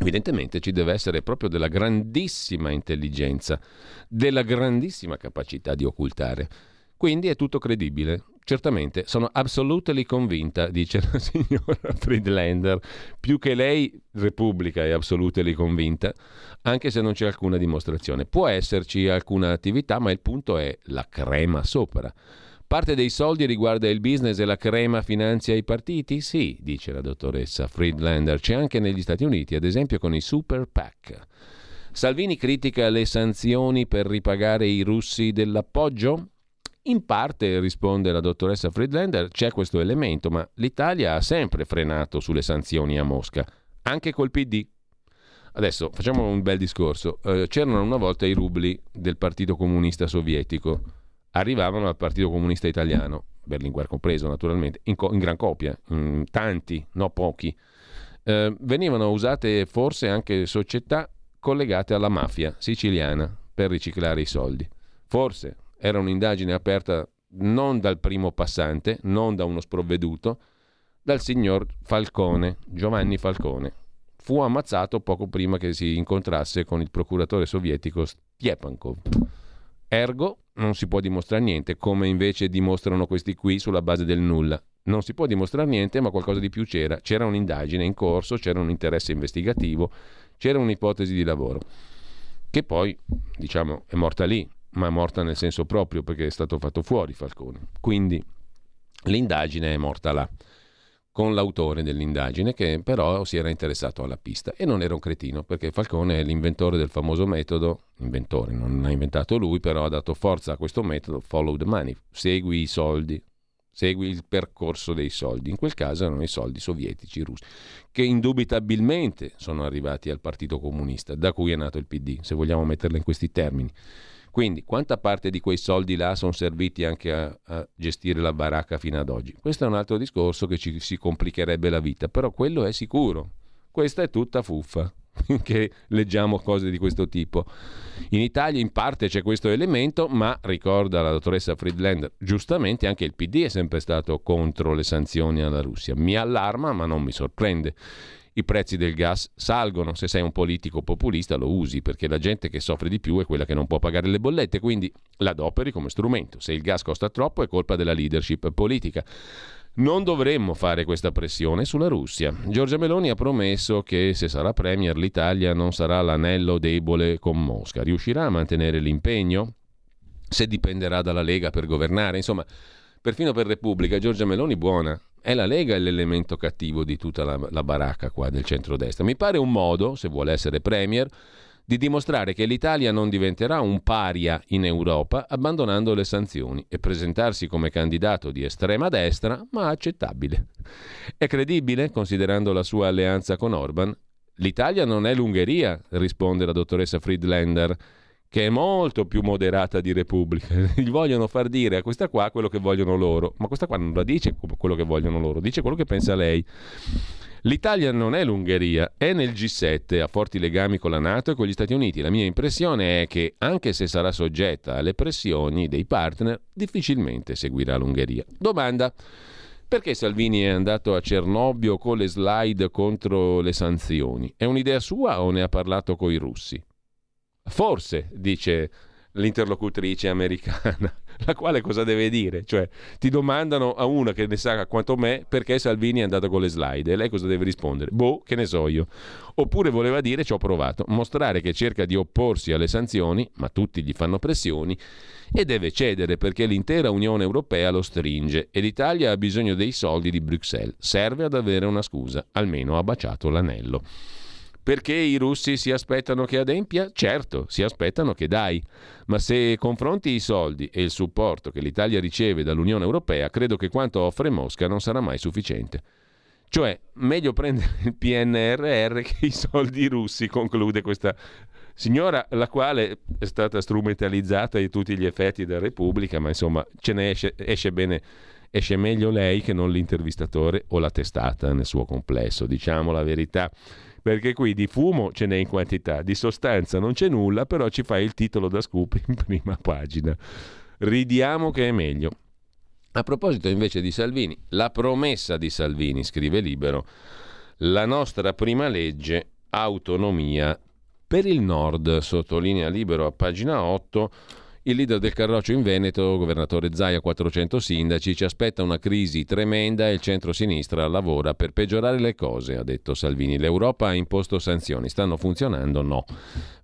[SPEAKER 1] evidentemente ci deve essere proprio della grandissima intelligenza, della grandissima capacità di occultare. Quindi è tutto credibile. Certamente, sono assolutely convinta, dice la signora Friedlander. Più che lei, Repubblica è assolutely convinta, anche se non c'è alcuna dimostrazione. Può esserci alcuna attività, ma il punto è la crema sopra. Parte dei soldi riguarda il business e la crema finanzia i partiti? Sì, dice la dottoressa Friedlander. C'è anche negli Stati Uniti, ad esempio con i Super PAC. Salvini critica le sanzioni per ripagare i russi dell'appoggio? In parte, risponde la dottoressa Friedlander, c'è questo elemento, ma l'Italia ha sempre frenato sulle sanzioni a Mosca, anche col PD. Adesso facciamo un bel discorso. Eh, c'erano una volta i rubli del Partito Comunista Sovietico, arrivavano al Partito Comunista Italiano, Berlinguer compreso naturalmente, in, co- in gran copia, in tanti, no pochi. Eh, venivano usate forse anche società collegate alla mafia siciliana per riciclare i soldi. Forse, era un'indagine aperta non dal primo passante, non da uno sprovveduto, dal signor Falcone, Giovanni Falcone. Fu ammazzato poco prima che si incontrasse con il procuratore sovietico Stiepankov. Ergo, non si può dimostrare niente, come invece dimostrano questi qui sulla base del nulla. Non si può dimostrare niente, ma qualcosa di più c'era. C'era un'indagine in corso, c'era un interesse investigativo, c'era un'ipotesi di lavoro, che poi, diciamo, è morta lì ma morta nel senso proprio perché è stato fatto fuori Falcone. Quindi l'indagine è morta là, con l'autore dell'indagine che però si era interessato alla pista e non era un cretino perché Falcone è l'inventore del famoso metodo, inventore, non l'ha inventato lui, però ha dato forza a questo metodo, follow the money, segui i soldi, segui il percorso dei soldi. In quel caso erano i soldi sovietici russi, che indubitabilmente sono arrivati al Partito Comunista, da cui è nato il PD, se vogliamo metterla in questi termini. Quindi quanta parte di quei soldi là sono serviti anche a, a, gestire la baracca fino ad oggi? Questo è un altro discorso che ci si complicherebbe la vita, però quello è sicuro. Questa è tutta fuffa che leggiamo cose di questo tipo. In Italia in parte c'è questo elemento, ma ricorda la dottoressa Friedlander, giustamente anche il PD è sempre stato contro le sanzioni alla Russia. Mi allarma, ma non mi sorprende i prezzi del gas salgono. Se sei un politico populista lo usi perché la gente che soffre di più è quella che non può pagare le bollette, quindi l'adoperi come strumento. Se il gas costa troppo è colpa della leadership politica. Non dovremmo fare questa pressione sulla Russia. Giorgia Meloni ha promesso che se sarà Premier l'Italia non sarà l'anello debole con Mosca. Riuscirà a mantenere l'impegno? Se dipenderà dalla Lega per governare? Insomma, perfino per Repubblica, Giorgia Meloni buona, è la Lega l'elemento cattivo di tutta la, la baracca qua del centrodestra. Mi pare un modo, se vuole essere Premier, di dimostrare che l'Italia non diventerà un paria in Europa abbandonando le sanzioni e presentarsi come candidato di estrema destra, ma accettabile. È credibile, considerando la sua alleanza con Orban? L'Italia non è l'Ungheria, risponde la dottoressa Friedlander che è molto più moderata di Repubblica. Gli vogliono far dire a questa qua quello che vogliono loro, ma questa qua non la dice quello che vogliono loro, dice quello che pensa lei. L'Italia non è l'Ungheria, è nel G7, ha forti legami con la Nato e con gli Stati Uniti. La mia impressione è che, anche se sarà soggetta alle pressioni dei partner, difficilmente seguirà l'Ungheria. Domanda. Perché Salvini è andato a Cernobbio con le slide contro le sanzioni? È un'idea sua o ne ha parlato coi russi? Forse, dice l'interlocutrice americana, la quale cosa deve dire? Cioè, ti domandano a una che ne sa quanto me perché Salvini è andato con le slide e lei cosa deve rispondere? Boh, che ne so io. Oppure voleva dire ci ho provato, mostrare che cerca di opporsi alle sanzioni, ma tutti gli fanno pressioni e deve cedere perché l'intera Unione Europea lo stringe e l'Italia ha bisogno dei soldi di Bruxelles. Serve ad avere una scusa, almeno ha baciato l'anello. Perché i russi si aspettano che adempia? Certo, si aspettano che dai. Ma se confronti i soldi e il supporto che l'Italia riceve dall'Unione Europea, credo che quanto offre Mosca non sarà mai sufficiente. Cioè, meglio prendere il PNRR che i soldi russi, conclude questa signora, la quale è stata strumentalizzata di tutti gli effetti da Repubblica, ma insomma ce ne esce, esce bene esce meglio lei che non l'intervistatore o la testata nel suo complesso, diciamo la verità. Perché qui di fumo ce n'è in quantità, di sostanza non c'è nulla, però ci fa il titolo da scoop in prima pagina. Ridiamo che è meglio. A proposito invece di Salvini, la promessa di Salvini, scrive Libero, la nostra prima legge, autonomia per il Nord, sottolinea Libero a pagina 8 il leader del Carroccio in Veneto, governatore Zaia, 400 sindaci, ci aspetta una crisi tremenda e il centro-sinistra lavora per peggiorare le cose, ha detto Salvini. L'Europa ha imposto sanzioni, stanno funzionando? No.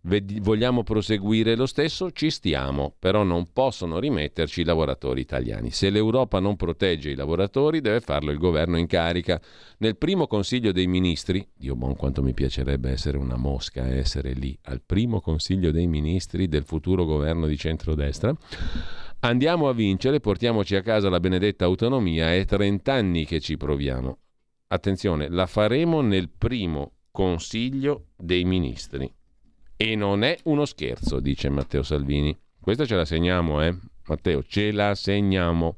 [SPEAKER 1] Vogliamo proseguire lo stesso? Ci stiamo, però non possono rimetterci i lavoratori italiani. Se l'Europa non protegge i lavoratori, deve farlo il governo in carica. Nel primo Consiglio dei Ministri, Dio buon quanto mi piacerebbe essere una mosca, essere lì, al primo Consiglio dei Ministri del futuro governo di centrodestra, andiamo a vincere, portiamoci a casa la benedetta autonomia, è 30 anni che ci proviamo. Attenzione, la faremo nel primo Consiglio dei Ministri. E non è uno scherzo, dice Matteo Salvini. Questa ce la segniamo, eh? Matteo, ce la segniamo.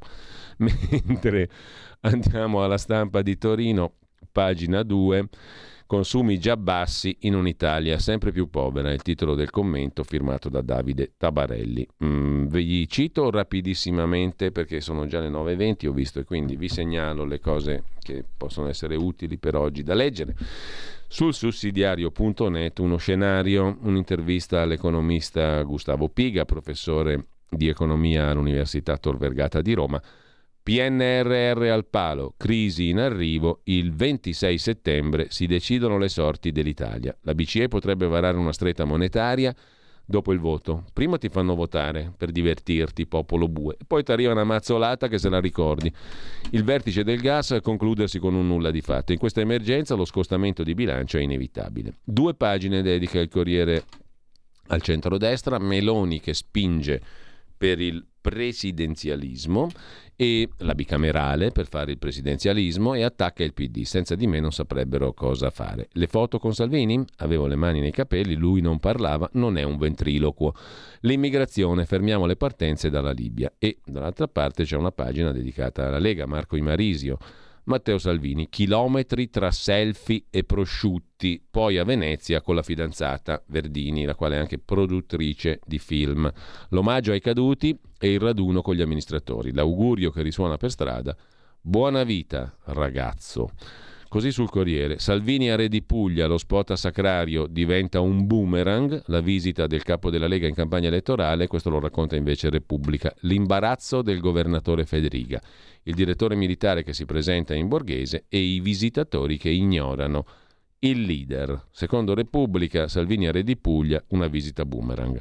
[SPEAKER 1] Mentre andiamo alla stampa di Torino, pagina 2 consumi già bassi in un'Italia sempre più povera, è il titolo del commento firmato da Davide Tabarelli. Mm, vi cito rapidissimamente perché sono già le 9.20, ho visto e quindi vi segnalo le cose che possono essere utili per oggi da leggere. Sul sussidiario.net uno scenario, un'intervista all'economista Gustavo Piga, professore di economia all'Università Tor Vergata di Roma, PNRR al palo, crisi in arrivo, il 26 settembre si decidono le sorti dell'Italia. La BCE potrebbe varare una stretta monetaria dopo il voto. Prima ti fanno votare per divertirti, popolo bue, poi ti arriva una mazzolata che se la ricordi. Il vertice del gas a concludersi con un nulla di fatto. In questa emergenza lo scostamento di bilancio è inevitabile. Due pagine dedica il Corriere al centrodestra, Meloni che spinge per il presidenzialismo e la bicamerale per fare il presidenzialismo e attacca il PD. Senza di me non saprebbero cosa fare. Le foto con Salvini? Avevo le mani nei capelli, lui non parlava, non è un ventriloquo. L'immigrazione, fermiamo le partenze dalla Libia. E dall'altra parte c'è una pagina dedicata alla Lega, Marco Imarisio Matteo Salvini, chilometri tra selfie e prosciutti, poi a Venezia con la fidanzata Verdini, la quale è anche produttrice di film. L'omaggio ai caduti e il raduno con gli amministratori. L'augurio che risuona per strada. Buona vita, ragazzo. Così sul Corriere, Salvini a Re di Puglia, lo spot a Sacrario diventa un boomerang, la visita del capo della Lega in campagna elettorale, questo lo racconta invece Repubblica, l'imbarazzo del governatore Federica, il direttore militare che si presenta in borghese e i visitatori che ignorano il leader. Secondo Repubblica, Salvini a Re di Puglia, una visita boomerang.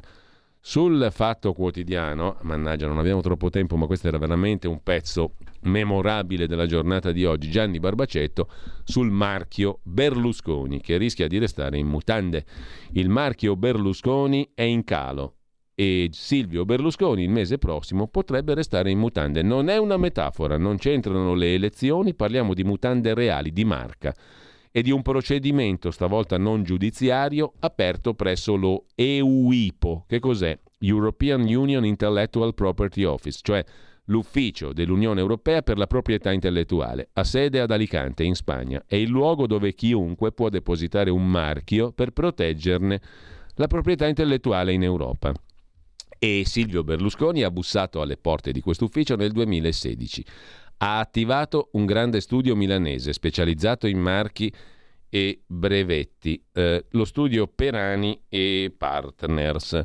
[SPEAKER 1] Sul fatto quotidiano, mannaggia, non abbiamo troppo tempo, ma questo era veramente un pezzo memorabile della giornata di oggi, Gianni Barbacetto, sul marchio Berlusconi, che rischia di restare in mutande. Il marchio Berlusconi è in calo e Silvio Berlusconi il mese prossimo potrebbe restare in mutande. Non è una metafora, non c'entrano le elezioni, parliamo di mutande reali, di marca e di un procedimento, stavolta non giudiziario, aperto presso lo EUIPO. Che cos'è? European Union Intellectual Property Office, cioè l'ufficio dell'Unione Europea per la proprietà intellettuale, ha sede ad Alicante, in Spagna. È il luogo dove chiunque può depositare un marchio per proteggerne la proprietà intellettuale in Europa. E Silvio Berlusconi ha bussato alle porte di questo ufficio nel 2016 ha attivato un grande studio milanese specializzato in marchi e brevetti, eh, lo studio Perani e Partners,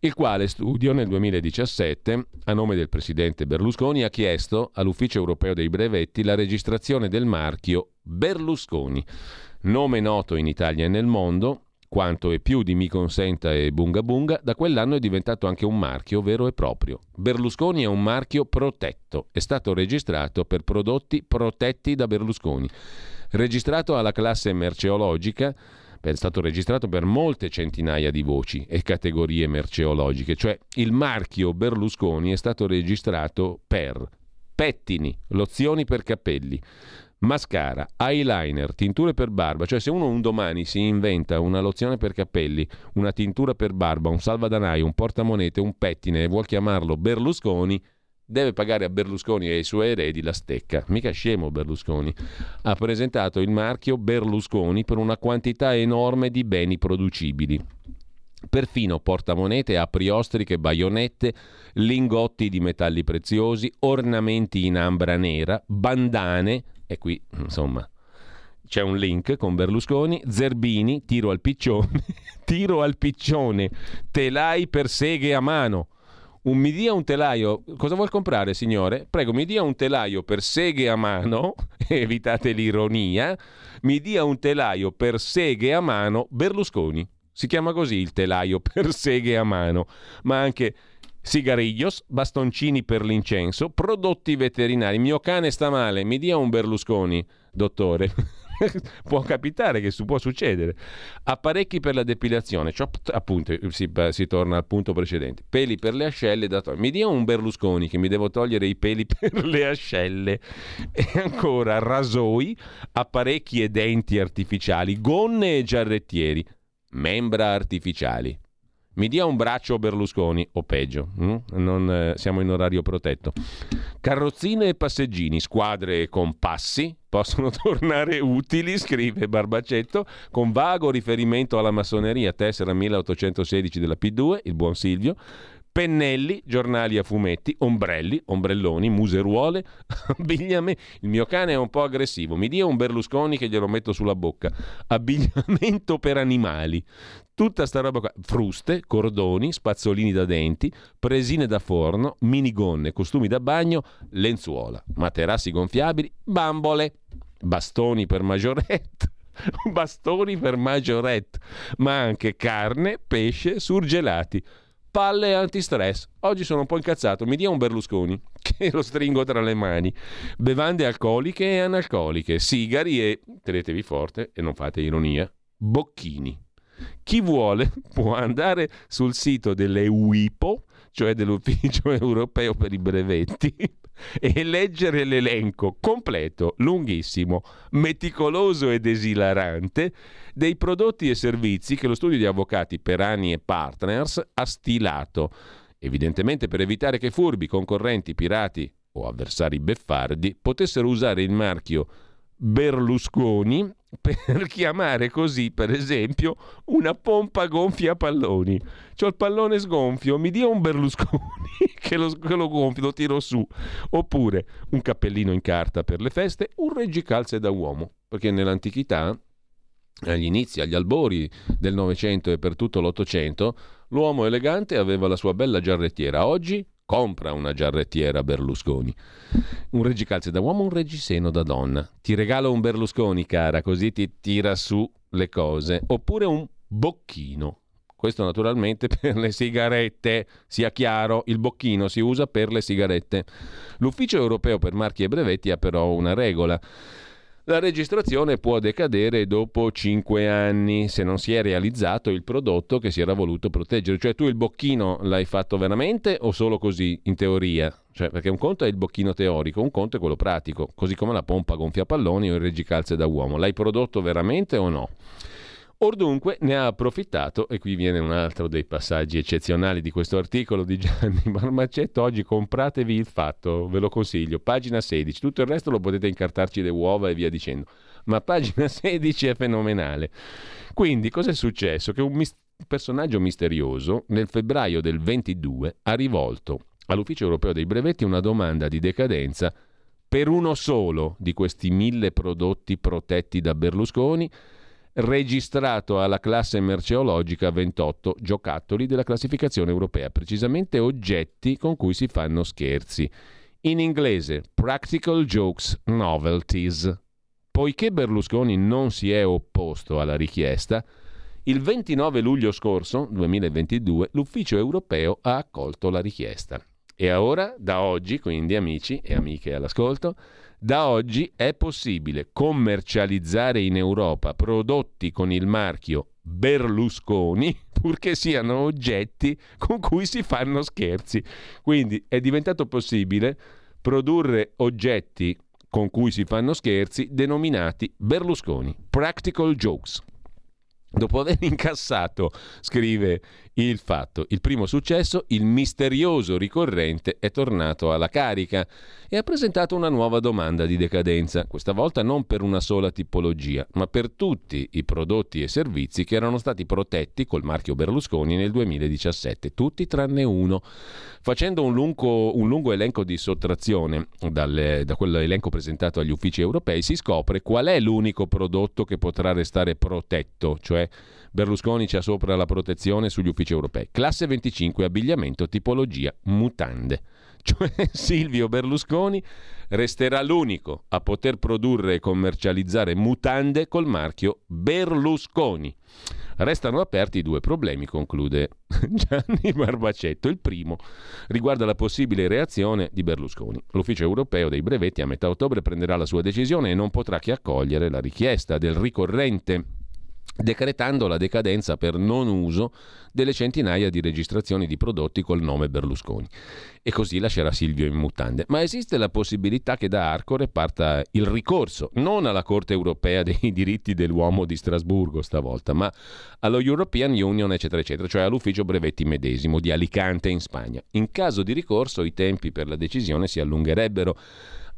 [SPEAKER 1] il quale studio nel 2017, a nome del presidente Berlusconi, ha chiesto all'Ufficio europeo dei brevetti la registrazione del marchio Berlusconi, nome noto in Italia e nel mondo, quanto e più di Mi Consenta e Bunga Bunga, da quell'anno è diventato anche un marchio vero e proprio. Berlusconi è un marchio protetto, è stato registrato per prodotti protetti da Berlusconi. Registrato alla classe merceologica è stato registrato per molte centinaia di voci e categorie merceologiche, cioè il marchio Berlusconi è stato registrato per pettini, lozioni per capelli, mascara, eyeliner, tinture per barba, cioè se uno un domani si inventa una lozione per capelli, una tintura per barba, un salvadanaio, un portamonete, un pettine e vuol chiamarlo Berlusconi, deve pagare a Berlusconi e ai suoi eredi la stecca. Mica scemo Berlusconi. Ha presentato il marchio Berlusconi per una quantità enorme di beni producibili. Perfino portamonete, apriostriche, baionette, lingotti di metalli preziosi, ornamenti in ambra nera, bandane, e qui insomma c'è un link con Berlusconi, Zerbini, tiro al piccione, tiro al piccione, telai per seghe a mano. Un mi dia un telaio, cosa vuol comprare signore? Prego, mi dia un telaio per seghe a mano, evitate l'ironia, mi dia un telaio per seghe a mano. Berlusconi. Si chiama così il telaio per seghe a mano, ma anche sigariglios, bastoncini per l'incenso, prodotti veterinari. Mio cane sta male, mi dia un Berlusconi, dottore. può capitare che può succedere. Apparecchi per la depilazione, cioè, appunto, si, si, torna al punto precedente. Peli per le ascelle da togliere. Mi dia un Berlusconi che mi devo togliere i peli per le ascelle. E ancora rasoi, apparecchi e denti artificiali, gonne e giarrettieri membra artificiali. Mi dia un braccio Berlusconi, o peggio, hm? non, eh, siamo in orario protetto. Carrozzine e passeggini, squadre e compassi possono tornare utili, scrive Barbacetto, con vago riferimento alla massoneria, tessera 1816 della P2, il buon Silvio, pennelli, giornali a fumetti, ombrelli, ombrelloni, museruole, abbigliamento. Il mio cane è un po' aggressivo, mi dia un Berlusconi che glielo metto sulla bocca. Abbigliamento per animali. Tutta sta roba qua, fruste, cordoni, spazzolini da denti, presine da forno, minigonne, costumi da bagno, lenzuola, materassi gonfiabili, bambole, bastoni per maggiorette bastoni per maggiorette, ma anche carne, pesce, surgelati palle antistress. Oggi sono un po' incazzato, mi dia un Berlusconi, che lo stringo tra le mani. Bevande alcoliche e analcoliche, sigari e, tenetevi forte e non fate ironia, bocchini. Chi vuole può andare sul sito delle UIPO, cioè dell'Ufficio Europeo per i Brevetti, e leggere l'elenco completo, lunghissimo, meticoloso ed esilarante dei prodotti e servizi che lo studio di avvocati Perani e Partners ha stilato, evidentemente per evitare che furbi, concorrenti, pirati o avversari beffardi potessero usare il marchio Berlusconi per chiamare così, per esempio, una pompa gonfia palloni. C'ho il pallone sgonfio, mi dia un Berlusconi che lo, che lo gonfio, lo tiro su. Oppure un cappellino in carta per le feste, un reggicalze da uomo. Perché nell'antichità, agli inizi, agli albori del Novecento e per tutto l'Ottocento, l'uomo elegante aveva la sua bella giarrettiera. Oggi compra una giarrettiera Berlusconi. Un reggicalze da uomo, un reggiseno da donna. Ti regalo un Berlusconi, cara, così ti tira su le cose. Oppure un bocchino. Questo naturalmente per le sigarette, sia chiaro, il bocchino si usa per le sigarette. L'Ufficio europeo per marchi e brevetti ha però una regola la registrazione può decadere dopo 5 anni se non si è realizzato il prodotto che si era voluto proteggere. Cioè tu il bocchino l'hai fatto veramente o solo così in teoria? Cioè, perché un conto è il bocchino teorico, un conto è quello pratico, così come la pompa gonfia palloni o il reggicalze da uomo. L'hai prodotto veramente o no? Or dunque ne ha approfittato, e qui viene un altro dei passaggi eccezionali di questo articolo di Gianni Marmacetto, oggi compratevi il fatto, ve lo consiglio, pagina 16, tutto il resto lo potete incartarci le uova e via dicendo, ma pagina 16 è fenomenale. Quindi cosa è successo? Che un mis- personaggio misterioso nel febbraio del 22 ha rivolto all'Ufficio Europeo dei Brevetti una domanda di decadenza per uno solo di questi mille prodotti protetti da Berlusconi, registrato alla classe merceologica 28 giocattoli della classificazione europea, precisamente oggetti con cui si fanno scherzi. In inglese Practical Jokes Novelties. Poiché Berlusconi non si è opposto alla richiesta, il 29 luglio scorso, 2022, l'ufficio europeo ha accolto la richiesta E ora, da oggi, quindi amici e amiche all'ascolto, da oggi è possibile commercializzare in Europa prodotti con il marchio Berlusconi, purché siano oggetti con cui si fanno scherzi. Quindi è diventato possibile produrre oggetti con cui si fanno scherzi denominati Berlusconi, practical jokes. Dopo aver incassato, scrive il fatto, il primo successo, il misterioso ricorrente è tornato alla carica e ha presentato una nuova domanda di decadenza, questa volta non per una sola tipologia, ma per tutti i prodotti e servizi che erano stati protetti col marchio Berlusconi nel 2017, tutti tranne uno. Facendo un lungo, un lungo elenco di sottrazione dalle, da quell'elenco presentato agli uffici europei, si scopre qual è l'unico prodotto che potrà restare protetto, cioè Berlusconi c'ha sopra la protezione sugli uffici europei. Classe 25, abbigliamento, tipologia, mutande. Cioè Silvio Berlusconi resterà l'unico a poter produrre e commercializzare mutande col marchio Berlusconi. Restano aperti due problemi, conclude Gianni Barbacetto. Il primo riguarda la possibile reazione di Berlusconi. L'ufficio europeo dei brevetti a metà ottobre prenderà la sua decisione e non potrà che accogliere la richiesta del ricorrente decretando la decadenza per non uso delle centinaia di registrazioni di prodotti col nome Berlusconi. E così lascerà Silvio in mutande. Ma esiste la possibilità che da Arcore parta il ricorso, non alla Corte europea dei diritti dell'uomo di Strasburgo stavolta, ma allo European Union, eccetera, eccetera, cioè all'ufficio brevetti medesimo di Alicante in Spagna. In caso di ricorso i tempi per la decisione si allungherebbero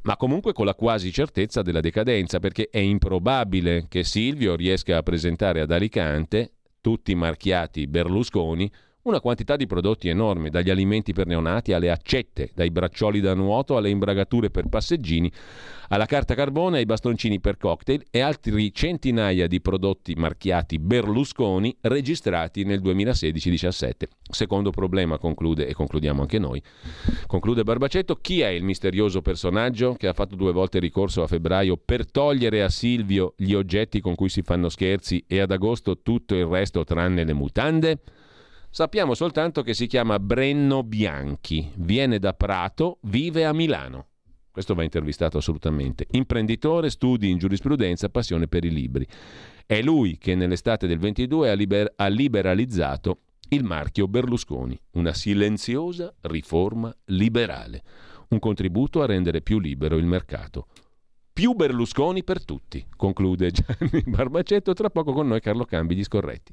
[SPEAKER 1] ma comunque con la quasi certezza della decadenza, perché è improbabile che Silvio riesca a presentare ad Alicante, tutti marchiati Berlusconi, una quantità di prodotti enorme, dagli alimenti per neonati alle accette, dai braccioli da nuoto alle imbragature per passeggini, alla carta carbone ai bastoncini per cocktail e altri centinaia di prodotti marchiati Berlusconi registrati nel 2016-17. Secondo problema, conclude e concludiamo anche noi. Conclude Barbacetto, chi è il misterioso personaggio che ha fatto due volte ricorso a febbraio per togliere a Silvio gli oggetti con cui si fanno scherzi e ad agosto tutto il resto tranne le mutande? Sappiamo soltanto che si chiama Brenno Bianchi, viene da Prato, vive a Milano. Questo va intervistato assolutamente. Imprenditore, studi in giurisprudenza, passione per i libri. È lui che nell'estate del 22 ha, liber- ha liberalizzato il marchio Berlusconi, una silenziosa riforma liberale, un contributo a rendere più libero il mercato. Più Berlusconi per tutti, conclude Gianni Barbacetto, tra poco con noi Carlo Cambi di Scorretti.